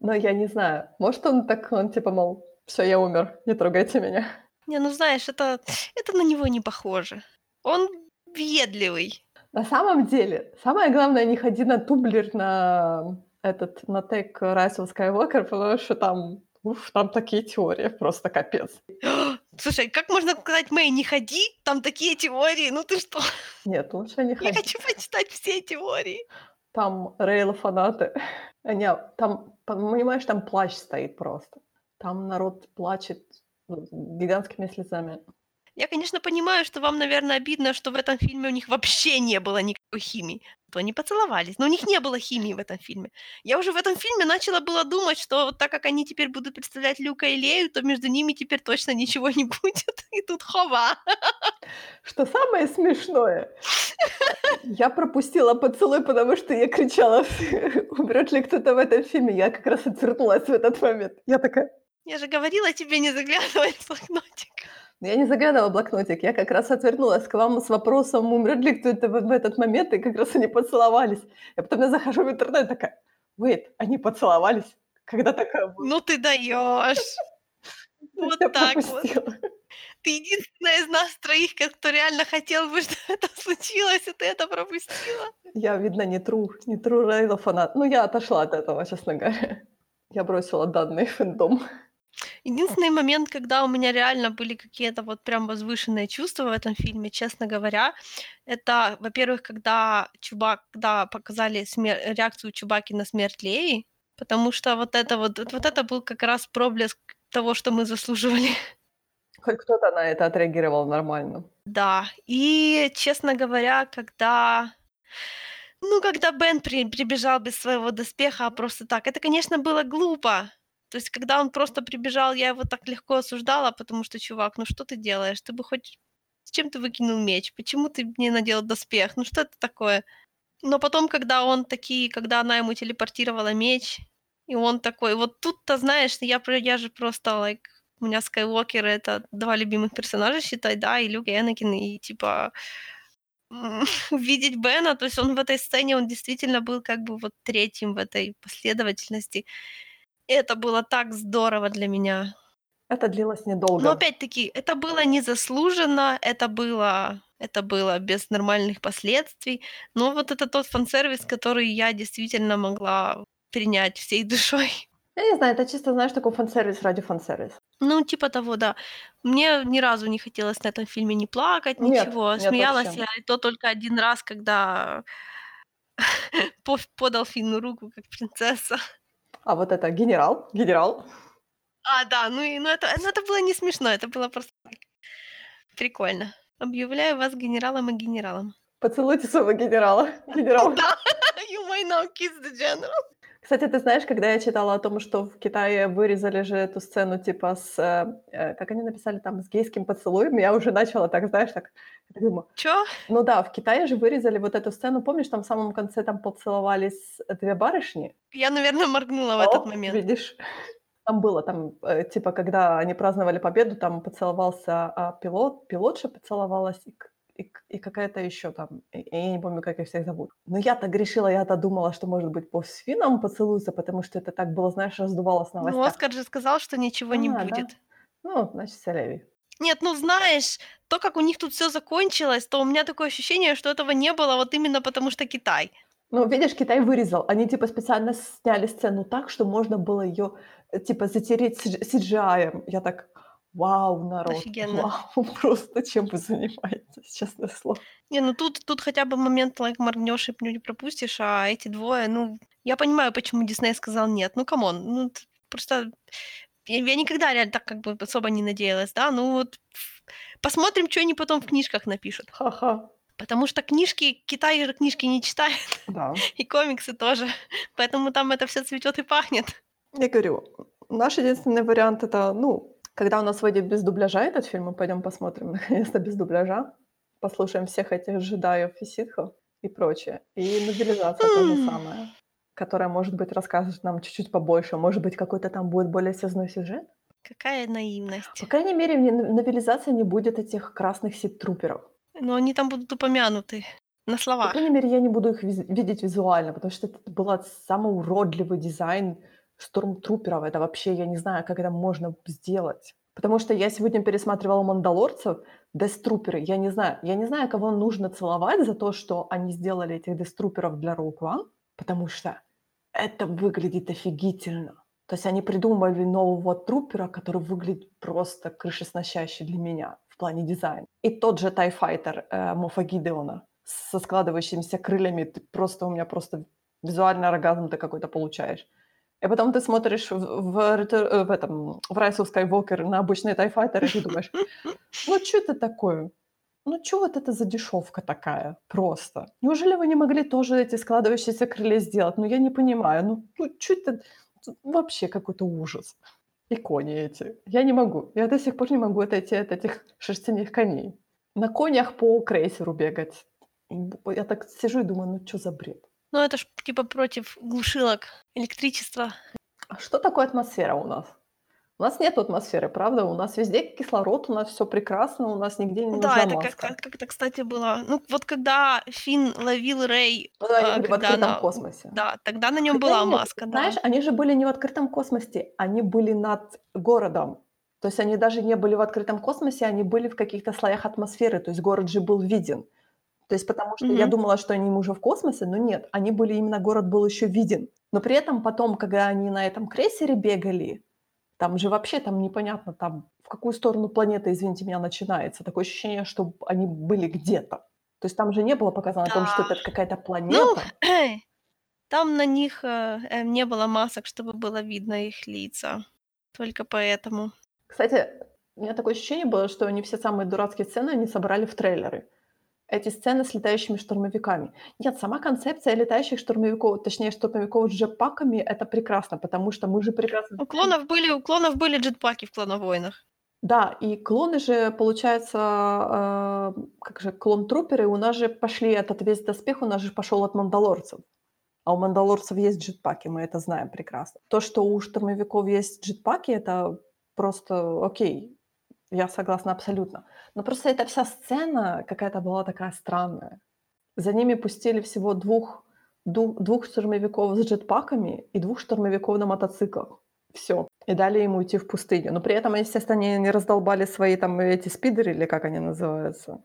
[SPEAKER 1] Но я не знаю, может, он так, он типа, мол: "Всё, я умер, не трогайте меня".
[SPEAKER 2] Не, ну знаешь, это это на него не похоже. Он въедливый.
[SPEAKER 1] На самом деле, самое главное, не ходи на тумблер на этот, на тег of Skywalker, потому что там, уф, там такие теории, просто капец.
[SPEAKER 2] Слушай, как можно сказать Мэй: "Не ходи"? Там такие теории, ну ты что?
[SPEAKER 1] Нет, лучше не
[SPEAKER 2] Я
[SPEAKER 1] ходи.
[SPEAKER 2] хочу почитать все теории.
[SPEAKER 1] Там рейл-фанаты. Не, там, понимаешь, там плач стоит просто. Там народ плачет, ну, гигантскими слезами.
[SPEAKER 2] Я, конечно, понимаю, что вам, наверно, обидно, что в этом фильме у них вообще не было никакой химии. То они поцеловались, но у них не было химии в этом фильме. Я уже в этом фильме начала было думать, что так как они теперь будут представлять Люка и Лею, то между ними теперь точно ничего не будет. И тут хова!
[SPEAKER 1] Что самое смешное, я пропустила поцелуй, потому что я кричала: "Умрёт ли кто-то в этом фильме?" Я как раз отвернулась в этот момент. Я такая
[SPEAKER 2] Я же говорила тебе не заглядывать в блокнотик.
[SPEAKER 1] Я не заглядывала в блокнотик, я как раз отвернулась к вам с вопросом, умрёт ли кто-то в этот момент, и как раз они поцеловались. А потом я захожу в интернет такая: "Wait, они поцеловались? Когда такое было?"
[SPEAKER 2] Ну ты даёшь! Вот
[SPEAKER 1] Я
[SPEAKER 2] так вот.
[SPEAKER 1] пропустила.
[SPEAKER 2] Ты единственная из нас троих, кто реально хотел бы, что это случилось, и ты это пропустила.
[SPEAKER 1] Я, видно, не true не true рейл-фанат. Ну, я отошла от этого, честно говоря. Я бросила данный фэндом.
[SPEAKER 2] Единственный момент, когда у меня реально были какие-то вот прям возвышенные чувства в этом фильме, честно говоря, это, во-первых, когда Чубак когда показали смер реакцию Чубаки на смерть Леи, потому что вот это вот вот это был как раз проблеск того, что мы заслуживали.
[SPEAKER 1] Хоть кто-то на это отреагировал нормально.
[SPEAKER 2] Да, и, честно говоря, когда ну, когда Бен при прибежал без своего доспеха, а просто так, это, конечно, было глупо. То есть, когда он просто прибежал, я его так легко осуждала, потому что, чувак, ну что ты делаешь? Ты бы хоть зачем ты выкинул меч? Почему ты не надел доспех? Ну что это такое? Но потом, когда он такие, когда она ему телепортировала меч, и он такой, вот тут-то, знаешь, я, я же просто, like, у меня Скайуокеры — это два любимых персонажа, считай, да, и Люк, и Энакин, и, типа, видеть Бена, то есть он в этой сцене, он действительно был как бы вот третьим в этой последовательности. Это было так здорово для меня.
[SPEAKER 1] Это длилось недолго.
[SPEAKER 2] Но опять-таки, это было незаслуженно, это было, это было без нормальных последствий. Но вот это тот фан-сервис, который я действительно могла принять всей душой.
[SPEAKER 1] Я не знаю, это чисто, знаешь, такой фан-сервис ради фан-сервиса.
[SPEAKER 2] Ну, типа того, да. Мне ни разу не хотелось на этом фильме не плакать,
[SPEAKER 1] Нет,
[SPEAKER 2] ничего.
[SPEAKER 1] нет
[SPEAKER 2] Смеялась
[SPEAKER 1] вообще.
[SPEAKER 2] я и то только один раз, когда подал Финну руку как принцесса.
[SPEAKER 1] А вот это генерал, генерал.
[SPEAKER 2] А, да, ну, и, ну, это, ну это было не смешно, это было просто прикольно. Объявляю вас генералом и генералом.
[SPEAKER 1] Поцелуйте своего генерала. Генерал.
[SPEAKER 2] Да, you may now kiss the general.
[SPEAKER 1] Кстати, ты знаешь, когда я читала о том, что в Китае вырезали же эту сцену, типа, с, э, э, как они написали там, с гейским поцелуем, я уже начала так, знаешь, так, думаю,
[SPEAKER 2] Чё?
[SPEAKER 1] ну да, в Китае же вырезали вот эту сцену, помнишь, там в самом конце там поцеловались две барышни?
[SPEAKER 2] Я, наверное, моргнула в
[SPEAKER 1] О,
[SPEAKER 2] этот момент.
[SPEAKER 1] видишь, там было, там, э, типа, когда они праздновали победу, там поцеловался а, пилот, пилотша поцеловалась, и, и, и какая-то еще там, и- я не помню, как их всех зовут. Но я так грешила, я-то думала, что, может быть, по с Финном поцелуются, потому что это так было, знаешь, раздувалось в
[SPEAKER 2] Ну,
[SPEAKER 1] новостях.
[SPEAKER 2] Оскар же сказал, что ничего не
[SPEAKER 1] А, да?
[SPEAKER 2] будет.
[SPEAKER 1] Ну, значит, се ля ви.
[SPEAKER 2] Нет, ну знаешь, то, как у них тут все закончилось, то у меня такое ощущение, что этого не было вот именно потому, что Китай.
[SPEAKER 1] Ну, видишь, Китай вырезал. Они, типа, специально сняли сцену так, что можно было ее, типа, затереть CGI. Я так, вау, народ,
[SPEAKER 2] Офигенно.
[SPEAKER 1] вау, просто чем вы занимаетесь, честное слово.
[SPEAKER 2] Не, ну тут, тут хотя бы момент, like, моргнешь и не пропустишь, а эти двое, ну, я понимаю, почему Дисней сказал нет. Ну, come on, ну, просто я, я никогда реально так как бы особо не надеялась, да, ну вот посмотрим, что они потом в книжках напишут.
[SPEAKER 1] Ха-ха.
[SPEAKER 2] Потому что книжки, Китай же книжки не читает,
[SPEAKER 1] Да.
[SPEAKER 2] и комиксы тоже. Поэтому там это все цветет и пахнет.
[SPEAKER 1] Я говорю, наш единственный вариант это, ну, когда у нас выйдет без дубляжа этот фильм, мы пойдем посмотрим наконец-то без дубляжа, послушаем всех этих джедаев и ситхов и прочее. И новелизация то же самое, которая, может быть, расскажет нам чуть-чуть побольше, может быть, какой-то там будет более связной сюжет.
[SPEAKER 2] Какая наивность.
[SPEAKER 1] По крайней мере, в новелизации не будет этих красных сит-труперов.
[SPEAKER 2] Но они там будут упомянуты на
[SPEAKER 1] По
[SPEAKER 2] словах.
[SPEAKER 1] крайней мере, я не буду их видеть визуально, потому что это был самый уродливый дизайн штурмтруперов. Это вообще, я не знаю, как это можно сделать. Потому что я сегодня пересматривала «Мандалорцев», Деструперы, я не знаю, я не знаю, кого нужно целовать за то, что они сделали этих Деструперов для One, потому что это выглядит офигительно. То есть они придумали нового трупера, который выглядит просто крышесносящий для меня в плане дизайна. И тот же Fighter э, Мофа Гидеона со складывающимися крыльями, ты просто у меня просто визуальный оргазм ты какой-то получаешь. И потом ты смотришь в, в, э, в этом, в Rise of Skywalker на TIE Fighter, и ты думаешь, ну что это такое? Ну что вот это за дешевка такая просто? Неужели вы не могли тоже эти складывающиеся крылья сделать? Ну я не понимаю, ну, ну что это? Вообще какой-то ужас. И кони эти. Я не могу. Я до сих пор не могу отойти от этих шерстяных коней. На конях по крейсеру бегать. Я так сижу и думаю, ну что за бред?
[SPEAKER 2] Ну, это ж типа против глушилок электричества.
[SPEAKER 1] А что такое атмосфера у нас? У нас нет атмосферы, правда? У нас везде кислород, у нас все прекрасно, у нас нигде не
[SPEAKER 2] Да,
[SPEAKER 1] нужна
[SPEAKER 2] это как,
[SPEAKER 1] маска.
[SPEAKER 2] как, как это, кстати, было. Ну, вот когда Финн ловил Рэй,
[SPEAKER 1] Ну, они
[SPEAKER 2] а,
[SPEAKER 1] в открытом
[SPEAKER 2] она...
[SPEAKER 1] космосе.
[SPEAKER 2] Да, тогда на нем
[SPEAKER 1] Хотя
[SPEAKER 2] была
[SPEAKER 1] нет,
[SPEAKER 2] маска, да.
[SPEAKER 1] Знаешь, они же были не в открытом космосе, они были над городом. То есть они даже не были в открытом космосе, они были в каких-то слоях атмосферы, то есть город же был виден. То есть потому что я
[SPEAKER 2] Мгм.
[SPEAKER 1] думала, что они уже в космосе, но нет, они были именно, город был еще виден. Но при этом потом, когда они на этом крейсере бегали, там же вообще там непонятно, там в какую сторону планеты, извините меня, начинается. Такое ощущение, что они были где-то. То есть там же не было показано о том, что
[SPEAKER 2] Да.
[SPEAKER 1] это какая-то
[SPEAKER 2] Ну,
[SPEAKER 1] планета.
[SPEAKER 2] там на них э, э, не было масок, чтобы было видно их лица. Только поэтому.
[SPEAKER 1] Кстати, у меня такое ощущение было, что они все самые дурацкие сцены они собрали в трейлеры. Эти сцены с летающими штурмовиками. Нет, сама концепция летающих штурмовиков, точнее штурмовиков с джетпаками, это прекрасно, потому что мы же прекрасно...
[SPEAKER 2] У клонов были, у клонов были джетпаки в клоновойнах.
[SPEAKER 1] Да, и клоны же, получается, а, как же, клон-труперы у нас же пошли этот весь доспех у нас же пошел от мандалорцев. А у мандалорцев есть джетпаки, мы это знаем прекрасно. То, что у штурмовиков есть джетпаки, это просто окей. Я согласна абсолютно. Но просто эта вся сцена какая-то была такая странная. За ними пустили всего двух, двух, двух штурмовиков с джетпаками и двух штурмовиков на мотоциклах. Все. И дали ему уйти в пустыню. Но при этом, естественно, они не раздолбали свои там эти спидеры, или как они называются.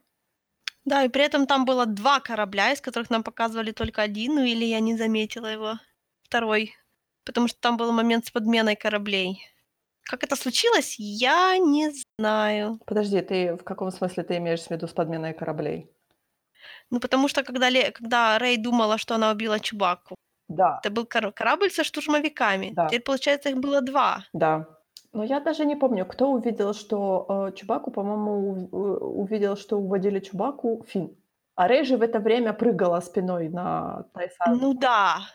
[SPEAKER 2] Да, и при этом там было два корабля, из которых нам показывали только один, ну или я не заметила его, второй. Потому что там был момент с подменой кораблей. Как это случилось, я не знаю.
[SPEAKER 1] Подожди, ты в каком смысле ты имеешь в виду с подменой кораблей?
[SPEAKER 2] Ну, потому что когда, Ле... когда Рэй думала, что она убила Чубаку,
[SPEAKER 1] Да,
[SPEAKER 2] это был кор- корабль со штурмовиками.
[SPEAKER 1] Да.
[SPEAKER 2] Теперь, получается, их было два.
[SPEAKER 1] да. Но я даже не помню, кто увидел, что э, Чубаку, по-моему, у- у- увидел, что уводили Чубаку Финн. А Рэй в это время прыгала спиной на Тайсан.
[SPEAKER 2] Ну да.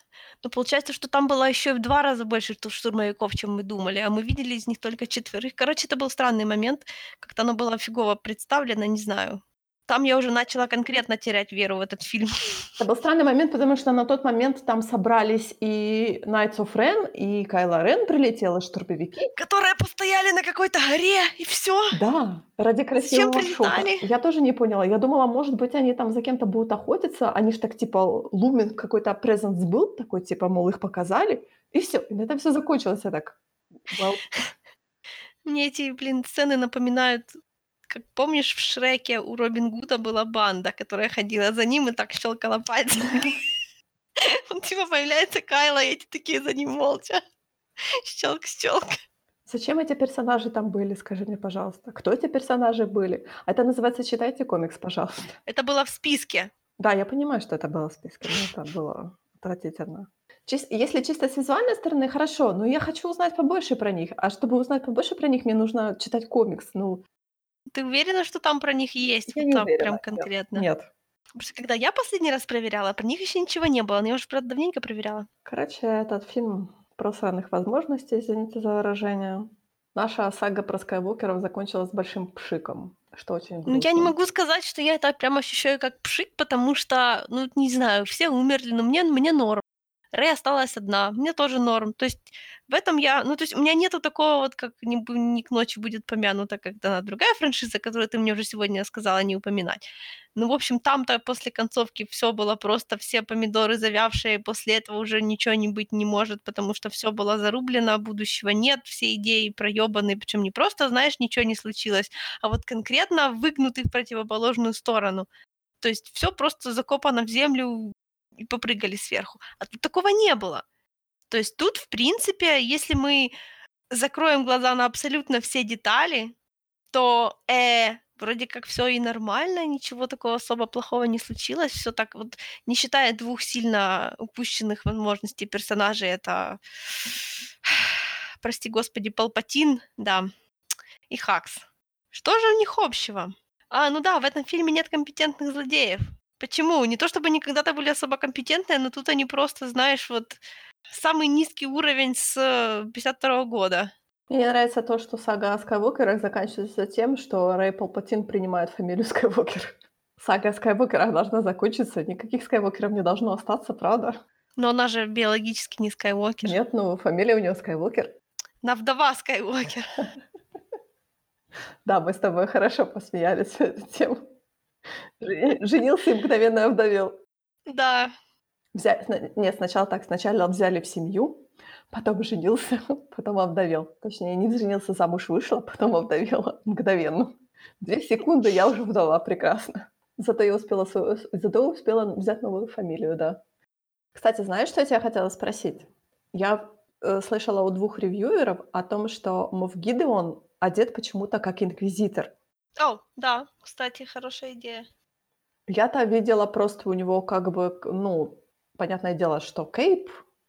[SPEAKER 2] Но получается, что там было еще в два раза больше шту- штурмовиков, чем мы думали, а мы видели из них только четверых. Короче, это был странный момент. Как-то оно было фигово представлено, не знаю. Там я уже начала конкретно терять веру в этот фильм.
[SPEAKER 1] Это был странный момент, потому что на тот момент там собрались и Knights of Ren, и Кайла Рен прилетела, штурмовики.
[SPEAKER 2] Которые постояли на какой-то горе, и все.
[SPEAKER 1] Да, ради красивого
[SPEAKER 2] прилетали?
[SPEAKER 1] Я тоже не поняла. Я думала, может быть, они там за кем-то будут охотиться. Они ж так, типа, Лумин какой-то презенс был такой, типа, мол, их показали. И все. И на этом все закончилось. Я так, well,
[SPEAKER 2] Мне эти, блин, сцены напоминают, как помнишь, в Шреке у Робин Гуда была банда, которая ходила за ним и так щелкала пальцами. Он типа появляется Кайла, и эти такие за ним молча. Щелк-щелк.
[SPEAKER 1] Зачем эти персонажи там были, скажи мне, пожалуйста? Кто эти персонажи были? Это называется «Читайте комикс, пожалуйста».
[SPEAKER 2] Это было в списке.
[SPEAKER 1] Да, я понимаю, что это было в списке, но это было отвратительно. Чис- Если чисто с визуальной стороны, хорошо, но я хочу узнать побольше про них. А чтобы узнать побольше про них, мне нужно читать комикс. Ну,
[SPEAKER 2] Ты уверена, что там про них есть?
[SPEAKER 1] я
[SPEAKER 2] Вот
[SPEAKER 1] не
[SPEAKER 2] так
[SPEAKER 1] уверена.
[SPEAKER 2] прям
[SPEAKER 1] Нет.
[SPEAKER 2] конкретно.
[SPEAKER 1] Нет.
[SPEAKER 2] Потому что когда я последний раз проверяла, про них еще ничего не было. Но я уже, правда, давненько проверяла.
[SPEAKER 1] Короче, этот фильм про сраных возможностей, извините за выражение. Наша сага про скайвокеров закончилась большим пшиком, что очень
[SPEAKER 2] Ну, я не
[SPEAKER 1] грустно.
[SPEAKER 2] могу сказать, что я это прям ощущаю как пшик, потому что, ну, не знаю, все умерли, но мне, мне норм. Рэй осталась одна, мне тоже норм. То есть в этом я... Ну, то есть у меня нету такого вот, как не, не к ночи будет помянута, когда другая франшиза, которую ты мне уже сегодня сказала не упоминать. Ну, в общем, там-то после концовки все было просто, все помидоры завявшие, после этого уже ничего не быть не может, потому что все было зарублено, будущего нет, все идеи проебаны, причем не просто, знаешь, ничего не случилось, а вот конкретно выгнуты в противоположную сторону. То есть все просто закопано в землю и попрыгали сверху. А тут такого не было. То есть тут, в принципе, если мы закроем глаза на абсолютно все детали, то э, вроде как все и нормально, ничего такого особо плохого не случилось. Все так вот, не считая двух сильно упущенных возможностей персонажей, это, прости господи, Палпатин, да, и Хакс. Что же у них общего? А, ну да, в этом фильме нет компетентных злодеев. Почему? Не то чтобы они когда-то были особо компетентные, но тут они просто, знаешь, вот самый низкий уровень с э, 52 года.
[SPEAKER 1] Мне нравится то, что сага о Скайуокерах заканчивается тем, что Рэй Палпатин принимает фамилию Скайуокер. Сага о Скайуокерах должна закончиться, никаких Скайуокеров не должно остаться, правда?
[SPEAKER 2] Но она же биологически не Скайуокер.
[SPEAKER 1] Нет, ну фамилия у него Скайуокер.
[SPEAKER 2] Она вдова Скайуокер.
[SPEAKER 1] Да, мы с тобой хорошо посмеялись эту тему. Жени- Женился и мгновенно овдовел.
[SPEAKER 2] Да.
[SPEAKER 1] Взя- сна- Нет, сначала так, сначала взяли в семью, потом женился, потом овдовел. Точнее, не женился, замуж вышла, потом овдовела мгновенно. Две секунды, я уже вдова, прекрасно. Зато я успела, свою- зато успела взять новую фамилию, да. Кстати, знаешь, что я тебя хотела спросить? Я э, слышала у двух ревьюеров о том, что Мов Гидеон одет почему-то как инквизитор.
[SPEAKER 2] О, да, кстати, хорошая идея.
[SPEAKER 1] Я-то видела просто у него как бы, ну, понятное дело, что кейп,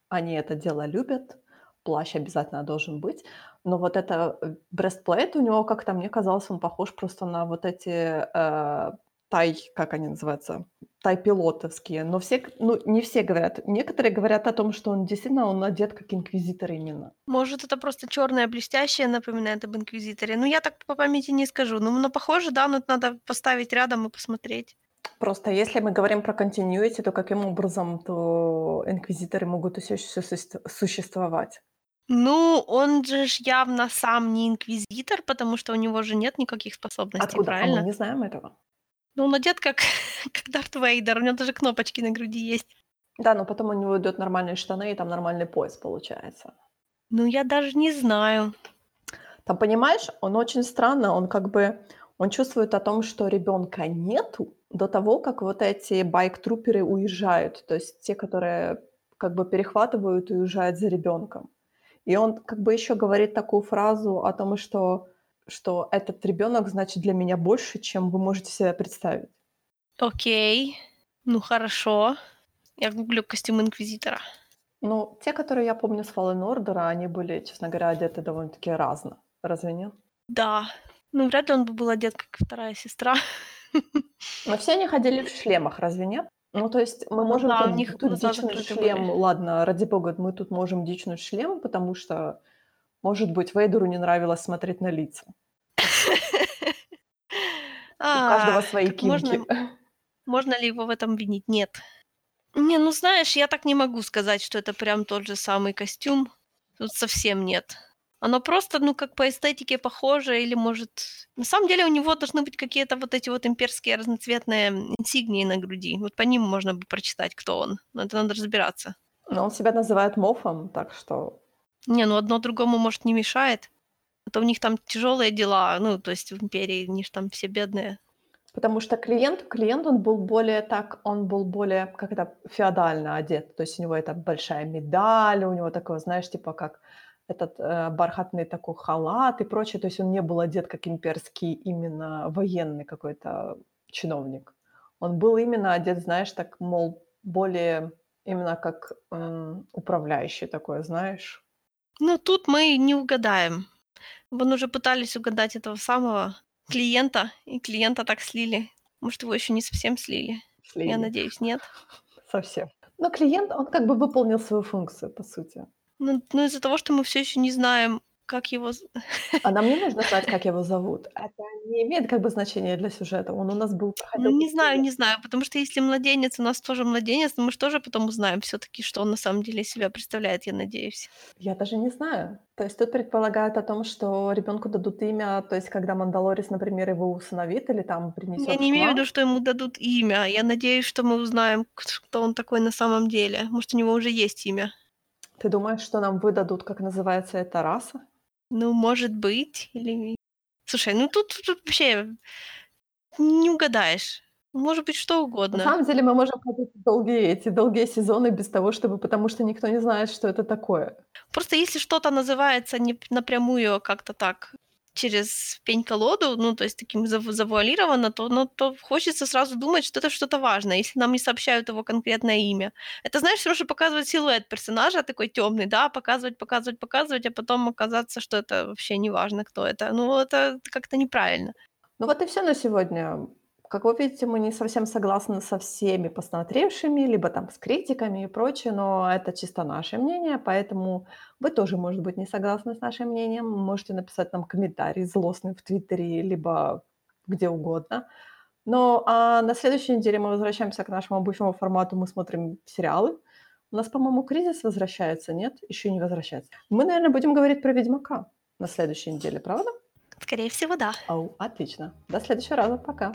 [SPEAKER 1] они это дело любят, плащ обязательно должен быть, но вот это э, брестплейт у него как-то, мне казалось, он похож просто на вот эти э, тай, как они называются, тайпилотовские, но все, ну, не все говорят. Некоторые говорят о том, что он действительно он одет как инквизитор именно.
[SPEAKER 2] Может, это просто черное блестящее напоминает об инквизиторе. Ну, я так по памяти не скажу. Ну, но похоже, да, но это надо поставить рядом и посмотреть.
[SPEAKER 1] Просто если мы говорим про continuity, то каким образом то инквизиторы могут все еще существовать?
[SPEAKER 2] Ну, он же ж явно сам не инквизитор, потому что у него же нет никаких способностей,
[SPEAKER 1] Откуда? А
[SPEAKER 2] правильно?
[SPEAKER 1] мы не знаем этого.
[SPEAKER 2] Ну, он одет как, как Дарт Вейдер, у него даже кнопочки на груди есть.
[SPEAKER 1] Да, но потом у него идут нормальные штаны и там нормальный пояс получается.
[SPEAKER 2] Ну, я даже не знаю.
[SPEAKER 1] Там, понимаешь, он очень странно, он как бы, он чувствует о том, что ребенка нету до того, как вот эти байк-труперы уезжают, то есть те, которые как бы перехватывают и уезжают за ребенком. И он как бы еще говорит такую фразу о том, что что этот ребенок значит для меня больше, чем вы можете себе представить.
[SPEAKER 2] Окей, ну хорошо. Я гуглю костюм Инквизитора.
[SPEAKER 1] Ну, те, которые я помню с Fallen Order, они были, честно говоря, одеты довольно-таки разно. Разве нет?
[SPEAKER 2] Да. Ну, вряд ли он бы был одет, как вторая сестра.
[SPEAKER 1] Но все они ходили в шлемах, разве нет? Ну, то есть мы можем
[SPEAKER 2] да, у них
[SPEAKER 1] тут дичнуть шлем. Были. Ладно, ради бога, мы тут можем дичнуть шлем, потому что, может быть, Вейдеру не нравилось смотреть на лица. У каждого свои кинки.
[SPEAKER 2] Можно, можно ли его в этом винить? Нет. Не, ну знаешь, я так не могу сказать, что это прям тот же самый костюм. Тут совсем нет. Оно просто, ну, как по эстетике похоже, или может... На самом деле у него должны быть какие-то вот эти вот имперские разноцветные инсигнии на груди. Вот по ним можно бы прочитать, кто он. Но это надо разбираться.
[SPEAKER 1] Но он себя называет мофом, так что...
[SPEAKER 2] Не, ну одно другому, может, не мешает. А то у них там тяжелые дела, ну, то есть в империи, они же там все бедные.
[SPEAKER 1] Потому что клиент, клиент, он был более так, он был более как-то феодально одет. То есть у него это большая медаль, у него такое, знаешь, типа как этот э, бархатный такой халат и прочее. То есть он не был одет как имперский именно военный какой-то чиновник. Он был именно одет, знаешь, так, мол, более именно как м, управляющий такой, знаешь.
[SPEAKER 2] Ну, тут мы не угадаем. Вон уже пытались угадать этого самого клиента, и клиента так слили. Может, его еще не совсем слили. слили. Я надеюсь, нет.
[SPEAKER 1] Совсем. Но клиент, он как бы выполнил свою функцию, по сути.
[SPEAKER 2] Ну, ну из-за того, что мы все еще не знаем, как его...
[SPEAKER 1] А нам не нужно знать, как его зовут. Это не имеет как бы значения для сюжета. Он у нас был...
[SPEAKER 2] Ну, не знаю, не знаю, потому что если младенец у нас тоже младенец, мы же тоже потом узнаем все таки что он на самом деле себя представляет, я надеюсь.
[SPEAKER 1] Я даже не знаю. То есть тут предполагают о том, что ребенку дадут имя, то есть когда Мандалорис, например, его усыновит или там принесет.
[SPEAKER 2] Я не имею в виду, что ему дадут имя. Я надеюсь, что мы узнаем, кто он такой на самом деле. Может, у него уже есть имя.
[SPEAKER 1] Ты думаешь, что нам выдадут, как называется эта раса?
[SPEAKER 2] Ну, может быть. Или... Слушай, ну тут, тут вообще не угадаешь. Может быть, что угодно.
[SPEAKER 1] На самом деле мы можем ходить долгие эти долгие сезоны без того, чтобы, потому что никто не знает, что это такое.
[SPEAKER 2] Просто если что-то называется не напрямую как-то так через пень-колоду, ну, то есть таким завуалировано, то, ну, то хочется сразу думать, что это что-то важное, если нам не сообщают его конкретное имя. Это, знаешь, все равно, показывать силуэт персонажа такой темный, да, показывать, показывать, показывать, а потом оказаться, что это вообще не важно, кто это. Ну, это как-то неправильно.
[SPEAKER 1] Ну вот и все на сегодня. Как вы видите, мы не совсем согласны со всеми посмотревшими, либо там с критиками и прочее, но это чисто наше мнение, поэтому вы тоже, может быть, не согласны с нашим мнением. Можете написать нам комментарий злостный в Твиттере, либо где угодно. Но а на следующей неделе мы возвращаемся к нашему обычному формату, мы смотрим сериалы. У нас, по-моему, кризис возвращается, нет? Еще не возвращается. Мы, наверное, будем говорить про Ведьмака на следующей неделе, правда?
[SPEAKER 2] Скорее всего, да.
[SPEAKER 1] Ау, отлично. До следующего раза. Пока.